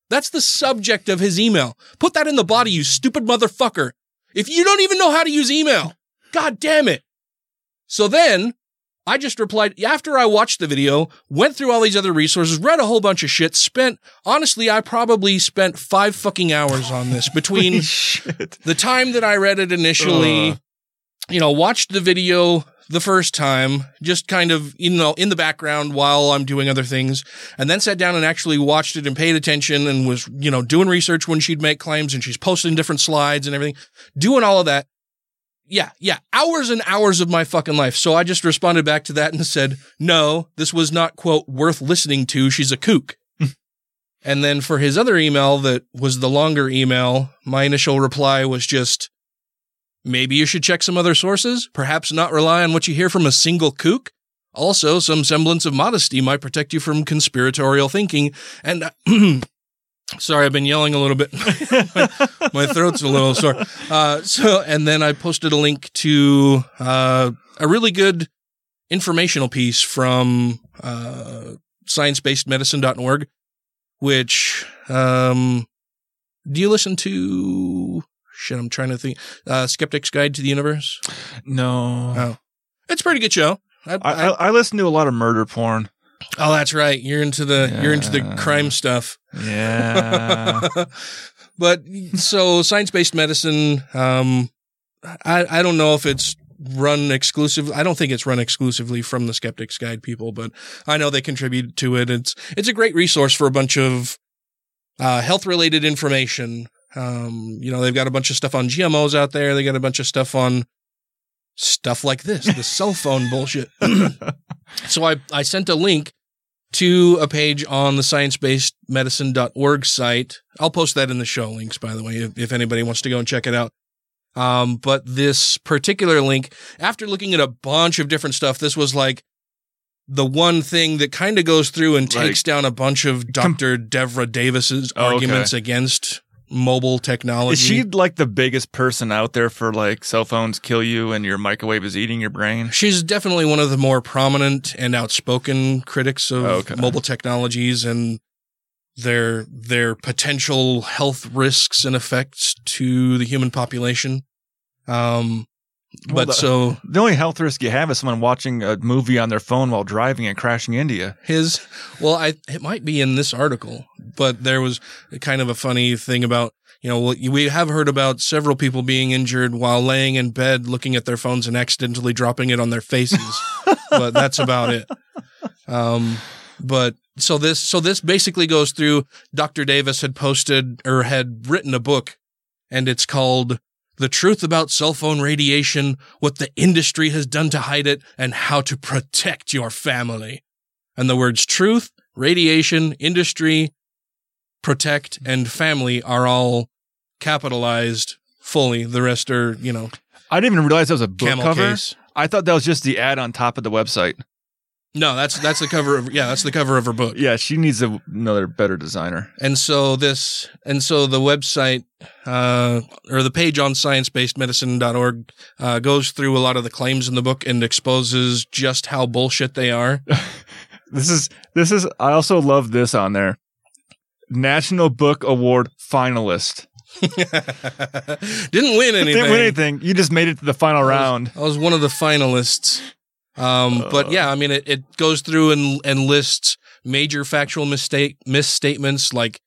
That's the subject of his email. Put that in the body, you stupid motherfucker. If you don't even know how to use email, god damn it. So then I just replied after I watched the video, went through all these other resources, read a whole bunch of shit, spent, honestly, I probably spent five fucking hours on this [LAUGHS] between the time that I read it initially, Ugh. you know, watched the video the first time, just kind of, you know, in the background while I'm doing other things, and then sat down and actually watched it and paid attention and was, you know, doing research when she'd make claims and she's posting different slides and everything, doing all of that. Yeah, yeah, hours and hours of my fucking life. So I just responded back to that and said, no, this was not, quote, worth listening to. She's a kook. [LAUGHS] and then for his other email that was the longer email, my initial reply was just, maybe you should check some other sources, perhaps not rely on what you hear from a single kook. Also, some semblance of modesty might protect you from conspiratorial thinking. And uh, [CLEARS THROAT] sorry, I've been yelling a little bit. my, [LAUGHS] my throat's a little sore. Uh, so, and then I posted a link to uh, a really good informational piece from uh, sciencebasedmedicine.org, which, um, do you listen to? Shit, I'm trying to think. Uh, Skeptic's Guide to the Universe. No. Oh, it's a pretty good show. I, I, I, I listen to a lot of murder porn. Oh, that's right. You're into the you're into the crime stuff. Yeah. [LAUGHS] but so science based medicine, um, I, I don't know if it's run exclusive. I don't think it's run exclusively from the Skeptics Guide people, but I know they contribute to it. It's it's a great resource for a bunch of uh, health related information. Um, you know, they've got a bunch of stuff on GMOs out there. They got a bunch of stuff on stuff like this, the cell phone bullshit. [LAUGHS] so I, I sent a link to a page on the science-based-medicine.org site. I'll post that in the show links, by the way, if, if anybody wants to go and check it out. Um, but this particular link, after looking at a bunch of different stuff, this was like the one thing that kind of goes through and Like- takes down a bunch of Dr. Devra Davis's Oh, okay. arguments against mobile technology. Is she like the biggest person out there for like cell phones kill you and your microwave is eating your brain? She's definitely one of the more prominent and outspoken critics of Okay. mobile technologies and their their potential health risks and effects to the human population. Um, Well, but the- so The only health risk you have is someone watching a movie on their phone while driving and crashing into you. his well, I it might be in this article. but there was kind of a funny thing about you know we have heard about several people being injured while laying in bed looking at their phones and accidentally dropping it on their faces, [LAUGHS] but that's about it. Um, but so this so this basically goes through. Dr. Davis had posted or had written a book, and it's called "The Truth About Cell Phone Radiation: What the Industry Has Done to Hide It, and How to Protect Your Family." And the words truth, radiation, industry, protect, and family are all capitalized fully. The rest are, you know, I didn't even realize that was a book cover. case. I thought that was just the ad on top of the website. No, that's that's the cover of yeah, that's the cover of her book. Yeah, she needs a, another better designer. And so this, and so the website, uh, or the page on sciencebasedmedicine.org, uh, goes through a lot of the claims in the book and exposes just how bullshit they are. [LAUGHS] This is this is. I also love this on there. National Book Award finalist. [LAUGHS] Didn't win anything. Didn't win anything. You just made it to the final round. I was one of the finalists. Um, but yeah, I mean, it, it goes through and, and lists major factual mistake, misstatements like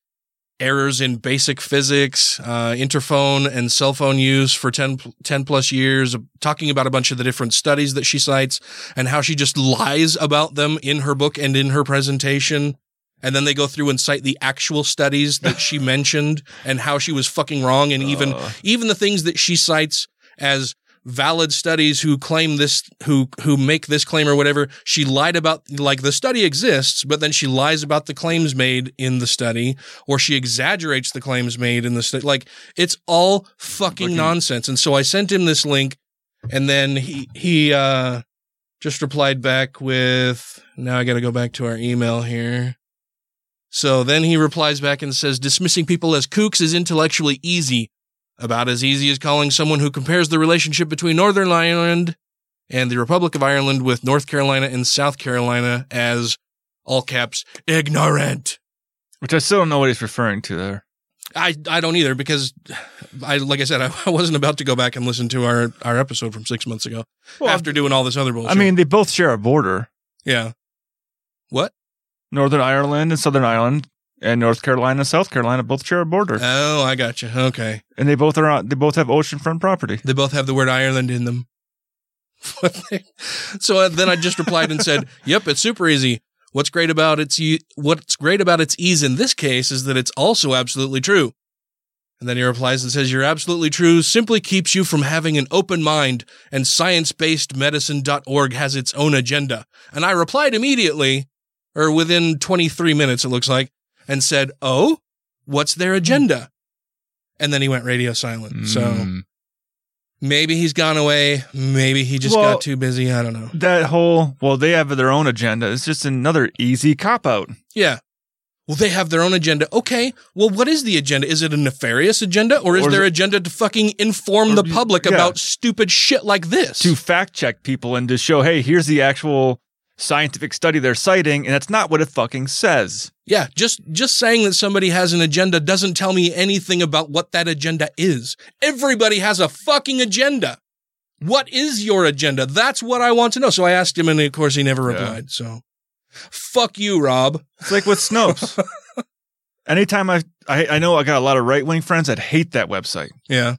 errors in basic physics, uh, interphone and cell phone use for 10, 10 plus years, talking about a bunch of the different studies that she cites and how she just lies about them in her book and in her presentation. And then they go through and cite the actual studies [LAUGHS] that she mentioned and how she was fucking wrong. And even, even the things that she cites as valid studies who claim this, who, who make this claim or whatever. She lied about, like the study exists, but then she lies about the claims made in the study or she exaggerates the claims made in the study. Like it's all fucking nonsense. And so I sent him this link and then he, he, uh, just replied back with, now I got to go back to our email here. So then he replies back and says, dismissing people as kooks is intellectually easy. About as easy as calling someone who compares the relationship between Northern Ireland and the Republic of Ireland with North Carolina and South Carolina as, all caps, ignorant. Which I still don't know what he's referring to there. I, I don't either because I like I said I, [LAUGHS] I wasn't about to go back and listen to our, our episode from six months ago Well, after doing all this other bullshit. I mean, they both share a border. yeah. What? Northern Ireland and Southern Ireland and North Carolina and South Carolina both share a border. Oh, I got you. Okay. and they both are on, they both have oceanfront property. They both have the word Ireland in them. [LAUGHS] so uh, then I just replied and said, [LAUGHS] "Yep, it's super easy. What's great about its e- what's great about its ease in this case is that it's also absolutely true." And then he replies and says, "You're absolutely true. Simply keeps you from having an open mind, and science-based-medicine.org has its own agenda." And I replied immediately, or within 23 minutes, it looks like, and said, "Oh, what's their agenda?" And then he went radio silent. So Mm. maybe he's gone away. Maybe he just Well- got too busy. I don't know. That whole, well, they have their own agenda. It's just another easy cop out. Yeah. Well, they have their own agenda. Okay. Well, what is the agenda? Is it a nefarious agenda or is Or is their it- agenda to fucking inform the public yeah. about stupid shit like this? to fact check people and to show, hey, here's the actual scientific study they're citing, and that's not what it fucking says. yeah. Just, just saying that somebody has an agenda doesn't tell me anything about what that agenda is. Everybody has a fucking agenda. What is your agenda? That's what I want to know. So I asked him and of course he never replied. So fuck you, Rob. It's like with Snopes. [LAUGHS] Anytime I, I, I know I got a lot of right wing friends that hate that website Yeah.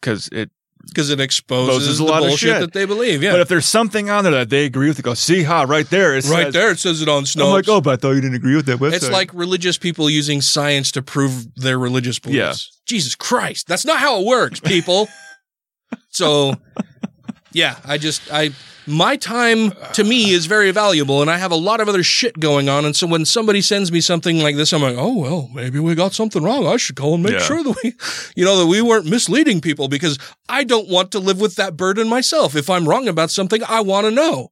because it Because it exposes, exposes a the lot of bullshit shit. that they believe. Yeah. But if there's something on there that they agree with, they go, see how right there it right says- there, it says it on Snopes. I'm like, oh, but I thought you didn't agree with that website. It's like religious people using science to prove their religious beliefs. Yeah. Jesus Christ. That's not how it works, people. [LAUGHS] so, yeah, I just, I, my time to me is very valuable and I have a lot of other shit going on. And so when somebody sends me something like this, I'm like, oh, well, maybe we got something wrong. I should call and make Yeah. sure that we, [LAUGHS] you know, that we weren't misleading people because I don't want to live with that burden myself. If I'm wrong about something, I want to know.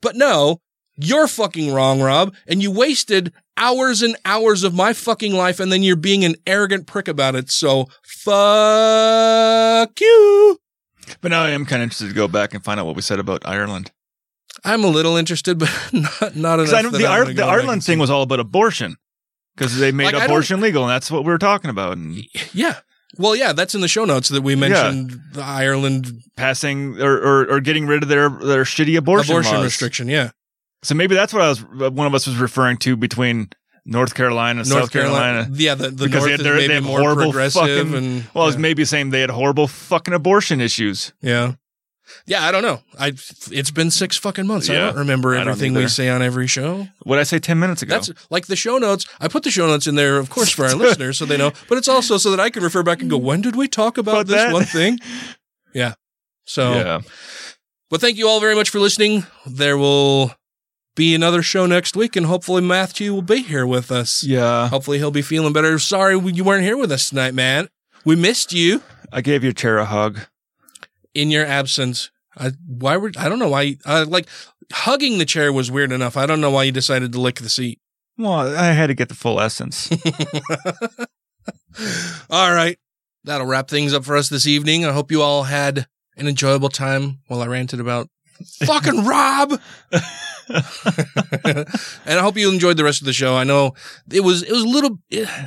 But no, you're fucking wrong, Rob, and you wasted hours and hours of my fucking life and then you're being an arrogant prick about it. So fuck you. But now I am kind of interested to go back and find out what we said about Ireland. I'm a little interested, but [LAUGHS] not, not enough. I know the, I'm the Ireland thing was all about abortion because they made Like, abortion legal, and that's what we were talking about. And Yeah. Well, yeah, that's in the show notes that we mentioned the Ireland passing or, or, or getting rid of their their shitty abortion, abortion laws. restriction. Yeah. So maybe that's what I was. One of us was referring to between North Carolina, North South Carolina. Carolina. Yeah, the- the Because North they, is they're- maybe they more horrible progressive fucking, and- well, it's maybe saying they had horrible fucking abortion issues. Yeah. Yeah, I don't know. I it's been six fucking months. I don't remember I don't everything we say on every show. What did I say ten minutes ago? That's like the show notes. I put the show notes in there, of course, for our listeners, so they know. [LAUGHS] But it's also so that I can refer back and go, when did we talk about About this that? one thing? [LAUGHS] Yeah. So, Yeah. but thank you all very much for listening. There will be another show next week, and hopefully Matthew will be here with us. Yeah. Hopefully he'll be feeling better. Sorry you weren't here with us tonight, man. We missed you I gave your chair a hug. in your absence. I why were I don't know why uh, like hugging the chair was weird enough. I don't know why you decided to lick the seat. Well, I had to get the full essence. [LAUGHS] [LAUGHS] All right. That'll wrap things up for us this evening. I hope you all had an enjoyable time while I ranted about fucking Rob. [LAUGHS] and I hope you enjoyed the rest of the show. I know it was it was a little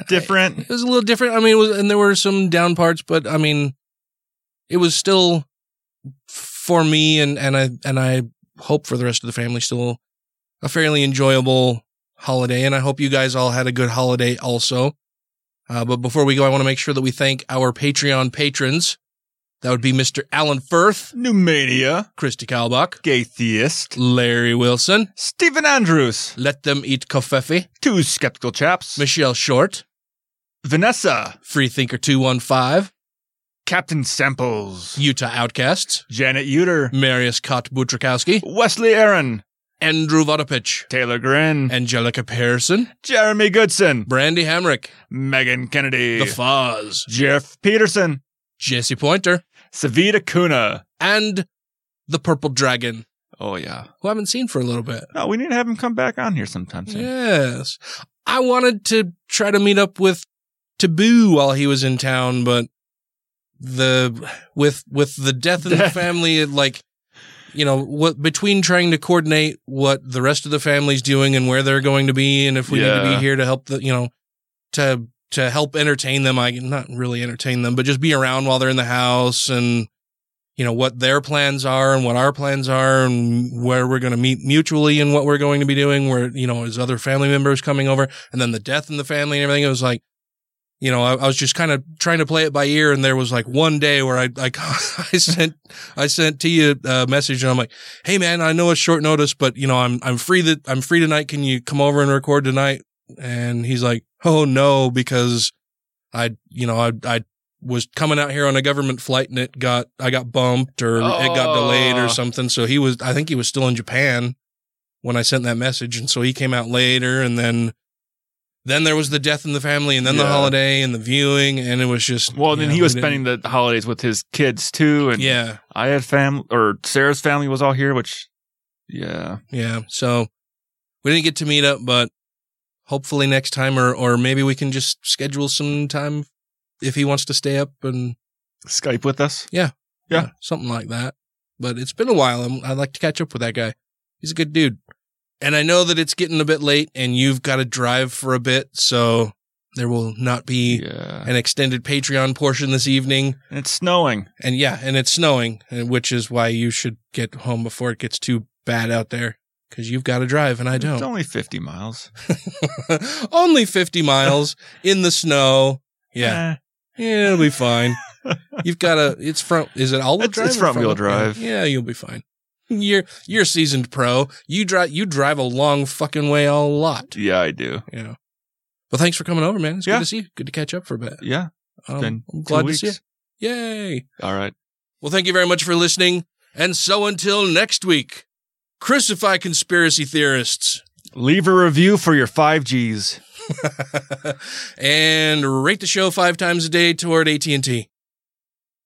different. It was a little different. I mean, it was, and there were some down parts, but I mean, it was still for me, and and I and I hope for the rest of the family still a fairly enjoyable holiday. And I hope you guys all had a good holiday also. Uh, but before we go, I want to make sure that we thank our Patreon patrons. That would be Mr. Alan Firth, Numania, Christy Kalbach, Gay Theist, Larry Wilson, Stephen Andrews, Let Them Eat Kofefe, Two Skeptical Chaps, Michelle Short, Vanessa, Freethinker 215, Captain Samples, Utah Outcasts, Janet Uter, Marius Kot Butrakowski, Wesley Aaron, Andrew Vodopich, Taylor Grin, Angelica Pearson, Jeremy Goodson, Brandy Hamrick, Megan Kennedy, The Foz, Jeff Peterson, Jesse Pointer, Savita Kuna, and The Purple Dragon, Oh yeah. who I haven't seen for a little bit. No, we need to have him come back on here sometime soon. Yes. I wanted to try to meet up with Taboo while he was in town, but the with with the death in the family, it like you know, what between trying to coordinate what the rest of the family's doing and where they're going to be, and if we need to Yeah. be here to help the you know to to help entertain them, I not really entertain them, but just be around while they're in the house and you know what their plans are and what our plans are and where we're going to meet mutually and what we're going to be doing where you know his other family members coming over and then the death in the family and everything. It was like you know I, I was just kind of trying to play it by ear and there was like one day where I I, [LAUGHS] I sent I sent to you a message and I'm like hey man I know it's short notice but you know I'm I'm free that I'm free tonight. Can you come over and record tonight and he's like oh no because I you know I I was coming out here on a government flight and it got I got bumped or it got delayed Oh. or something. So he was I think he was still in Japan when I sent that message, and so he came out later, and then then there was the death in the family, and then the holiday and the viewing, and it was just Well, then yeah, he was spending the holidays with his kids too, and Yeah. I had fam or Sarah's family was all here, which yeah, yeah. So we didn't get to meet up, but hopefully next time, or or maybe we can just schedule some time if he wants to stay up and Skype with us. Yeah. Yeah. something like that. But it's been a while. I'm, I'd like to catch up with that guy. He's a good dude. And I know that it's getting a bit late and you've got to drive for a bit. So there will not be an extended Patreon portion this evening. It's snowing. And yeah, and it's snowing, and which is why you should get home before it gets too bad out there because you've got to drive and I don't. It's only fifty miles. [LAUGHS] Only 50 miles in the snow. Yeah. Yeah, it'll be fine. [LAUGHS] You've got a, it's front, is it all wheel drive? it's front wheel drive. Yeah, you'll be fine. You're, you're a seasoned pro. You drive, you drive a long fucking way a lot. Yeah, I do. Yeah. Well, thanks for coming over, man. It's Yeah. good to see you. Good to catch up for a bit. Yeah. Um, I'm glad to see you. Yay. All right. Well, thank you very much for listening. And so until next week, crucify conspiracy theorists Leave a review for your five Gs. [LAUGHS] and rate the show five times a day toward AT&T.